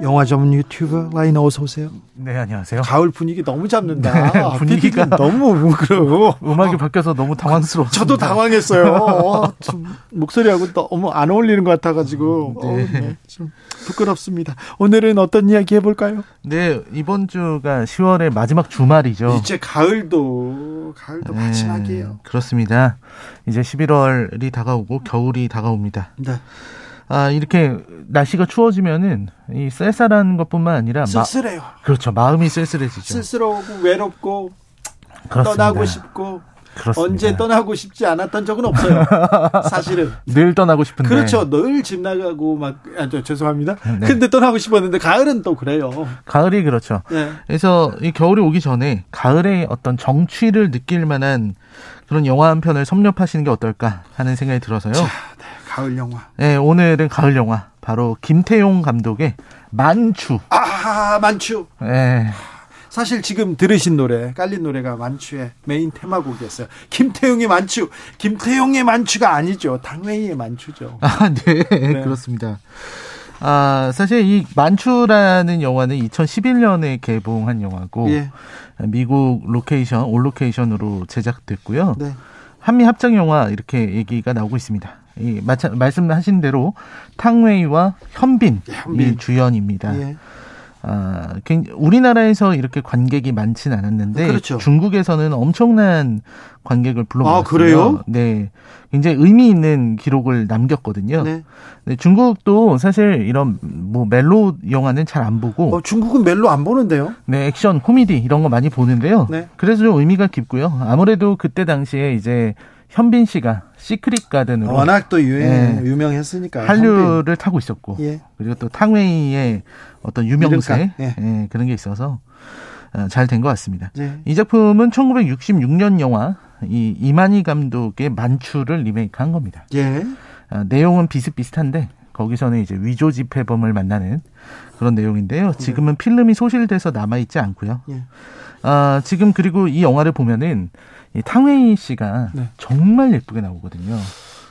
영화 전문 유튜버 라이너 어서 오세요. 네 안녕하세요. 가을 분위기 너무 잡는다. 네, 분위기가 너무 그래요. 음악이 바뀌어서 너무 당황스러워. 저도 당황했어요. 어, 목소리하고 너무 안 어울리는 것 같아가지고 네. 어, 네, 좀 부끄럽습니다. 오늘은 어떤 이야기 해볼까요? 네 이번 주가 10월의 마지막 주말이죠. 이제 가을도 가을도 네, 마지막이에요. 그렇습니다. 이제 11월이 다가오고 겨울이 다가옵니다. 네. 아, 이렇게 날씨가 추워지면은 이 쌀쌀한 것뿐만 아니라 쓸쓸해요. 마, 그렇죠. 마음이 쓸쓸해지죠. 쓸쓸하고 외롭고 그렇습니다. 떠나고 싶고 그렇습니다. 언제 떠나고 싶지 않았던 적은 없어요. 사실은 늘 떠나고 싶은데 그렇죠. 늘 집 나가고 막 아, 저, 죄송합니다. 네. 근데 떠나고 싶었는데 가을은 또 그래요. 가을이 그렇죠. 네. 그래서 이 겨울이 오기 전에 가을의 어떤 정취를 느낄 만한 그런 영화 한 편을 섭렵하시는 게 어떨까 하는 생각이 들어서요. 자, 네. 가을 영화. 네, 오늘은 가을 영화. 바로 김태용 감독의 만추. 아, 만추. 네. 사실 지금 들으신 노래, 깔린 노래가 만추의 메인 테마곡이었어요. 김태용의 만추. 김태용의 만추가 아니죠. 탕웨이의 만추죠. 아, 네. 네. 그렇습니다. 아, 사실 이 만추라는 영화는 2011년에 개봉한 영화고 예. 미국 로케이션, all 로케이션으로 제작됐고요. 네. 한미 합작 영화 이렇게 얘기가 나오고 있습니다. 이 마찬 말씀하신 대로 탕웨이와 현빈이 예, 현빈. 주연입니다. 예. 아, 우리나라에서 이렇게 관객이 많지는 않았는데 그렇죠. 중국에서는 엄청난 관객을 불러모았어요. 아, 그래요? 네. 굉장히 의미 있는 기록을 남겼거든요. 네. 네. 중국도 사실 이런 뭐 멜로 영화는 잘 안 보고 어, 중국은 멜로 안 보는데요? 네, 액션, 코미디 이런 거 많이 보는데요. 네. 그래서 좀 의미가 깊고요. 아무래도 그때 당시에 이제 현빈 씨가 시크릿 가든으로 워낙 또 유행, 예, 유명했으니까 한류를. 타고 있었고 예. 그리고 또 탕웨이의 어떤 유명세 예. 예, 그런 게 있어서 어, 잘된 것 같습니다. 예. 이 작품은 1966년 영화 이 이만희 감독의 만추를 리메이크한 겁니다. 예. 어, 내용은 비슷비슷한데 거기서는 이제 위조 지폐범을 만나는 그런 내용인데요. 네. 지금은 필름이 소실돼서 남아 있지 않고요. 예. 아, 지금 그리고 이 영화를 보면은 이 탕웨이 씨가 네. 정말 예쁘게 나오거든요.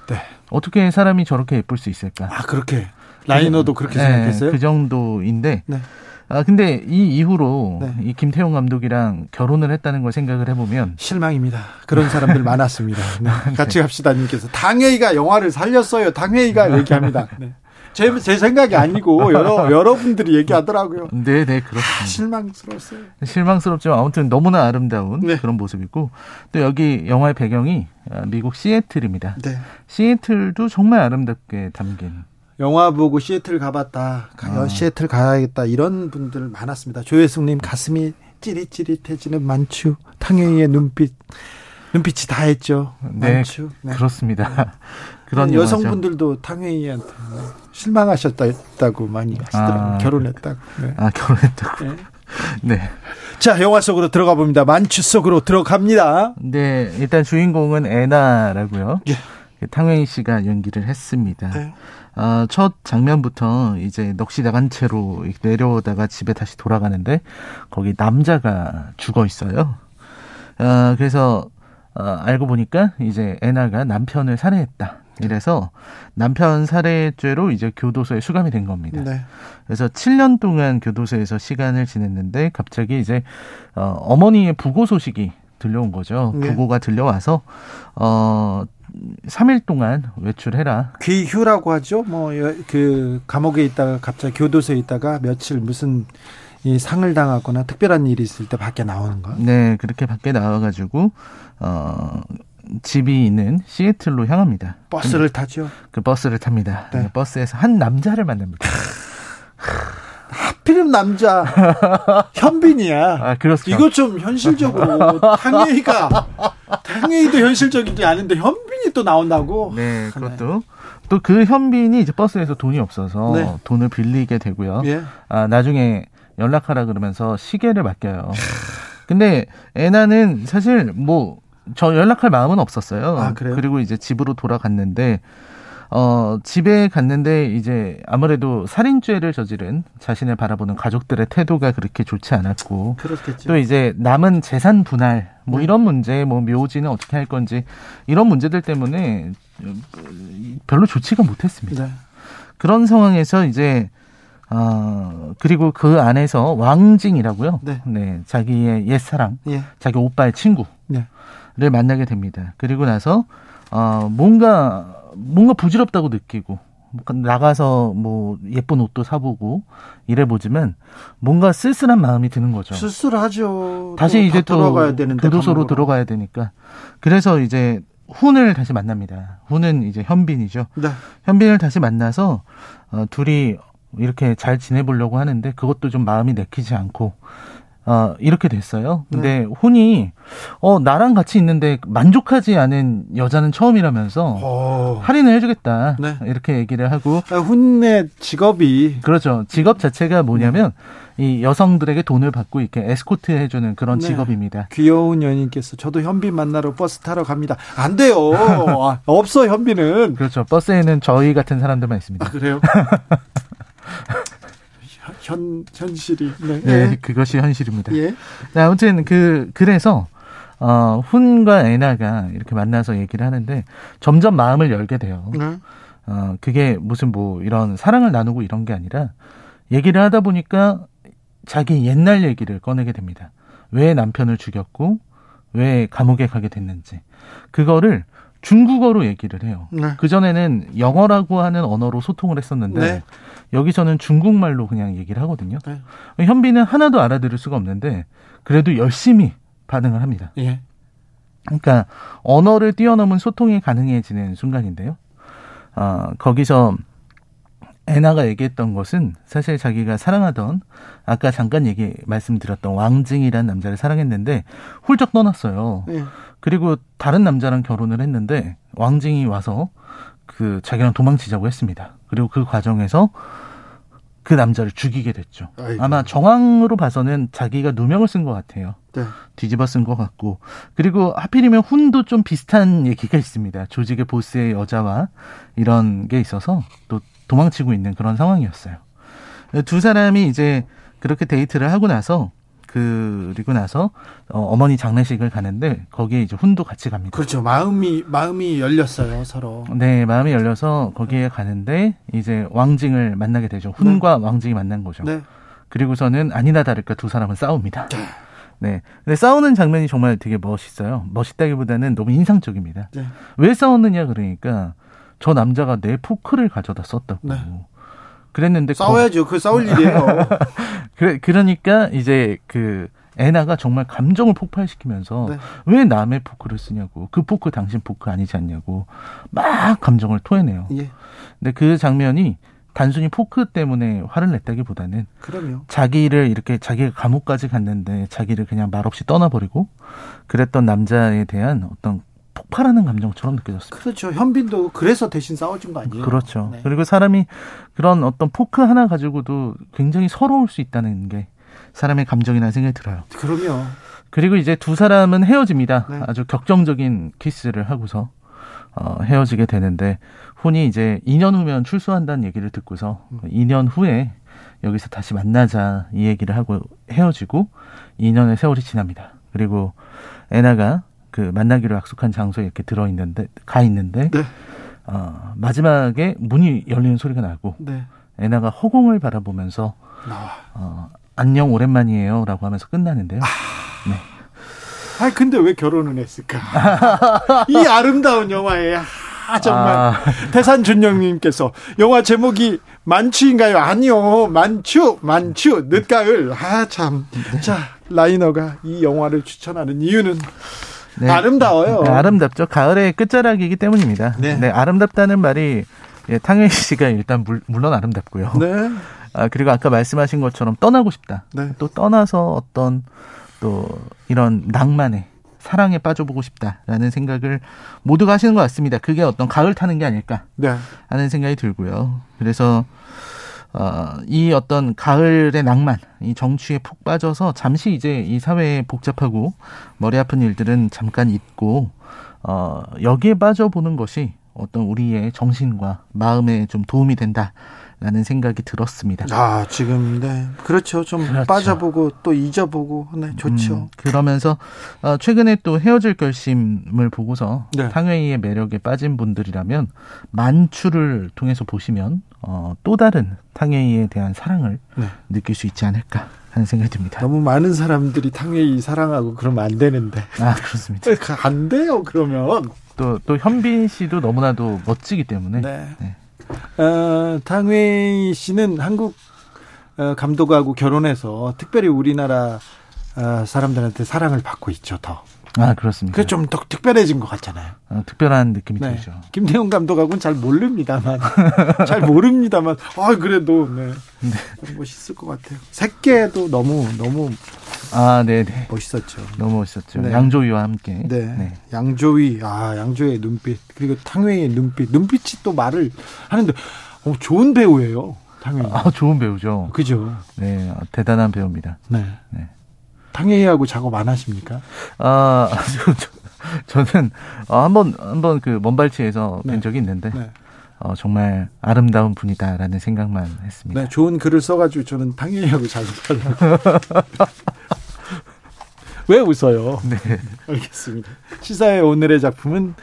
네. 어떻게 사람이 저렇게 예쁠 수 있을까? 아, 그렇게. 라이너도 그렇게 네, 생각했어요? 그 정도인데. 네. 아, 근데 이 이후로 네. 이 김태용 감독이랑 결혼을 했다는 걸 생각을 해보면 실망입니다. 그런 사람들 많았습니다. 네. 같이 갑시다 님께서 당회의가 영화를 살렸어요. 당회의가 얘기합니다. 네. 제, 제 생각이 아니고 여러 여러분들이 얘기하더라고요. 네, 네, 그렇습니다. 아, 실망스러웠어요. 실망스럽지만 아무튼 너무나 아름다운 네. 그런 모습이고 또 여기 영화의 배경이 아, 미국 시애틀입니다. 네. 시애틀도 정말 아름답게 담긴 영화 보고 시애틀 가봤다. 아. 시애틀 가야겠다. 이런 분들 많았습니다. 조혜숙님 가슴이 찌릿찌릿해지는 만추. 탕웨이의 눈빛. 눈빛이 다 했죠. 네, 만추. 네. 그렇습니다. 네. 그런 여성분들도 탕웨이한테 실망하셨다고 많이 하시더라고요. 아, 결혼했다고. 네. 아, 결혼했다고. 네. 네. 자, 영화 속으로 들어가 봅니다. 만추 속으로 들어갑니다. 네, 일단 주인공은 애나라고요. 예. 탕웨이 씨가 연기를 했습니다. 네. 어, 첫 장면부터 이제 넋이 나간 채로 내려오다가 집에 다시 돌아가는데 거기 남자가 죽어 있어요. 어, 그래서 어, 알고 보니까 이제 애나가 남편을 살해했다. 이래서 남편 살해죄로 이제 교도소에 수감이 된 겁니다. 네. 그래서 7년 동안 교도소에서 시간을 지냈는데 갑자기 이제 어, 어머니의 부고 소식이 들려온 거죠. 네. 부고가 들려와서 어 3일 동안 외출해라. 귀휴라고 하죠. 뭐 그 감옥에 있다가 갑자기 교도소에 있다가 며칠 무슨 이 상을 당하거나 특별한 일이 있을 때 밖에 나오는 거. 네, 그렇게 밖에 나와 가지고 어 집이 있는 시애틀로 향합니다. 버스를 타죠. 그 버스를 탑니다. 네. 버스에서 한 남자를 만납니다. 하필이면 남자 현빈이야. 아, 그렇죠. 이거 좀 현실적으로 당연히가 당연히도 현실적이지 않은데 현빈이 또 나온다고. 네, 그것도 또 그 현빈이 이제 버스에서 돈이 없어서 네. 돈을 빌리게 되고요. 예. 아 나중에 연락하라 그러면서 시계를 맡겨요. 근데 애나는 사실 뭐 저 연락할 마음은 없었어요. 아, 그리고 이제 집으로 돌아갔는데 어, 집에 갔는데 이제 아무래도 살인죄를 저지른 자신을 바라보는 가족들의 태도가 그렇게 좋지 않았고 그렇겠죠. 또 이제 남은 재산 분할 뭐 네. 이런 문제 뭐 묘지는 어떻게 할 건지 이런 문제들 때문에 별로 좋지가 못했습니다. 네. 그런 상황에서 이제 어, 그리고 그 안에서 왕징이라고요. 네. 네 자기의 옛사랑, 예. 자기 오빠의 친구 를 네. 만나게 됩니다. 그리고 나서 어, 뭔가 뭔가 부질없다고 느끼고 나가서 뭐 예쁜 옷도 사보고 이래 보지만 뭔가 쓸쓸한 마음이 드는 거죠. 쓸쓸하죠. 다시 이제 또 들어가야 되는데 교도소로 감으로. 들어가야 되니까 그래서 이제 훈을 다시 만납니다. 훈은 이제 현빈이죠. 네. 현빈을 다시 만나서 어, 둘이 이렇게 잘 지내보려고 하는데 그것도 좀 마음이 내키지 않고 어, 이렇게 됐어요. 근데 네. 혼이 어 나랑 같이 있는데 만족하지 않은 여자는 처음이라면서 어. 할인을 해주겠다 네. 이렇게 얘기를 하고 아, 혼의 직업이 그렇죠. 직업 자체가 뭐냐면 음. 이 여성들에게 돈을 받고 이렇게 에스코트 해주는 그런 네. 직업입니다. 귀여운 연인께서 저도 현빈 만나러 버스 타러 갑니다. 안 돼요. 아, 없어 현빈은. 그렇죠. 버스에는 저희 같은 사람들만 있습니다. 아, 그래요? 현 현실이 네, 네 그것이 현실입니다. 예. 네, 아무튼 그 그래서 어 훈과 애나가 이렇게 만나서 얘기를 하는데 점점 마음을 열게 돼요. 네. 어 그게 무슨 뭐 이런 사랑을 나누고 이런 게 아니라 얘기를 하다 보니까 자기 옛날 얘기를 꺼내게 됩니다. 왜 남편을 죽였고 왜 감옥에 가게 됐는지 그거를 중국어로 얘기를 해요. 네. 그 전에는 영어라고 하는 언어로 소통을 했었는데 네. 여기서는 중국말로 그냥 얘기를 하거든요. 네. 현빈은 하나도 알아들을 수가 없는데 그래도 열심히 반응을 합니다. 예. 그러니까 언어를 뛰어넘은 소통이 가능해지는 순간인데요. 어, 거기서 애나가 얘기했던 것은 사실 자기가 사랑하던 아까 잠깐 얘기 말씀드렸던 왕징이라는 남자를 사랑했는데 훌쩍 떠났어요. 예. 그리고 다른 남자랑 결혼을 했는데 왕징이 와서 그 자기랑 도망치자고 했습니다. 그리고 그 과정에서 그 남자를 죽이게 됐죠. 아이고. 아마 정황으로 봐서는 자기가 누명을 쓴 것 같아요. 네. 뒤집어 쓴 것 같고 그리고 하필이면 훈도 좀 비슷한 얘기가 있습니다. 조직의 보스의 여자와 이런 게 있어서 또 도망치고 있는 그런 상황이었어요. 두 사람이 이제 그렇게 데이트를 하고 나서 그리고 나서 어머니 장례식을 가는데 거기에 이제 훈도 같이 갑니다. 그렇죠. 마음이 마음이 열렸어요 서로. 네, 마음이 열려서 거기에 가는데 이제 왕징을 만나게 되죠. 훈과 네. 왕징이 만난 거죠. 네. 그리고서는 아니나 다를까 두 사람은 싸웁니다. 네. 네. 근데 싸우는 장면이 정말 되게 멋있어요. 멋있다기보다는 너무 인상적입니다. 네. 왜 싸웠느냐 그러니까 저 남자가 내 포크를 가져다 썼다고. 네. 그랬는데 싸워야죠. 거... 그 싸울 일이에요. 그래 그러니까 이제 그 애나가 정말 감정을 폭발시키면서 네. 왜 남의 포크를 쓰냐고 그 포크 당신 포크 아니지 않냐고 막 감정을 토해내요. 예. 근데 그 장면이 단순히 포크 때문에 화를 냈다기보다는 그럼요. 자기를 이렇게 자기가 감옥까지 갔는데 자기를 그냥 말없이 떠나버리고 그랬던 남자에 대한 어떤 폭발하는 감정처럼 느껴졌습니다. 그렇죠. 현빈도 그래서 대신 싸워준 거 아니에요? 그렇죠. 네. 그리고 사람이 그런 어떤 포크 하나 가지고도 굉장히 서러울 수 있다는 게 사람의 감정이나 생각이 들어요. 그럼요. 그리고 이제 두 사람은 헤어집니다. 네. 아주 격정적인 키스를 하고서 어, 헤어지게 되는데 혼이 이제 2년 후면 출소한다는 얘기를 듣고서 음. 2년 후에 여기서 다시 만나자 이 얘기를 하고 헤어지고 2년의 세월이 지납니다. 그리고 애나가 그 만나기로 약속한 장소에 이렇게 들어 있는데 가 있는데 네. 어, 마지막에 문이 열리는 소리가 나고 네. 애나가 허공을 바라보면서 나와. 어, 안녕 오랜만이에요라고 하면서 끝나는데요. 아... 네. 아 근데 왜 결혼을 했을까? 이 아름다운 영화에 아, 정말 아... 대산 준영님께서 영화 제목이 만추인가요? 아니요, 만추, 만추, 늦가을. 아 참. 네. 자 라이너가 이 영화를 추천하는 이유는 네. 아름다워요. 네, 아름답죠. 가을의 끝자락이기 때문입니다. 네. 네 아름답다는 말이 예, 탕웨이 씨가 일단 물, 물론 아름답고요. 네. 아, 그리고 아까 말씀하신 것처럼 떠나고 싶다. 네. 또 떠나서 어떤 또 이런 낭만에 사랑에 빠져보고 싶다라는 생각을 모두가 하시는 것 같습니다. 그게 어떤 가을 타는 게 아닐까 네. 하는 생각이 들고요. 그래서 어, 이 어떤 가을의 낭만, 이 정취에 푹 빠져서 잠시 이제 이 사회에 복잡하고 머리 아픈 일들은 잠깐 잊고 어, 여기에 빠져보는 것이 어떤 우리의 정신과 마음에 좀 도움이 된다. 라는 생각이 들었습니다. 아, 지금, 네. 그렇죠. 좀 그렇죠. 빠져보고 또 잊어보고, 네, 좋죠. 음, 그러면서, 어, 최근에 또 헤어질 결심을 보고서 네. 탕웨이의 매력에 빠진 분들이라면 만추를 통해서 보시면, 어, 또 다른 탕웨이에 대한 사랑을 네. 느낄 수 있지 않을까 하는 생각이 듭니다. 너무 많은 사람들이 탕웨이 사랑하고 그러면 안 되는데. 아, 그렇습니다. 안 돼요, 그러면. 또, 또 현빈 씨도 너무나도 멋지기 때문에. 네. 네. 어, 탕웨이 씨는 한국 어, 감독하고 결혼해서 특별히 우리나라 어, 사람들한테 사랑을 받고 있죠, 더. 아, 그렇습니다. 그 좀 더 특별해진 것 같잖아요. 어, 특별한 느낌이 네. 들죠. 김태형 감독하고는 잘 모릅니다만. 잘 모릅니다만. 아, 그래도, 네. 네. 멋있을 것 같아요. 새끼도 너무, 너무. 아, 네네. 네. 멋있었죠. 너무 멋있었죠. 네. 양조위와 함께. 네. 네. 양조위, 아, 양조위의 눈빛. 그리고 탕웨이의 눈빛. 눈빛이 또 말을 하는데, 어, 좋은 배우예요. 탕웨이. 아, 좋은 배우죠. 그죠. 네. 대단한 배우입니다. 네. 네. 탕웨이하고 작업 안 하십니까? 아, 저, 는 어, 한번 한번 그 먼발치에서 네. 뵌 적이 있는데 네. 어, 정말 아름다운 분이다라는 생각만 했습니다. 네, 좋은 글을 써가지고 저는 탕웨이하고 작업하려고. 왜 웃어요? 네. 알겠습니다. 시사의 오늘의 작품은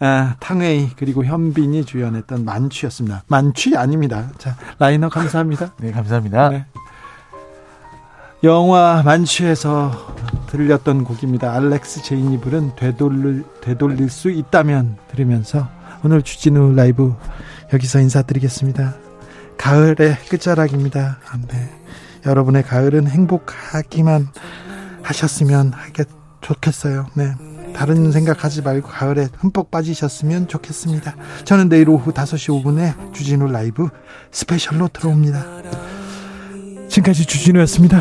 아, 탕웨이 그리고 현빈이 주연했던 만추였습니다. 만취 아닙니다. 자, 라이너 감사합니다. 네, 감사합니다. 네. 영화 만추에서 들렸던 곡입니다. 알렉스 제인이 부른 되돌릴, 되돌릴 수 있다면 들으면서 오늘 주진우 라이브 여기서 인사드리겠습니다. 가을의 끝자락입니다. 네. 여러분의 가을은 행복하기만 하셨으면 하겠, 좋겠어요. 네. 다른 생각하지 말고 가을에 흠뻑 빠지셨으면 좋겠습니다. 저는 내일 오후 5시 5분에 주진우 라이브 스페셜로 들어옵니다. 지금까지 주진우였습니다.